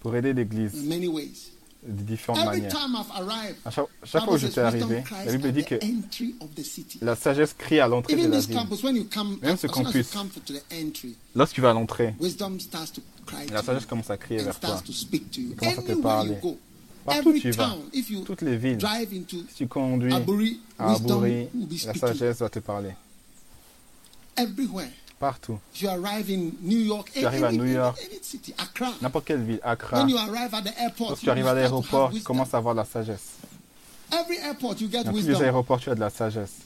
pour aider l'Église
in many ways.
de différentes manières.
time I've arrived,
À chaque, chaque fois
Bible
j'étais arrivé, la Bible dit que la sagesse crie à l'entrée de la ville. Même ce campus. Lorsque tu vas à l'entrée,
wisdom starts to cry
la sagesse commence à crier vers toi. Il commence à te parler. Partout où tu vas, toutes les villes, si tu conduis à
be
la sagesse va te parler. Partout. Tu arrives à New York. N'importe quelle ville, Accra. Lorsque tu arrives à l'aéroport, tu commences à avoir la sagesse. Dans tous les aéroports, tu as de la sagesse.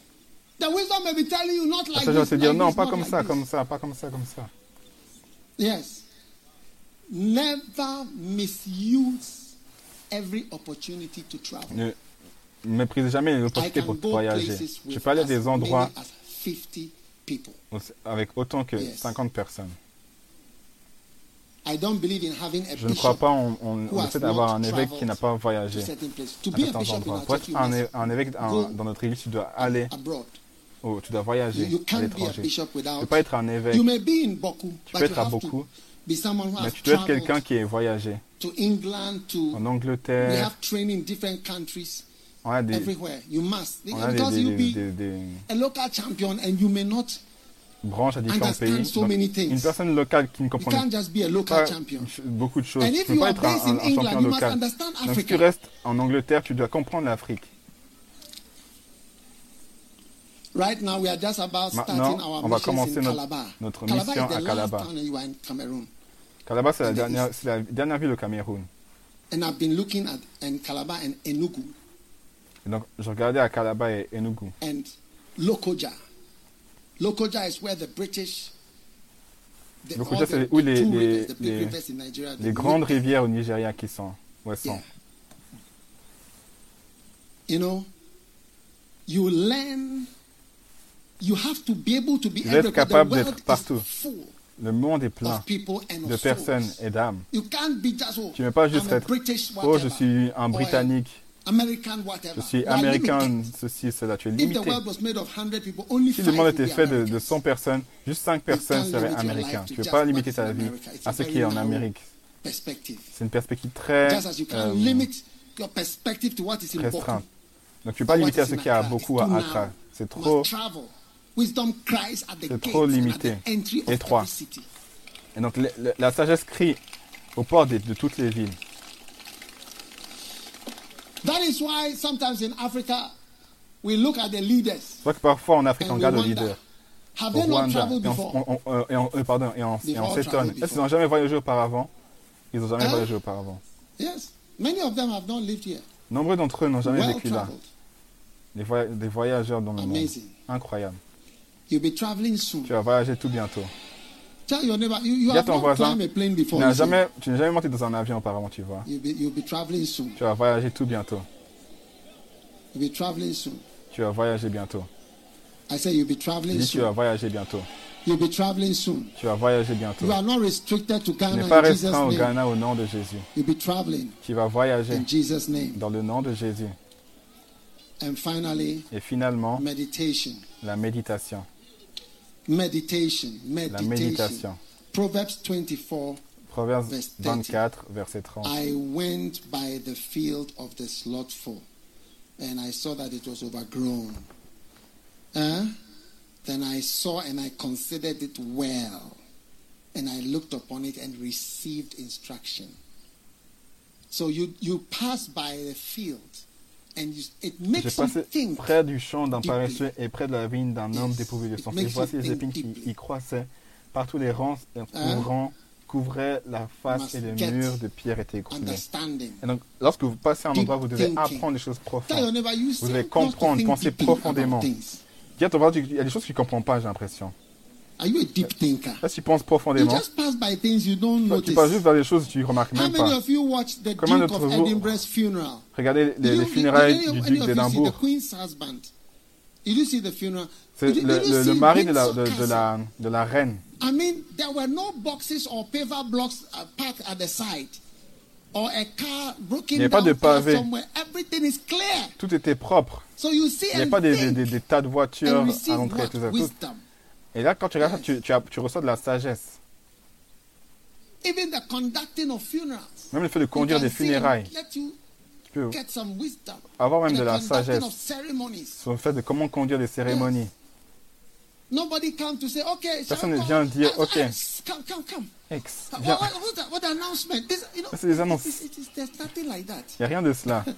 La sagesse va te dire non, pas comme ça, comme ça, pas comme ça, comme ça.
Yes. Never misuse every opportunity to travel.
Ne méprise jamais
I
l'opportunité
can
pour voyager. Je peux aller à des endroits
as 50 people.
avec autant que
Yes.
50 personnes.
I don't believe in having a
Je ne crois
bishop
pas en, le fait d'avoir un évêque qui n'a pas
to
voyagé.
To
à certains Pour être un, évêque dans, notre église, tu dois aller, oh, tu dois voyager
You, you
à l'étranger. Tu ne peux pas être un évêque,
You may be in Boku,
tu peux être à beaucoup, mais tu dois être quelqu'un qui est voyagé.
To England, to
En
we
Angleterre,
have training in different countries,
on a des,
everywhere. You must
on a des,
because
des-
you'll
des-
be
des- des
a local champion and you may not.
branches à différents pays.
so
Donc,
many things.
une personne locale qui ne
You
comprend
can't just be a local
pas
champion.
beaucoup de choses,
And
tu
if
ne peux
you
pas
are
être un,
based in
un- un
England,
champion
you must
local.
understand
Donc si tu
Africa.
restes en Angleterre, tu dois comprendre l'Afrique.
Right now, we are just about
Maintenant,
starting our
on va commencer
in
notre-
Calabar.
notre
Calabar
mission
is the
à Calabar. Calabar, c'est la, dernière-
east.
c'est la dernière ville au Cameroun.
And I've been looking at in Calabar and Enugu
Et donc, je regardais à Calabar et Enugu.
and Lokoja. Lokoja is where the British, the,
Lokoja, c'est où les-
two
les-
rivers, the big
les-
rivers in Nigeria,
Les
the
grandes rivières au Nigeria qui sont, où elles sont.
Yeah. You know, you learn. You have to be able to be
capable d'être partout.
full
Le monde est plein
of people and
de personnes et d'âmes.
You can't be just
Tu ne peux pas juste être,
British
oh, je suis un Britannique, je suis américain, ceci, cela. Tu es limité.
world was made of 100 people, only
Si le monde était fait de, de
Americans.
100 personnes, juste 5 personnes seraient américains. Tu ne peux pas limiter ta vie à ce qui est en Amérique. C'est une perspective très euh, restreinte. Donc tu ne peux pas limiter à ce y a beaucoup à Accra. C'est trop.
Must travel. Wisdom cries at the
C'est trop limité. Étroit. Et donc le- le- la sagesse crie au port de, de toutes les villes.
That is why sometimes in Africa we look at the leaders
C'est vrai que parfois en Afrique on regarde le
wonder,
leader
have
au Rwanda et on,
before?
on- on- et on- pardon, et on, et on
They've all
s'étonne. Est-ce qu'ils n'ont jamais voyagé auparavant? Ils n'ont jamais
Hein?
voyagé auparavant.
Yes. Many of them have not lived here.
Nombreux d'entre eux n'ont jamais
Well
vécu là. Des, voya- des voyageurs dans le monde. Incroyable.
You'll be traveling soon.
Tu vas voyager tout bientôt.
Tell your neighbor, you, have
ton
not
voisin,
climbed a plane
Tu
before.
n'as jamais, tu n'es jamais monté dans un avion auparavant, tu vois.
You'll be, you'll be traveling soon.
Tu vas voyager tout bientôt.
You'll be traveling soon.
Tu vas voyager bientôt.
I say you'll be traveling
dis tu vas
soon.
voyager bientôt.
You'll be traveling soon.
Tu vas voyager bientôt.
You are not restricted to
Tu
Ghana
n'es pas restreint au. Ghana au nom de Jésus.
You'll be traveling
Tu vas voyager
in Jesus' name.
dans le nom de Jésus.
And finally,
Et finalement,
meditation.
la méditation.
Meditation.
La
Meditation. Proverbs 24.
Proverbe
Verse
24, verset 30.
I went by the field of the slothful, and I saw that it was overgrown. Huh? Then I saw and I considered it well, and I looked upon it and received instruction. So you you pass by the field, and you, it
J'ai passé près du champ d'un paresseux et près de la vigne d'un homme dépourvu de sens. Et voici les épines qui y croissaient. Partout les rangs
Hein?
couvrant, couvraient la face et les murs de pierre étaient écroulés. Et donc, lorsque vous passez un
Deep
endroit, vous devez apprendre des choses profondes. Vous devez comprendre, penser profondément. à il y a des choses que tu ne comprends pas, j'ai l'impression.
Are you a deep thinker?
Là, tu penses
You
profondément.
just pass by things you don't
Toi, Tu passes juste vers des choses que tu ne remarques
How
même
many
pas.
of you watched the
Combien
Duke
d'entre
of
vous-
Edinburgh's funeral?
Regardez les,
you-
funérailles
did
du duc
you
d'Édimbourg.
The. Did you see the funeral?
C'est
you-
le,
you
mari de la, de,
Windsor
de la, de la reine.
I mean, there were no boxes or paver blocks uh, parked at the side, or a car broken
Il n'y avait pas de pavé.
car somewhere. Everything is clear.
Tout était propre.
So you see
Il n'y avait pas des,
think
des, des- des tas de voitures à l'entrée.
what?
Tout ça, tout. Et là, quand tu regardes ça, tu, tu, as- tu reçois de la sagesse.
Even the conducting of funerals.
Même le fait de conduire des funérailles.
You
Tu peux
get some wisdom.
avoir même de la sagesse
of ceremonies.
sur le fait de comment conduire des cérémonies.
Nobody come to say, okay, shall
Personne ne vient dire,
Ah,
ok.
ah, Come, come, come.
Ex, viens. C'est des annonces. Il n'y a rien de cela.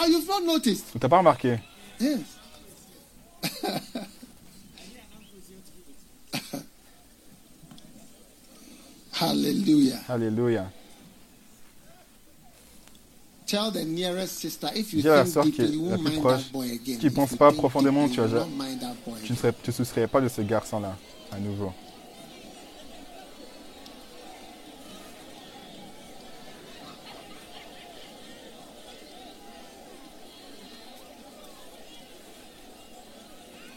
Tu n'as pas remarqué?
Yes. Hallelujah.
Alléluia.
Tell the nearest sister if you
Dis à la
think
sœur qui est la plus
mind
proche, tu penses
you
pas profondément, tu
boy
Tu ne serais- te soucierais pas de ce garçon-là, à nouveau.
You know, one day a, a sister was advising
Vous savez,
another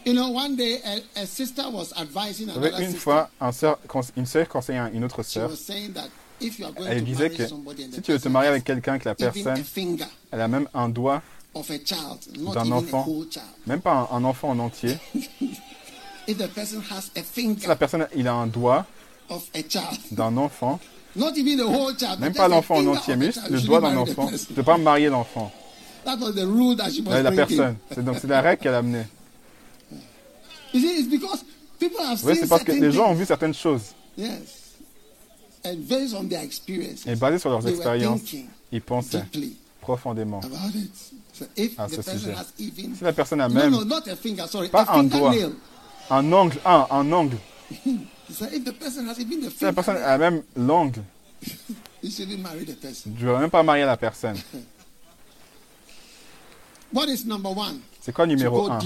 une fois, un cons- une sœur conseillait une autre
She
sœur.
was saying that if you are going
Elle
to
disait que si tu veux te marier avec quelqu'un, que la personne, elle a même un doigt, d'un enfant. même pas un, un enfant en entier. Si la personne, il a un doigt d'un enfant, même pas l'enfant en entier, mais juste le doigt d'un enfant, tu ne peux pas marier l'enfant, la personne. C'est donc c'est la règle qu'elle a amenée.
You see, it's because people have
Oui, c'est parce que les gens ont vu certaines choses.
Yes. And based on their experience,
Et basé sur leurs expériences,
thinking
ils pensaient profondément.
about it. So if
À
the
ce
person
sujet.
has even
Si la personne a même
no, not a finger, sorry,
Pas
a
un doigt. un ongle, un, un ongle.
So if the person has even a
Si la personne a même l'ongle,
you shouldn't marry the person.
tu ne vas même pas marier la personne.
What is number one?
C'est quoi numéro un?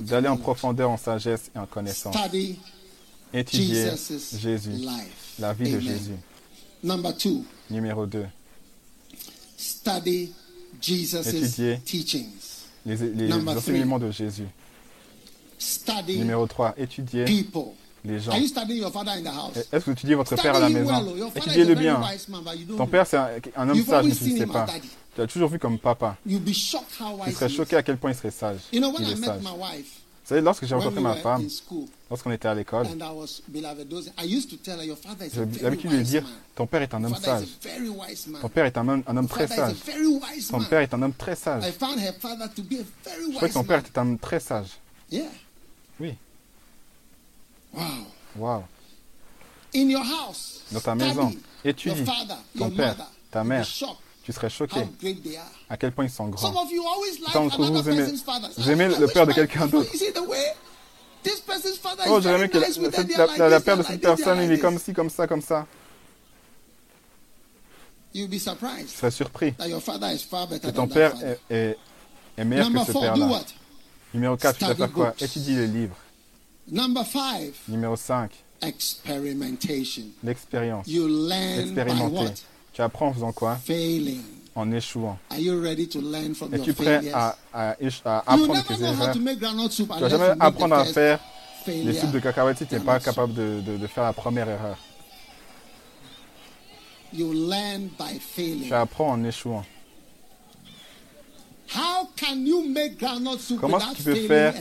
D'aller en profondeur en sagesse et en connaissance. Étudier Jésus, la vie de. Jésus.
Number two,
Numéro 2.
study Jesus'
Étudier.
teachings.
Les, enseignements de Jésus.
Study
Numéro 3. Étudier
people.
Les gens.
House?
Est-ce que tu étudies votre père à la maison? Étudiez-le bien. Ton père, c'est un, un homme sage, mais tu ne sais pas. Tu l'as toujours vu comme papa. Tu serais choqué à quel point il serait sage. Il est sage. Vous savez, lorsque j'ai rencontré ma femme, lorsqu'on était à l'école, j'ai l'habitude de dire. Ton père est un homme sage. Ton père est un homme, un homme
Your
très sage. Ton père est un homme très sage. Je crois que ton père était un homme très sage. Oui.
Wow.
Waouh.
In your house,
Dans ta maison,
your
étudie
father,
ton
your
père,
mother.
ta mère. Tu serais choqué à quel point ils sont grands. Certains d'entre vous, aimez- vous aimez le père de quelqu'un d'autre. Oh,
is
j'aurais aimé que la, la- père de cette personne, il est comme ci, comme ça, comme ça. Tu serais surpris que ton père est, est- est meilleur que ce père-là. Numéro 4, tu
Study
faire quoi? Étudie les livres.
Number five,
Numéro 5,
experimentation.
l'expérience.
You learn by
Expérimenter.
what?
Tu apprends en faisant quoi?
Failing.
En échouant.
Are you ready to learn from your
Es-tu prêt à, à, à apprendre tes erreurs?
to make groundnut soup
Tu vas
unless
jamais apprendre à faire des soupes de cacahuètes si tu n'es pas capable de, de- de faire la première erreur.
You learn by
Tu
failing.
apprends en échouant.
How can you make groundnut soup
Comment tu peux faire?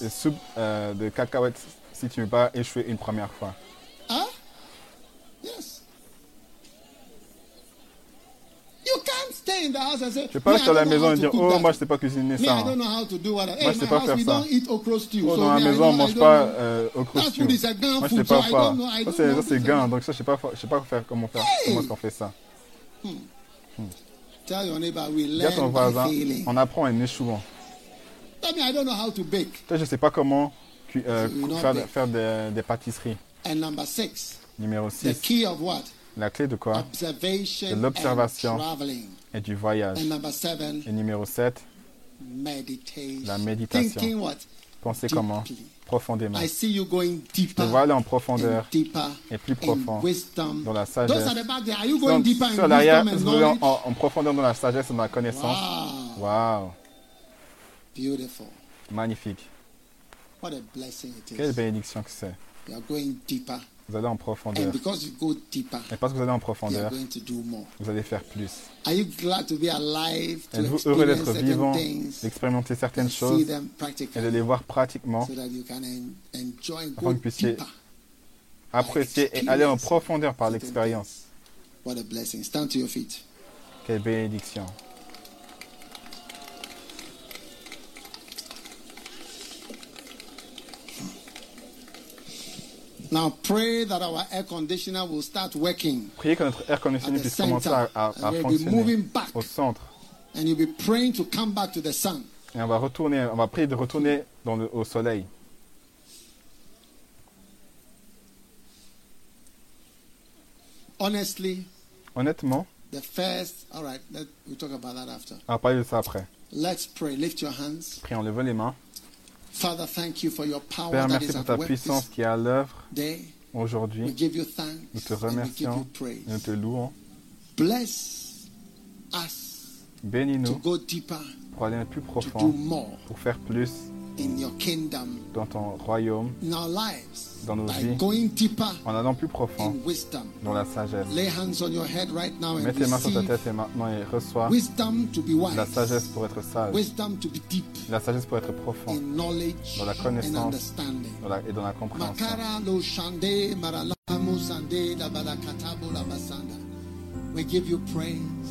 Des soupes euh, de cacahuètes si tu ne veux pas échouer une première fois?
Huh? Yes. You can't stay in the house and say,
Tu peux pas
"Me,
rester
I
à la maison et dire Oh,
that."
moi je sais pas cuisiner ça.
I
hein.
don't know how to do what. Hey,
Moi, je sais pas faire ça.
okra stew.
Oh, dans la maison, on
I
mange pas euh, au
That
croustillant.
food is a Ghan
Moi je sais
food, so
pas faire. Ça c'est gain,
do
donc ça je sais je sais pas faire comment faire comment est-ce qu'on fait ça.
Tell your neighbor, we
Dis à ton
by
voisin,
failing.
on apprend en échouant.
Tell me, I don't know how to bake.
Toi je sais pas comment cu- euh,
You
faire,
bake.
faire des, des pâtisseries.
And number six,
Numéro
the
6,
key of what?
la clé de quoi?
Observation
De
and
l'observation.
traveling.
Et du voyage.
And number seven,
Et numéro 7,
meditation.
La méditation.
Thinking what?
Pensez comment?
Deeply.
Profondément.
I see you going
Je te vois aller en
and
profondeur et plus profond dans la sagesse. Donc, sur l'arrière, en, en- profondeur dans la sagesse et dans la connaissance.
Wow, beautiful.
magnifique.
What a blessing it
Quelle bénédiction que c'est. Vous allez en profondeur.
because you go deeper,
Et parce que vous allez en profondeur, vous allez faire plus. Êtes-vous heureux d'être vivant, d'expérimenter certaines choses et de les voir pratiquement, afin que vous puissiez apprécier et aller en profondeur par l'expérience.
What a blessing. Stand to your feet.
Quelle bénédiction.
Now pray that our air conditioner will start working
Priez que notre air conditioning puisse commencer à,
we'll
fonctionner
back.
au centre.
And you'll be praying to come back to the sun.
Et on va retourner, on va prier de retourner dans le- au soleil.
Honestly,
Honnêtement,
the first, all right, let, we'll talk about that after.
on va parler de ça après.
Let's pray. Lift your hands.
Prions, levez les mains. Père, merci pour ta puissance qui est à l'œuvre aujourd'hui. Nous te remercions. et nous te louons.
Bless us to
Bénis-nous pour aller plus profond, pour faire plus
in your kingdom,
dans ton royaume,
in our lives,
Dans nos
by
vies.
going deeper
en allant plus profond
in wisdom.
dans la sagesse.
Lay hands on your head right now and
Mets tes mains sur ta tête et maintenant et reçois
wisdom to be
la
wise,
sagesse pour être sage,
wisdom to be deep
la sagesse pour être profond
in knowledge
Dans la
and
connaissance.
understanding.
dans la- et dans la compréhension.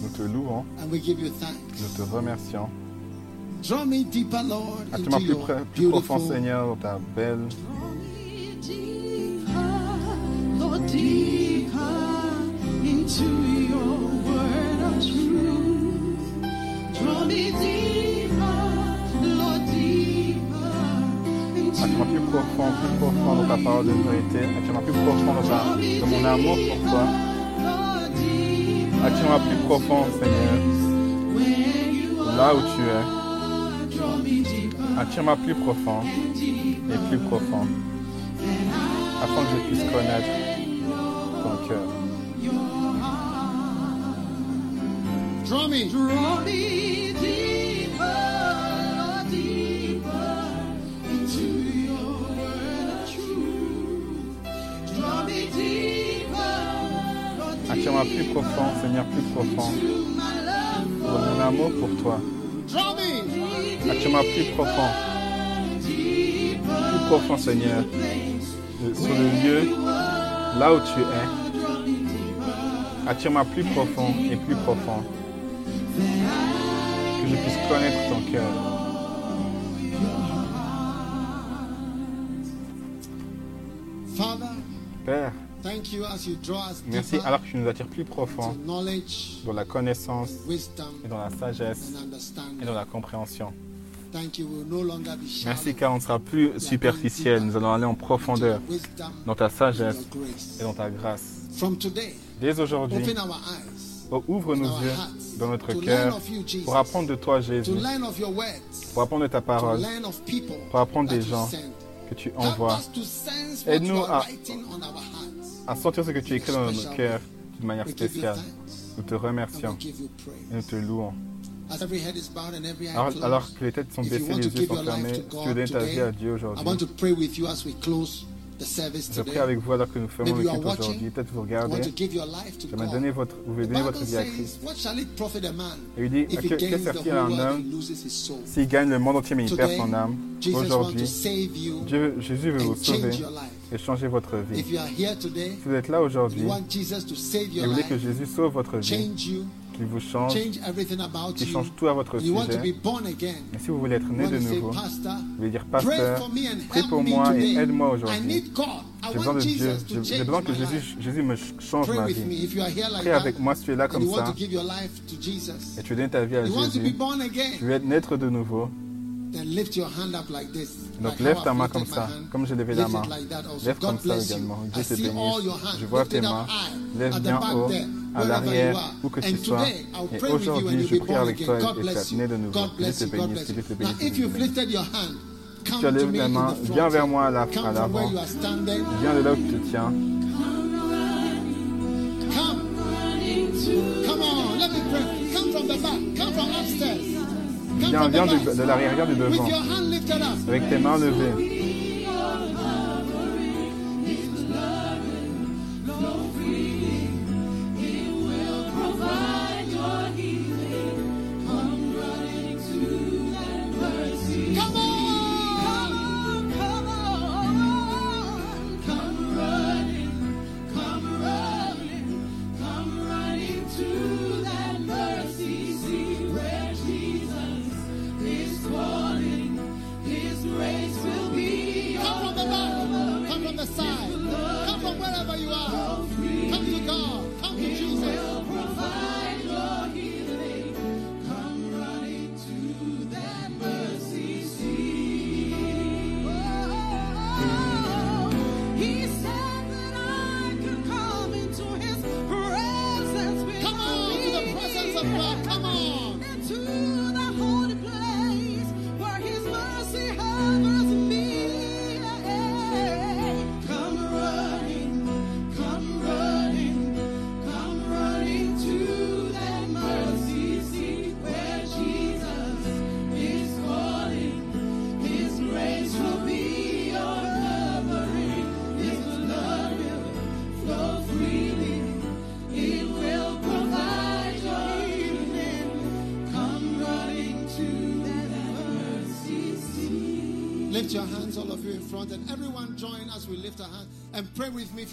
Nous te louons,
and we give you thanks.
nous te remercions.
Draw me deeper, Lord,
Attire-moi
into
plus, près- plus profond, Seigneur, dans ta belle
Lord, deeper into your word of truth. Draw me deeper, Lord, deeper into
Attire-moi plus profond, plus profond dans ta parole de vérité. Attire-moi plus profond dans, ta, dans mon amour pour toi.
Deeper
Attire-moi plus profond, Seigneur, là où tu es. Attire-moi plus profond et plus profond, afin que je puisse connaître ton cœur.
Draw me.
draw me deeper, deeper into your word of truth. Draw me deeper,
Attire-moi plus profond, Seigneur, plus profond, mon amour pour toi.
Draw me.
Attire-moi plus profond, plus profond, Seigneur, de- sur le lieu, là où tu es. Attire-moi plus profond et plus profond, que je puisse connaître ton cœur. Père,
thank you as you draw us
merci alors que tu nous attires plus profond dans la connaissance et dans la sagesse et dans la compréhension.
Thank you. We will no longer be shallow.
Merci car on ne sera plus superficiel, nous allons aller en profondeur
Wisdom,
dans ta sagesse et dans ta grâce. Dès aujourd'hui, oh, ouvre nos yeux dans notre cœur pour apprendre de toi,
To
Jésus, pour apprendre de ta parole pour apprendre des gens que tu envoies, Aide-nous à- à sentir ce que tu écris dans notre cœur d'une manière spéciale. Nous te remercions et nous te louons. Alors, que les têtes sont baissées, les yeux sont fermés, tu veux ta vie à Dieu aujourd'hui, je prie avec vous alors que nous fermons le culte aujourd'hui. Peut-être vous regardez. J'aimerais donner votre, vous voulez
The
donner votre vie à Christ. Et il dit,
he
que, que sert-il à un homme s'il gagne le monde entier mais il perd son âme? Aujourd'hui, Jésus veut vous sauver et changer votre vie. Si vous êtes là aujourd'hui et vous voulez que Jésus sauve votre vie, qu'il vous change,
you,
change tout à votre sujet, et si vous voulez être né de nouveau, vous voulez dire Pasteur, prie pour moi et aide-moi aujourd'hui. J'ai besoin de Dieu, j'ai besoin que Jésus. Jésus me change ma vie. Prie avec moi si tu es là comme ça. et tu veux donner ta vie à Jésus, tu veux être naître de nouveau, Donc lève ta main comme ça, comme j'ai levé la main. Lève comme ça également. Dieu te bénisse. Je vois tes mains. Lève bien haut, à l'arrière, où que tu sois. Et aujourd'hui, je prie avec toi et tu né de nouveau. Dieu te bénisse. Dieu te bénisse. Tu as levé la
in
main, viens vers moi à l'avant. Viens de là où tu te tiens.
Come on, let me pray.
Viens, viens de, l'arrière,
With
devant. Avec tes mains levées.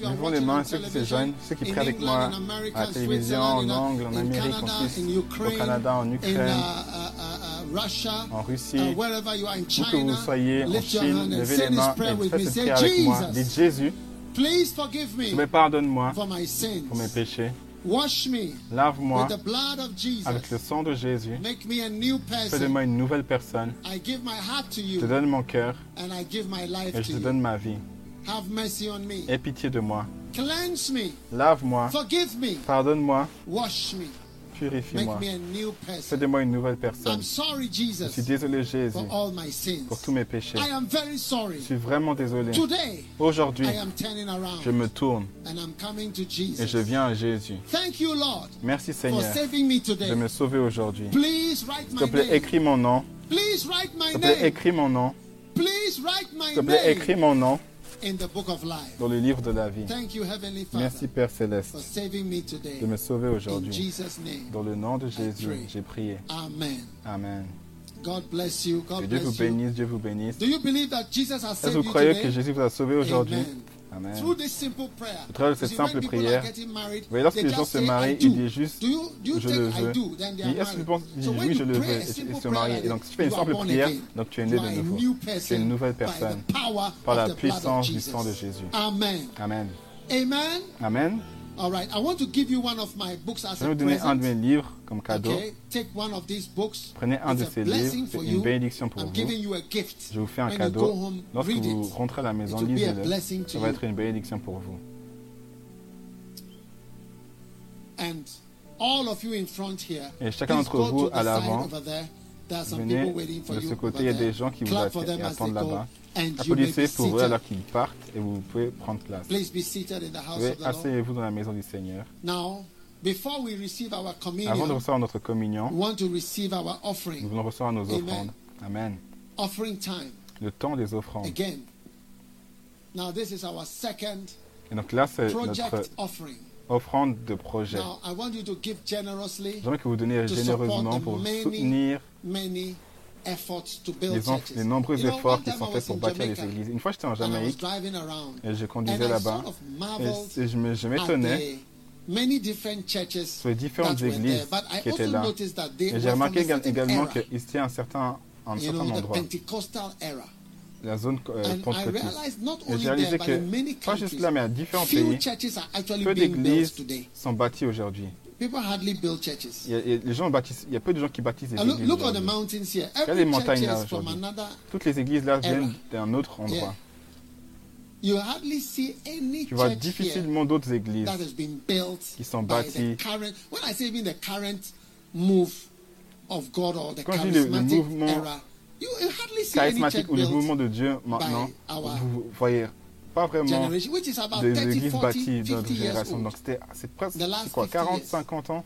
Levons les mains, ceux qui se joignent, ceux qui
in
prient avec moi à la
in
télévision, en
in,
Angle, en Amérique, en
Canada,
Suisse,
in
au Canada, en
in
Ukraine,
uh, uh, uh, uh, Russia,
en Russie,
uh, wherever you are in
où que vous
China,
soyez, en Chine, levez les
this
mains
prayer
et
with
faites
me.
cette prière avec moi. Dites
Jesus,
Jésus,
please forgive
mais
me
pardonne-moi
for my sins.
pour mes péchés.
Wash me
Lave-moi
with the blood of
avec le sang de Jésus.
Make me a new
Fais de
person.
moi une nouvelle personne.
I give my heart to
Je te
you
donne mon cœur
and I give my life
et je
to
te donne
you.
ma vie.
Have mercy on me.
Aie pitié de moi.
Cleanse me.
Lave-moi,
Forgive me.
pardonne-moi,
Wash me.
purifie-moi. Fais de moi une nouvelle personne.
I'm sorry,
Je suis désolé, Jésus,
for all my sins.
pour tous mes péchés.
I am very sorry.
Je suis vraiment désolé.
Today,
Aujourd'hui,
I am turning around
je me tourne
and I'm coming to
et je viens à Jésus.
Thank you, Lord,
Merci
for
Seigneur
saving me
de me sauver aujourd'hui.
Please write
S'il te plaît, écris mon nom.
Please write my
S'il te plaît, écris mon nom.
Please write my
S'il te plaît, écris mon nom
in the book of life.
dans le livre de la vie.
Thank you, Heavenly
Merci Père
for
Céleste
saving me today.
de me sauver
In
aujourd'hui.
Jesus' name.
Dans le nom de Jésus, j'ai prié.
Amen.
Amen.
God bless you.
Que
God
Dieu vous
bless you.
bénisse, Dieu vous bénisse.
Do you believe that Jesus has
Est-ce
saved
que vous
you
croyez que? Jésus vous a sauvé aujourd'hui?
Amen.
Amen.
Through this simple prayer.
Au travers de cette simple
people
prière,
are getting married,
Vous voyez, lorsque les gens se marient,
do.
ils disent juste je
think
le
I
veux.
do? Then they are
Et est-ce que tu penses oui, je le veux et se marient. Et donc, si tu fais une simple prière, donc tu es né de nouveau.
new
Tu es une nouvelle personne par la puissance du sang de Jésus.
Amen.
Amen.
Amen. All right. I want to give you one of my books as
Je vais
a
vous donner un de mes livres comme cadeau.
Okay, take one of these books.
Prenez un de
a
ces
blessing
livres,
for
c'est
you.
une bénédiction pour
I'm
vous.
giving you a gift.
Je vous fais un
When you
cadeau.
go home,
Lorsque
read
vous
it.
rentrez à la maison,
It will be a
lisez-le.
blessing to
Ça va
you.
être une bénédiction pour vous.
And all of you in front here,
Et chacun
please
d'entre
go
vous
to the
à
side
l'avant.
over there. There are some
Venez
people waiting for
de
you
ce côté,
over
il y a
there.
des gens qui vous
Clap for
attendent,
them as they
attendent
go,
là-bas. Applaudissez pour eux alors qu'ils partent et vous pouvez prendre place.
Please be seated in the house
Vous
of the Lord.
asseyez-vous dans la maison du Seigneur.
Now, before we receive our
Avant de recevoir notre
we
communion,
want to receive our
nous
offering.
voulons recevoir nos
Amen.
offrandes. Amen.
Offering time
Le temps des offrandes.
again. Now, this is our second
Et donc là, c'est
project
notre
offering.
offrande de projet.
Now, I want you to give generously
J'aimerais que vous donniez généreusement pour
many
soutenir
many
les, en-
churches.
les nombreux efforts qui sont faits pour bâtir les églises. Une fois, j'étais en Jamaïque et je conduisais là-bas. Et je m'étonnais
the many different churches
sur les différentes églises qui étaient là. Et j'ai remarqué également qu'ils étaient à un certain, un certain endroit, la zone euh, pentecôtiste.
realized not
Et
only
j'ai réalisé
there, but in many
que, pas juste là, mais à différents pays,
churches are actually
peu
being built
d'églises
today.
sont bâties aujourd'hui.
People hardly build churches.
Il y a, il y a- les gens bâtissent, il y a peu de gens qui bâtissent des
look,
églises.
look on the mountains here.
les
Every
montagnes là
is from
aujourd'hui.
another.
Toutes les églises là viennent d'un autre endroit.
You hardly see any
Tu vois difficilement d'autres églises
that has been built
qui sont bâties.
the current. When I say even the current move of God or the
Quand je dis le- mouvement
era, you, hardly see any church
ou le mouvement de Dieu maintenant,
our
vous voyez pas vraiment des
30,
églises
40,
bâties de
50
notre génération. Donc c'était presque
The last
c'est quoi
50
40,
years.
50 ans?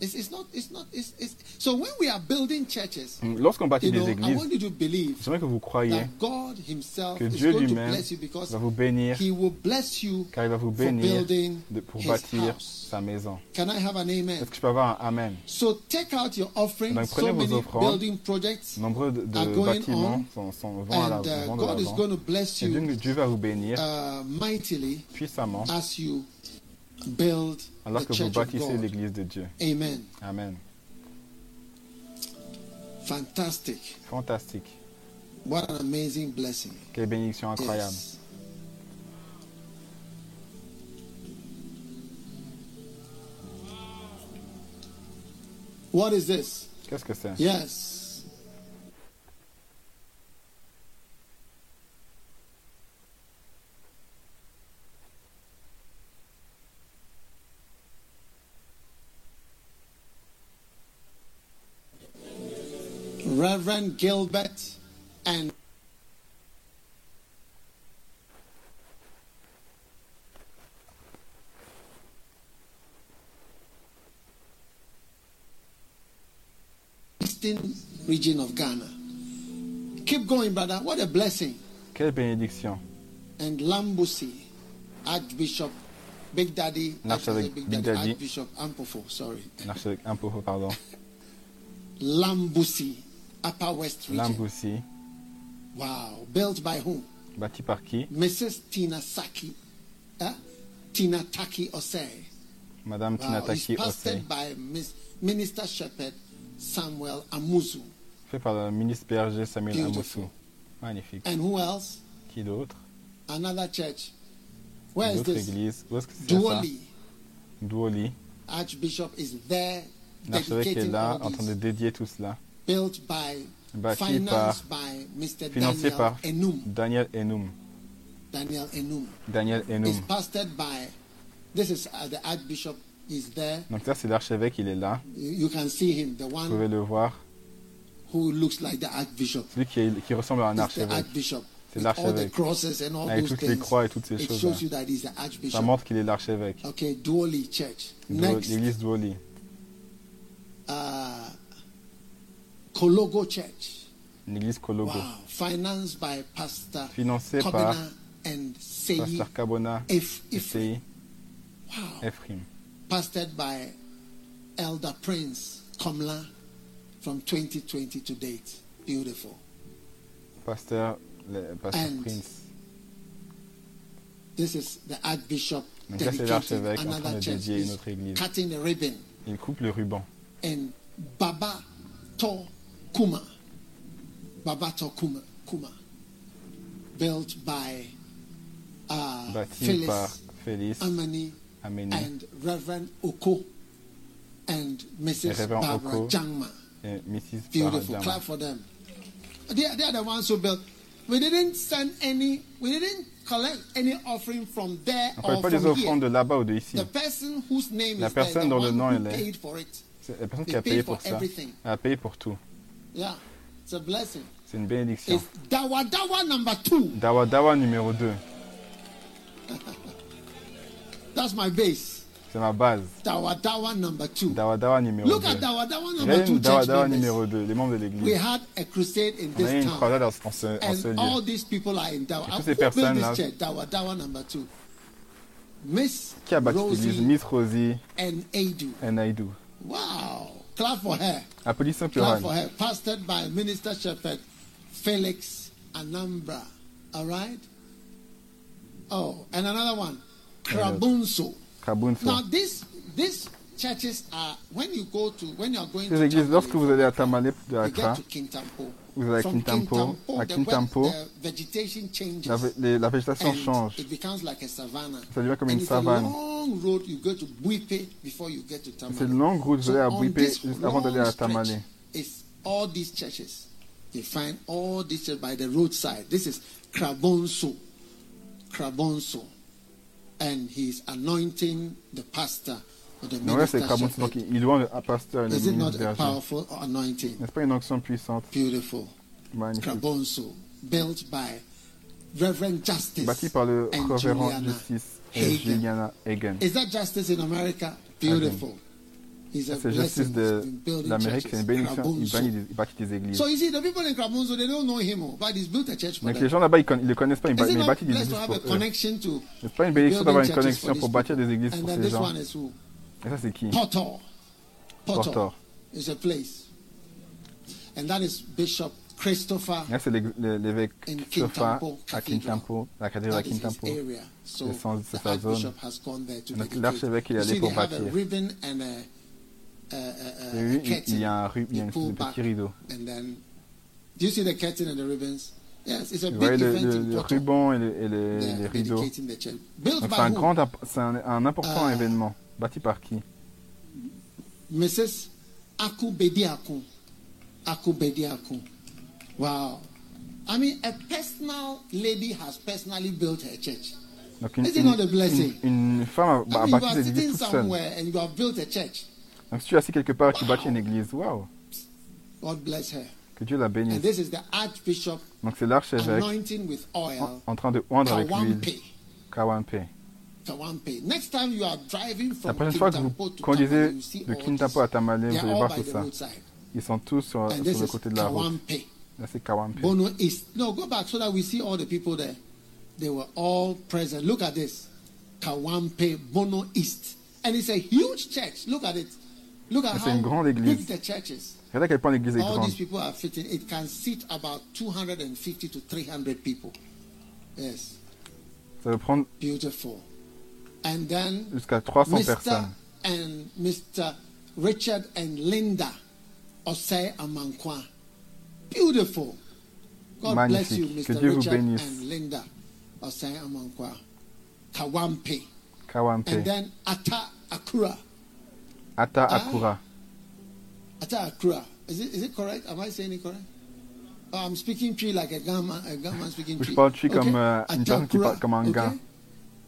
It's, it's not. It's not. It's, it's, so when we are building churches,
Lorsqu'on bâtit
you know,
des
I
églises,
want you to believe
j'aimerais que vous croyiez
that God Himself
que
is
Dieu
going to
lui-même
bless you because
va vous bénir,
He will bless you
car il va vous
for
bénir
building
de- pour
His
bâtir
house.
sa maison.
Can I have an amen?
Est-ce que je peux avoir un Amen?
So take out your offering.
Donc, prenez
So
vos
many
offrandes.
building projects,
Nombreux de, de
are going
bâtiments
on,
sont, sont vont, à la,
uh,
vont de
God is
l'avant.
going to bless
Et Dieu,
you
Dieu va vous bénir
uh, mightily
puissamment
as you build
alors
the
que vous bâtissez l'église de Dieu.
Amen.
Amen.
Fantastic.
Fantastique.
What an amazing blessing.
Quelle bénédiction incroyable.
Yes. What is this?
Qu'est-ce que c'est?
Yes. Reverend Gilbert and eastern region of Ghana. Keep going, brother. What a blessing.
Quelle bénédiction.
And Lambusi, Archbishop, Big Daddy, actually,
Big Daddy.
Archbishop Ampofo, sorry.
L'archevêque Impopo, pardon.
Lambusi, Upper West region.
Lamboussi,
Wow. Built by whom?
bâti par qui?
Mrs. Tina Saki, uh, Tina Taki Osei.
Madame
Wow.
Tinataki
It's
Osei.
by Miss, Minister Shepherd Samuel Amuzu.
Fait par le ministre berger Samuel
Beautiful.
Amoussou. Magnifique.
And who else?
Qui d'autre?
Another church. Where is this?
églises. Où est-ce que c'est ça?
Duoli. Archbishop is there
L'archevêque est là en train de dédier tout cela.
Built by,
Bâti
financed
par,
by Mr.
financé
Daniel
par
Enum.
Daniel Enum.
Daniel Enum.
Daniel Enum.
pastored by, this is uh, the Archbishop is there.
Donc ça c'est l'archevêque, il est là.
You can see him, the
Vous
one
pouvez le voir.
who looks like the Archbishop.
Celui qui, est- qui ressemble à un archevêque.
Archbishop.
C'est l'archevêque. Avec toutes les croix et toutes ces
It
choses.
shows you that he's the
Ça montre qu'il est l'archevêque.
Okay, Duoli Church.
Duo-
Next,
L'église Douoli.
uh, Kologo Church.
L'église Kologo.
Wow. Financed by Pastor
Financée par
Kobina and Seyi
Pasteur Kabona et. CI
Wow.
Ephraim.
Pastored by Elder Prince Komla from 2020 to date. Beautiful.
Pasteur, le, Pasteur
And
Prince.
This is the Archbishop
Donc là, c'est l'archevêque en train
another
de
church.
dédier une autre église.
cutting the ribbon.
Il coupe le ruban.
and Baba To Kuma. Baba To Kuma. Kuma. Built by uh, Phyllis
Félix
Amani
Aménie
and Reverend Oko and Mrs.
Reverend
Barbara
Oko.
Jangma.
Mrs.
Beautiful. Clap for them. They are, they are the ones who built. We didn't send any, we didn't collect any offering from there
On
or
des
from
offrandes
here.
de là-bas ou de ici.
The person whose name
La
is there, the
le nom
who
est là.
paid for it.
C'est la personne qui a
paid
payé
for
pour ça.
everything.
Elle a payé pour tout.
Yeah, it's a blessing.
C'est une bénédiction.
It's Dawa Dawa number two.
Dawa Dawa numéro 2.
That's my base.
C'est ma base.
Dawa Dawa number two.
Dawa Dawa numéro
Look
2.
at Dawa Dawa number two
Dawa
church
Dawa
members.
numéro 2, les membres de
We
l'église.
had a crusade in
On a eu
this
une
town.
croisade en ce, en ce
And all these people are in Dawa.
Et toutes ces?
Dawa Dawa number two. Miss
Qui a bâti l'église?
Rosie
Miss Rosie
and Adu.
Naidou.
Wow. Clap for her.
Applaudissons pour
Clap for her. Pastored by Minister Shepherd Felix Anambra. All right? Oh, and another one. Krabunso.
Kabunso.
Now this this churches are when you go to when you are going
Ces
to
églises, lorsque
Tamale,
vous allez à Tamale de
you get to Kintampo.
Vous allez à Kintampo, à la, vé- les- la végétation change.
It becomes like a savannah.
Ça devient comme une
it's a
savane.
long road. You go to Buipe before you get to Tamale.
C'est une longue route, vous allez à
this
juste avant d'aller à Tamale.
It's all these churches. You find all these churches by the roadside. This is Krabonso. Krabonso. And he's anointing the pastor
c'est
minister
Krabon,
shepherd.
donc il loin le un pasteur et le
Is it
ministre
not a
berger.
powerful anointing?
N'est-ce pas une onction puissante,
Beautiful.
magnifique,
Krabonso, built by Reverend Justice
bâti par le révérend Justice et. Juliana Hagen.
Is that justice in America? Beautiful.
C'est justice de l'Amérique, c'est une bénédiction. Il bâtit des- églises.
So you see, the people in Krabonso, they don't know him, but he's built a church for
Donc les gens là-bas, ils ne le connaissent pas, ils
Is
bâ-
it
mais il
not
bâtit des églises pour
a
eux. C'est pas une bénédiction d'avoir une connexion pour bâtir des églises pour ces gens? Et ça, c'est qui
Portor. Portor.
Portor.
is a place. And that is Bishop Christopher.
Là, c'est l'évêque
Kintampo
à. Kintampo, la cathédrale
his
Kintampo.
So
son- c'est
the
sa zone.
Archbishop has gone there to
Donc,
dedicate.
l'archevêque, il est allé pour bâtir. Et il- y a un ru- il y a de petit rideau.
Do you see the curtain and the ribbons? Yes, it's a
Vous
big
voyez le, le- le ruban et, les- et les,
They
les
are
rideaux. c'est un grand, imp- c'est un, un important
Ah.
événement. Bâti par qui?
Mrs. Akubediakun. Akubediakun. Wow. I mean, a personal lady has personally built her church.
Donc une, une,
not a blessing?
une- une femme a,
I
a
mean, you
bâti
are
des
sitting
églises toute seule.
somewhere and you have built a church.
Donc si tu es assis quelque part et tu bâtis une église, waouh,
God bless her.
que Dieu la
And
bénisse.
this is the Archbishop
Donc c'est l'archevêque
anointing with oil.
en, en train de oindre avec l'huile.
Kawampe.
La prochaine fois que vous conduisez de
all
Kintampo à. Tamale, vous
are
allez
all
voir tout
the
ça. Ils sont tous sur, sur le côté de la route. Là c'est Kawampe.
Bono East. No, go back so that we see all the people there. They were all present. Look at this. Kawampe Bono East. And it's a huge church. Look at it. Look at
C'est une
how
grande église.
big the church is.
Regardez à quel point l'église est
All
grande.
these people are fitting. It can seat about 250 to 300 people. Yes.
Ça va prendre
Beautiful. And then
jusqu'à 300
Mr.
personnes.
and Mr. Richard and Linda Osei Amankwa. Beautiful. God bless you,
Magnifique. Que
Mr.
Dieu vous
Richard
bénisse.
and Linda Osei Amankwa. Kawampe.
Kawampe.
And then Ata Akura.
Ata
Ah.
Akura.
Ata Akura. Is it, is it correct? Am I saying it correct? Oh, I'm speaking tree like a Gamma, a Gamma speaking
Je
tree.
parle tree comme, euh, une personne qui parle comme un
okay?
gars.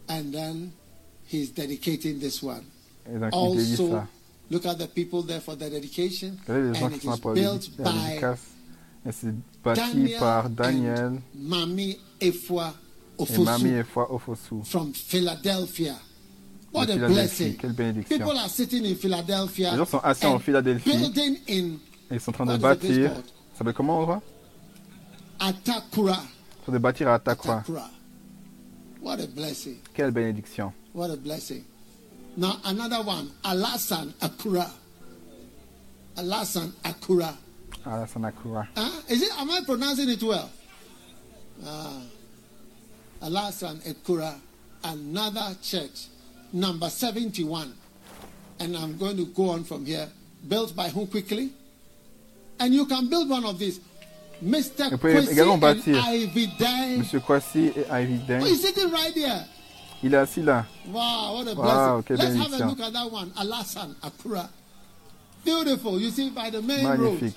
And then he's dedicating this one.
Et donc il dédie
Also,
ça.
look at the people there for the dedication.
Regardez les gens
And
qui sont pour la dédicace. Et c'est bâti par Daniel
Mami Efwa
et Mami
Ofosu
Efwa Ofosu.
from Philadelphia. What a blessing.
Quelle bénédiction.
People are sitting in Philadelphia
Les gens sont assis en Philadelphie.
building in
Et ils sont en train de bâtir. Ça s'appelle comment l'endroit
Atakura.
Ils sont en train de bâtir à.
Atakura. What a blessing.
Quelle bénédiction.
What a blessing. Now another one, Alasan Akura. Alasan Akura.
Alasan Akura.
Huh? Is it? Am I pronouncing it well? Ah, Alasan Akura. another church, number seventy-one, and I'm going to go on from here. Built by whom quickly? And you can build one of these, Mr. Kwesi and. Ivy Day.
Monsieur Kwasi et Ivy
Oh,
Deng.
sitting right there.
Il est assis là.
Wow, what a
Wow,
blessing. Let's have a look at that one, Alasan Akura. Beautiful. You see, by the main road,
Magnifique.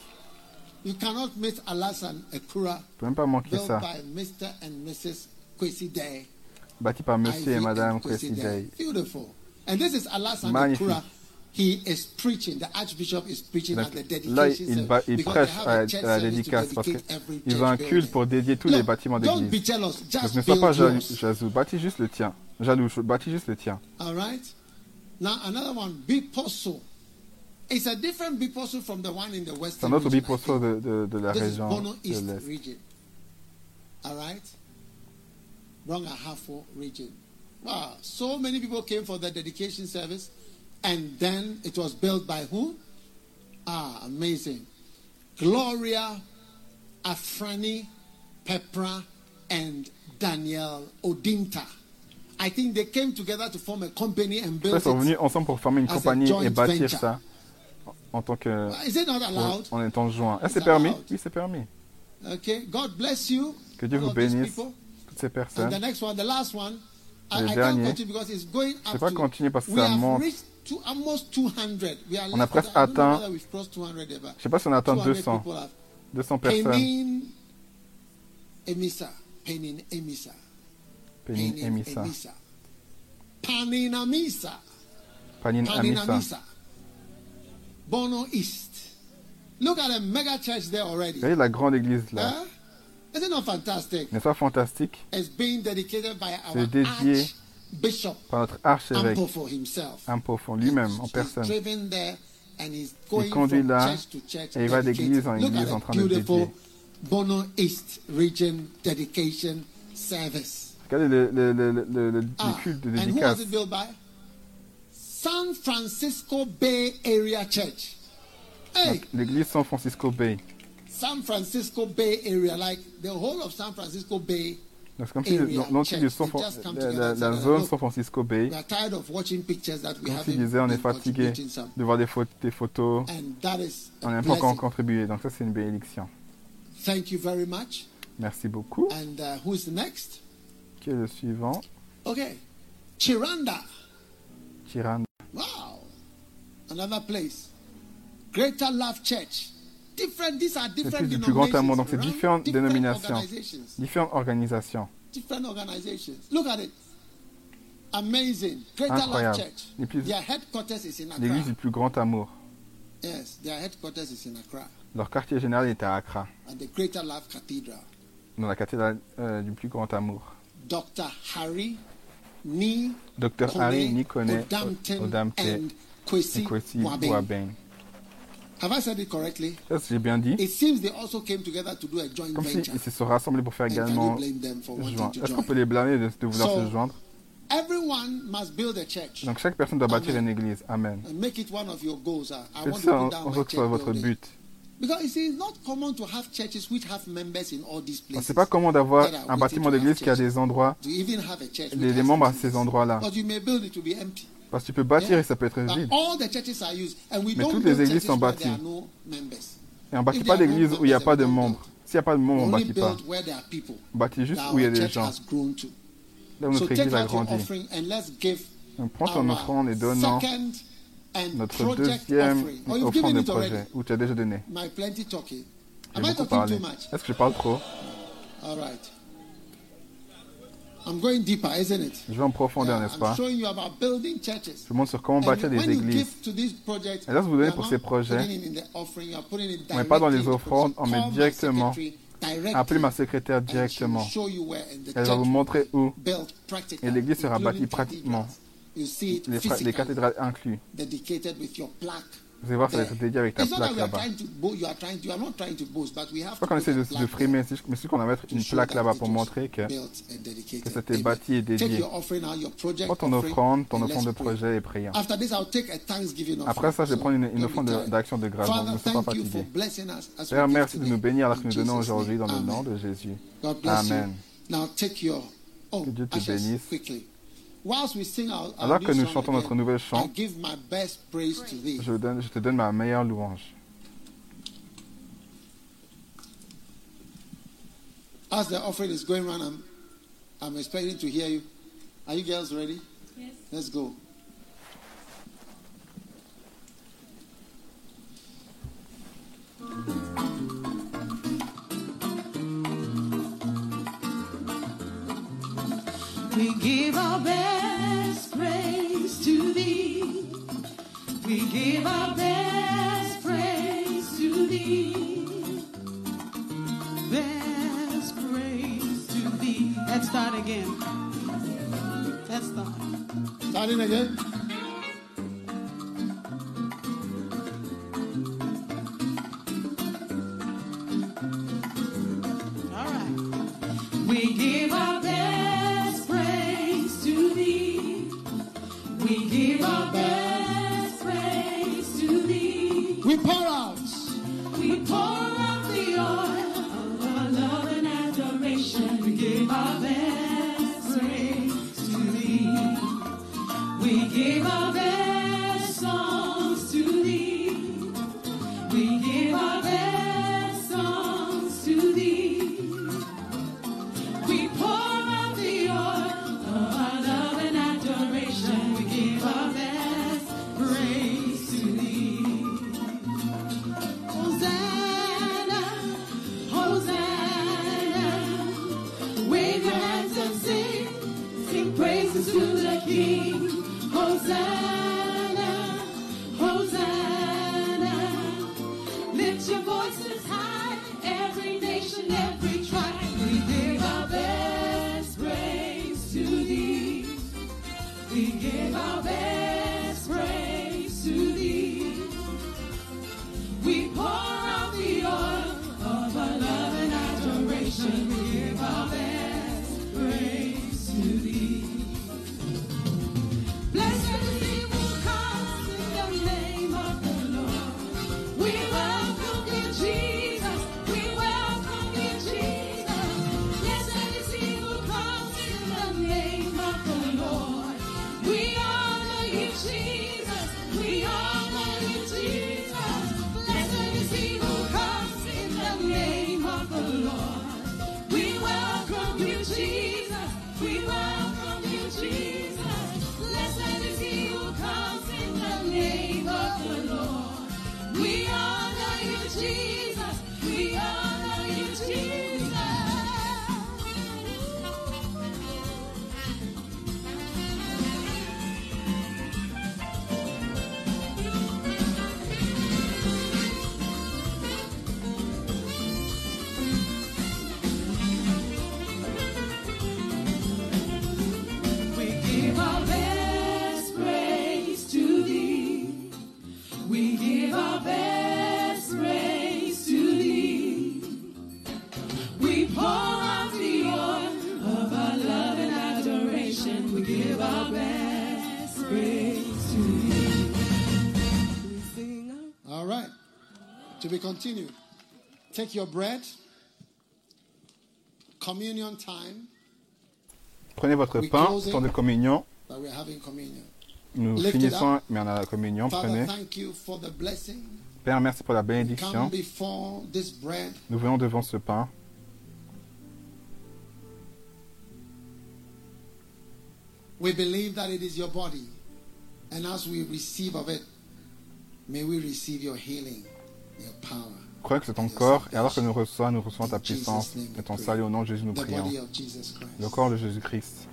you cannot miss Alasan Akura.
Vous pouvez même pas manquer
built
ça.
by Mr. and Mrs. Kwesi Day.
Bâti par Monsieur et Madame
Kwesi
Day.
Beautiful. And this is Alasan. Akura. He is preaching. The Archbishop is preaching
Donc,
at the dedication
là, il, ba- il prêche
have
à,
a
à la dédicace parce qu'il veut un culte pour dédier tous les bâtiments
Don't be
d'église.
jealous.
Donc
Just
ne sois pas jaloux, jaloux, bâtis juste le tien. Jaloux, bâtis juste le tien.
All right? Now another one, Biposo. It's a different Biposo from the one in the
C'est un autre biposo de, de, de la région de
East
l'Est.
right? Brongahafo region. Wow. So many people came for the dedication service. And then it was built by who? Ah, amazing. Gloria, Afrani, Pepra, and Daniel Odinta I think they came together to form a company and
Ils
build
sont
it.
venus ensemble pour former une compagnie et bâtir
venture.
ça en tant que
Is it not allowed?
en étant joint. Est-ce que c'est permis
allowed?
Oui, c'est permis.
Okay. God bless you.
Que Dieu vous bénisse, toutes ces
And the
personnes.
next one, the last one, I,
Le
I can't
dernier.
continue because it's going
Je vais
up
pas continuer parce que ça monte.
Reached to almost 200. We are
On a presque atteint-
whether we've crossed 200 ever.
Je sais pas si on a atteint
200
200,
people have
200 personnes.
Penin Emisa. Penin Emisa. Penin
Emissa.
Emisa.
Panin.
Paninamisa. Bono East. Look at the mega church there already.
voyez la grande église là? N'est-ce pas fantastique? C'est dédié par notre archevêque. Ampofon lui-même en personne.
going
conduit là, et il va d'église en église en train de dédier. Regardez le, le, le, le,
Ah,
culte de dédicace.
San Francisco Bay Area Church. Hey,
L'église San Francisco Bay.
San Francisco Bay Area, like the whole of San Francisco Bay.
C'est comme si l'entier du San la, zone
"Look,
San Francisco Bay. Comme s'il disait, on est fatigué de voir des, pho- des photos. On n'a pas encore contribué. Donc ça, c'est une bénédiction.
Thank you very much.
Merci beaucoup.
And uh, who's the next?
Qui est le suivant?
Okay. Chiranda.
Kiran.
Wow. Another place. Greater Love Church. Different, these are different
plus du plus grand amour. Donc, c'est différentes
Different
dénominations.
organizations.
Différentes organisations.
Different organizations. Look at it. Amazing. Greater Love
Incroyable.
Church.
Les plus-
Their headquarters is in Accra.
L'église du plus grand amour.
Yes, their headquarters is in Accra.
Leur quartier général était à Accra,
At the Greater Love Cathedral.
dans la cathédrale euh, du plus grand amour.
Dr. Harry Ni
Dr Harry
Kone
Nikone
and Kwesi. Boabeng. Have I said it correctly?
Ça, j'ai bien dit?
It seems they also came together to do a joint
Comme
venture.
s'ils se sont rassemblés pour faire
And can you
également
blame them for wanting
joindre.
to
Est-ce qu'on
join?
peut les blâmer de, de vouloir
So-
se joindre?
Everyone must build a church
Donc chaque personne doit bâtir
Amen.
une église. Amen.
and make it one of your goals. I
Faites
want
ça
to
en
put down
en
my
sorte que ce soit
church
votre
building.
but.
Because you see, it's not common to have churches which have members in all these
On
places.
sait pas comment d'avoir un bâtiment d'église qui a des endroits,
To even have a church which
des, des
has
membres à
members.
ces endroits-là.
But you may build it to be empty.
Parce que tu peux bâtir et ça peut être vide. Mais toutes les églises sont bâties. Et on bâtit
If
pas d'église où il n'y a pas de membres. S'il n'y a pas de membres, on
Only
bâtit pas. On bâtit juste où il y a des gens. Là où notre église a grandi. Donc prends ton offrande et
and
notre deuxième.
Oh,
offrande de projet où tu as déjà donné. J'ai beaucoup parlé. Est-ce que je parle trop?
All right. I'm going deeper, isn't it?
Je vais en profondeur, n'est-ce
I'm
pas. Je vous montre sur comment bâtir des églises. Et lorsque vous donnez pour ces projets, on met pas dans les offrandes, on met directement. Appelez ma secrétaire directement. Elle va vous montrer où Et l'église sera bâtie pratiquement. les, les cathédrales inclus. Vous allez voir, ça va être dédié avec ta plaque là-bas. C'est pas qu'on essaie de, de frimer, mais c'est qu'on va mettre une plaque là-bas pour montrer que, que c'était
Amen.
bâti et dédié. Prends ton offrande, ton
and
offrande de projet et prions. Après ça, je vais prendre une, offrande d'action de grâce. Ne sois pas fatigué. Père, merci de nous bénir alors que nous donnons aujourd'hui dans le nom de Jésus. Amen. Que Dieu te bénisse. Alors
new
que nous
song
chantons
again,
notre nouvel
I
chant,
give my best praise to thee.
je, donne- je te donne ma meilleure louange.
As the offering is going on, I'm, I'm expecting to hear you. Are you girls ready?
Yes.
Let's go.
We give our best praise to thee. We give our best praise to thee. Best praise to thee. Let's start again. Let's start.
Starting again.
We
be continued. Take your bread. Communion time.
Prenez votre pain, temps de communion. Nous finissons, mais on a la communion. Prenez.
thank you for the blessing.
Père, merci pour la bénédiction. Nous venons devant ce pain.
We believe that it is your body. And as we receive of it, may we receive your healing,
Croyez que c'est ton corps, et alors que nous recevons, nous recevons ta puissance et ton salut au nom de Jésus, nous prions. Le corps de Jésus-Christ.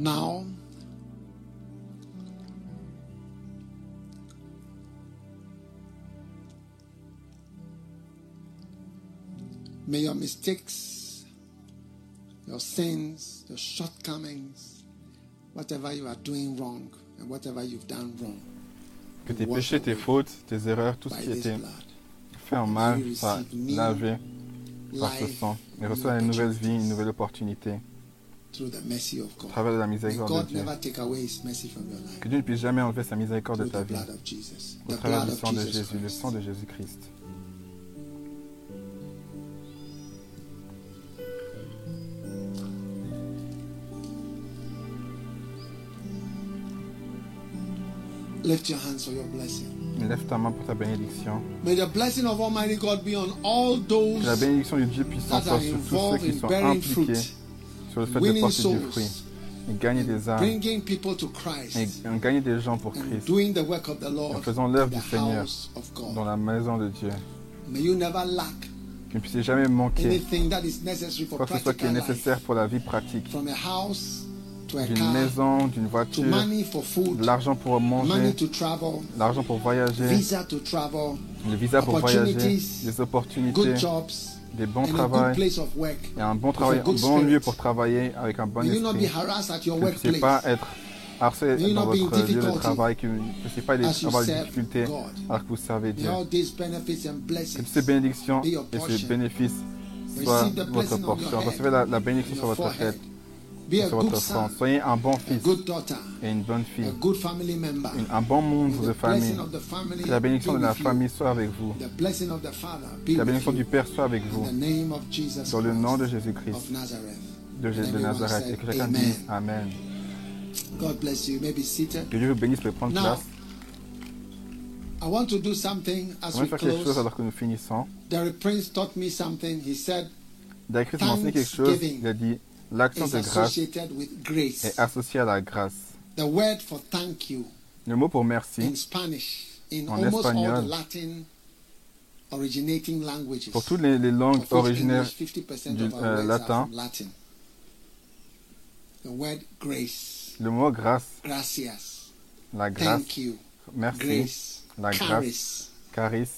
Now, may your mistakes, your sins, your shortcomings, whatever you are doing wrong and whatever you've done wrong,
Que tes péchés, tes fautes, tes erreurs, tout ce qui était fait en mal, soit lavé par ce sang. Et reçois une nouvelle vie, une nouvelle opportunité
through the mercy of
au
God.
travers de la miséricorde de Dieu. Que Dieu ne puisse jamais enlever sa miséricorde de ta
the
vie
blood of Jesus.
au travers du sang de
Jesus
Jésus, le sang de Jésus-Christ.
Lift your hands for your blessing.
Lève ta main pour ta bénédiction.
May the blessing of Almighty God be on all
Que la
those
bénédiction du Dieu puissant soit
are
sur tous ceux qui sont impliqués
fruit,
sur le fait de porter du fruit et gagner des âmes
bringing people to
et
Christ,
gagner des gens pour Christ
doing the work of the
en
Lord
faisant
in
l'œuvre
the
du Seigneur
house of
dans
God.
la maison de Dieu.
May you never lack
Que ne puissiez jamais manquer
anything that is necessary for
quoi que ce soit qui est
practical life,
nécessaire pour la vie pratique.
from a house
D'une maison, d'une voiture, de l'argent pour manger, de l'argent pour voyager, le visa pour voyager, des opportunités, des bons
work.
et un bon travail, un
good
bon
spirit.
lieu pour travailler avec un bon esprit. vous ne puissiez pas être harcelé dans votre lieu de travail, que vous ne puissiez pas avoir des difficultés alors que vous servez Dieu. Que ces bénédictions et ces bénéfices soient votre portion. Recevez la, la bénédiction
on
sur votre tête, Votre Soyez un bon fils et une bonne fille, une- un bon membre de famille.
blessing of the family
Que la bénédiction de la famille soit avec vous. Que la bénédiction du Père soit avec vous. Dans le nom de
Christ
Jésus-Christ de, Jé- de Nazareth. Et que chacun
amen.
dise. Que Dieu vous bénisse, pouvez prendre place.
I want to do something as
On va
we
faire quelque chose alors que nous finissons.
Derek Prince taught me something. He said
David m'a enseigné quelque chose. Il a dit L'action de grâce
associated with grace.
est associée à la grâce.
The word for thank you
Le mot pour
in
merci,
Spanish, in
En espagnol.
the Latin originating languages.
pour toutes les, les langues originaires,
English, 50%
du- euh, latin.
The word grace,
le mot grâce,
gracias,
la grâce,
thank you,
merci,
grace,
la grâce,
charis,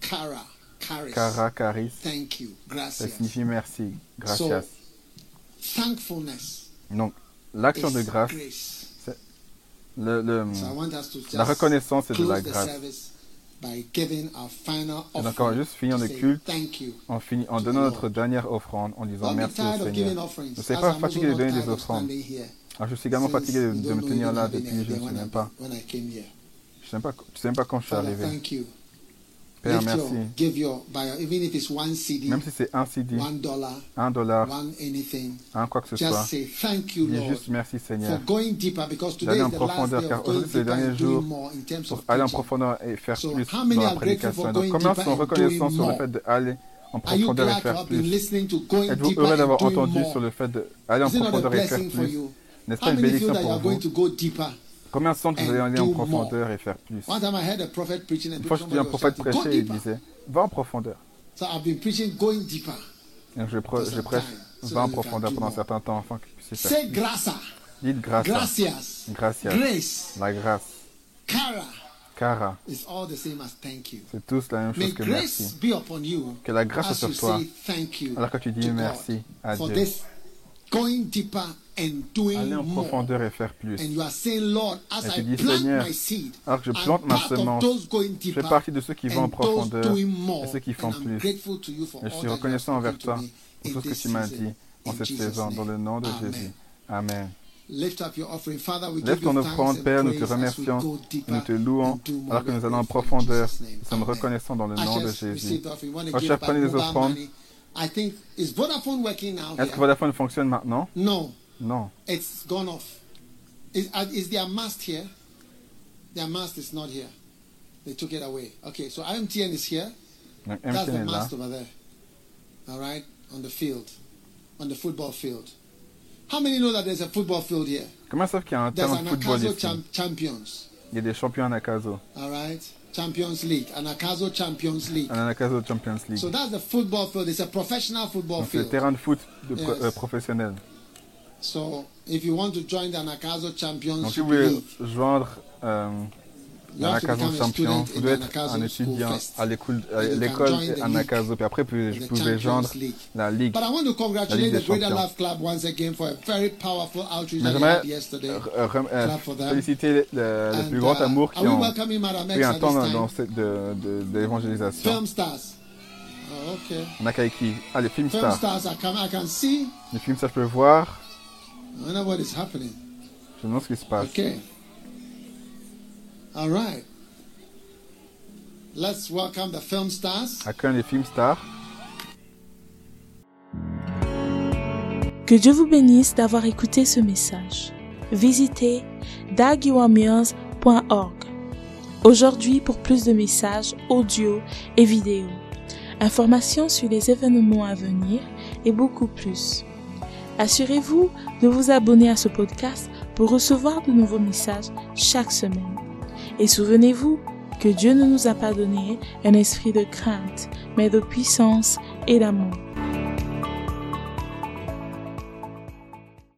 cara, charis,
cara, charis,
thank you,
ça
gracias.
signifie merci, gracias. Donc, l'action de grâce, le, le- la reconnaissance c'est de la grâce. Et donc, on va juste finir le culte
Thank you.
en, donnant notre dernière offrande, en disant merci au Seigneur.
offerings.
Ne
As
pas fatigué de donner des
of
offrandes. Alors, je suis également fatigué de, me tenir là depuis, je ne me
when I-
souviens pas. Je ne sais même pas, tu sais même pas quand je suis arrivé. Père,
Lift your,
merci.
give your, by, even if it's one CD,
Même si c'est un CD,
one dollar,
un dollar,
one anything,
un quoi que ce
just
soit,
say thank you,
dis
Lord,
juste merci
for
Seigneur.
going deeper because today
D'aller en
is the last
profondeur,
day
car aujourd'hui, c'est le dernier jour
doing more in terms
Pour
of
aller en profondeur et faire
So,
plus
how
dans
many
la
for
prédication. Donc, combien sont reconnaissants sur le fait d'aller en profondeur et faire plus?
listening to going
Êtes-vous heureux d'avoir entendu sur le fait d'aller en profondeur et faire
for
plus?
you?
N'est-ce pas une bénédiction pour vous? Combien que vous allez
and
aller en profondeur et faire plus Une fois, j'ai
somebody
un prophète prêcher et il disait Va en profondeur.
So I've been preaching going deeper.
Et donc, je, je prêche Va en profondeur pendant un certain temps afin que vous puissiez faire plus. Dites grâce.
gracias,
Gracias. La grâce.
cara
Cara. C'est tous la même chose que merci. Que la grâce soit sur toi. Alors que tu dis merci à Dieu.
And doing
Aller en
more.
profondeur et faire plus.
And you are saying, Lord, as
Et tu
I
dis, Seigneur, alors que je plante ma
part of
semence, Je fais partie de ceux qui vont en profondeur et ceux qui font plus. Et je suis reconnaissant envers toi pour tout ce que tu m'as dit en cette saison, dans le nom de
Amen.
Jésus. Amen.
Lift up your offering. Father, we
Lève ton offrande,
and
Père, nous te remercions, nous te louons, alors que nous allons en profondeur. Nous sommes reconnaissants dans le nom de Jésus.
give by
prenez les offrandes.
money? I think, is Vodafone working now?
Est-ce que? Vodafone fonctionne maintenant?
No, it's gone off. Is, uh, is their mast here? Their mast is not here. They took it away. Okay, so IMTN is here.
Donc
That's the
MTN
mast over there. All right, on the field, on the football field. How many know that there's a football field here?
Comment savent qu'il y a un
There's
terrain de football ici
cham- champions.
Il y a des champions en Akazo.
All right, Champions League, an Akazo Champions League.
En Akazo Champions League.
So that's the football field. It's a professional football
Donc c'est le
field.
terrain de foot de pro- euh, professionnel.
So if you want to join the Anakazo
Donc
Champions
si vous voulez
League,
joindre euh,
you
un
have to
Akazo
become a
champion,
student
vous devez être un
Anakazo
étudiant à l'école à
And you can
l'école
join the
en
league,
Akazo, puis après vous pouvez
Champions
joindre la Ligue.
But I want to congratulate
des
the Greater
Champions.
Love Club once again for a very powerful outreach
Mais
that they
j'aimerais
had yesterday.
euh, euh, féliciter le, plus grand
uh,
amour qui ont pris un temps dans,
time?
dans cette- de, de, de l'évangélisation.
Film stars. Oh, okay.
On a Kaiki. Ah, les films
Film
stars.
stars, I can, I can see.
Les films stars, je peux voir.
I wonder what is happening.
Je demande ce qui se passe.
Okay. All right. Let's welcome the film stars.
Accueille les films stars?
Que Dieu vous bénisse d'avoir écouté ce message. Visitez dagiwamias.org. Aujourd'hui pour plus de messages audio et vidéo, informations sur les événements à venir et beaucoup plus. Assurez-vous de vous abonner à ce podcast pour recevoir de nouveaux messages chaque semaine. Et souvenez-vous que Dieu ne nous a pas donné un esprit de crainte, mais de puissance et d'amour.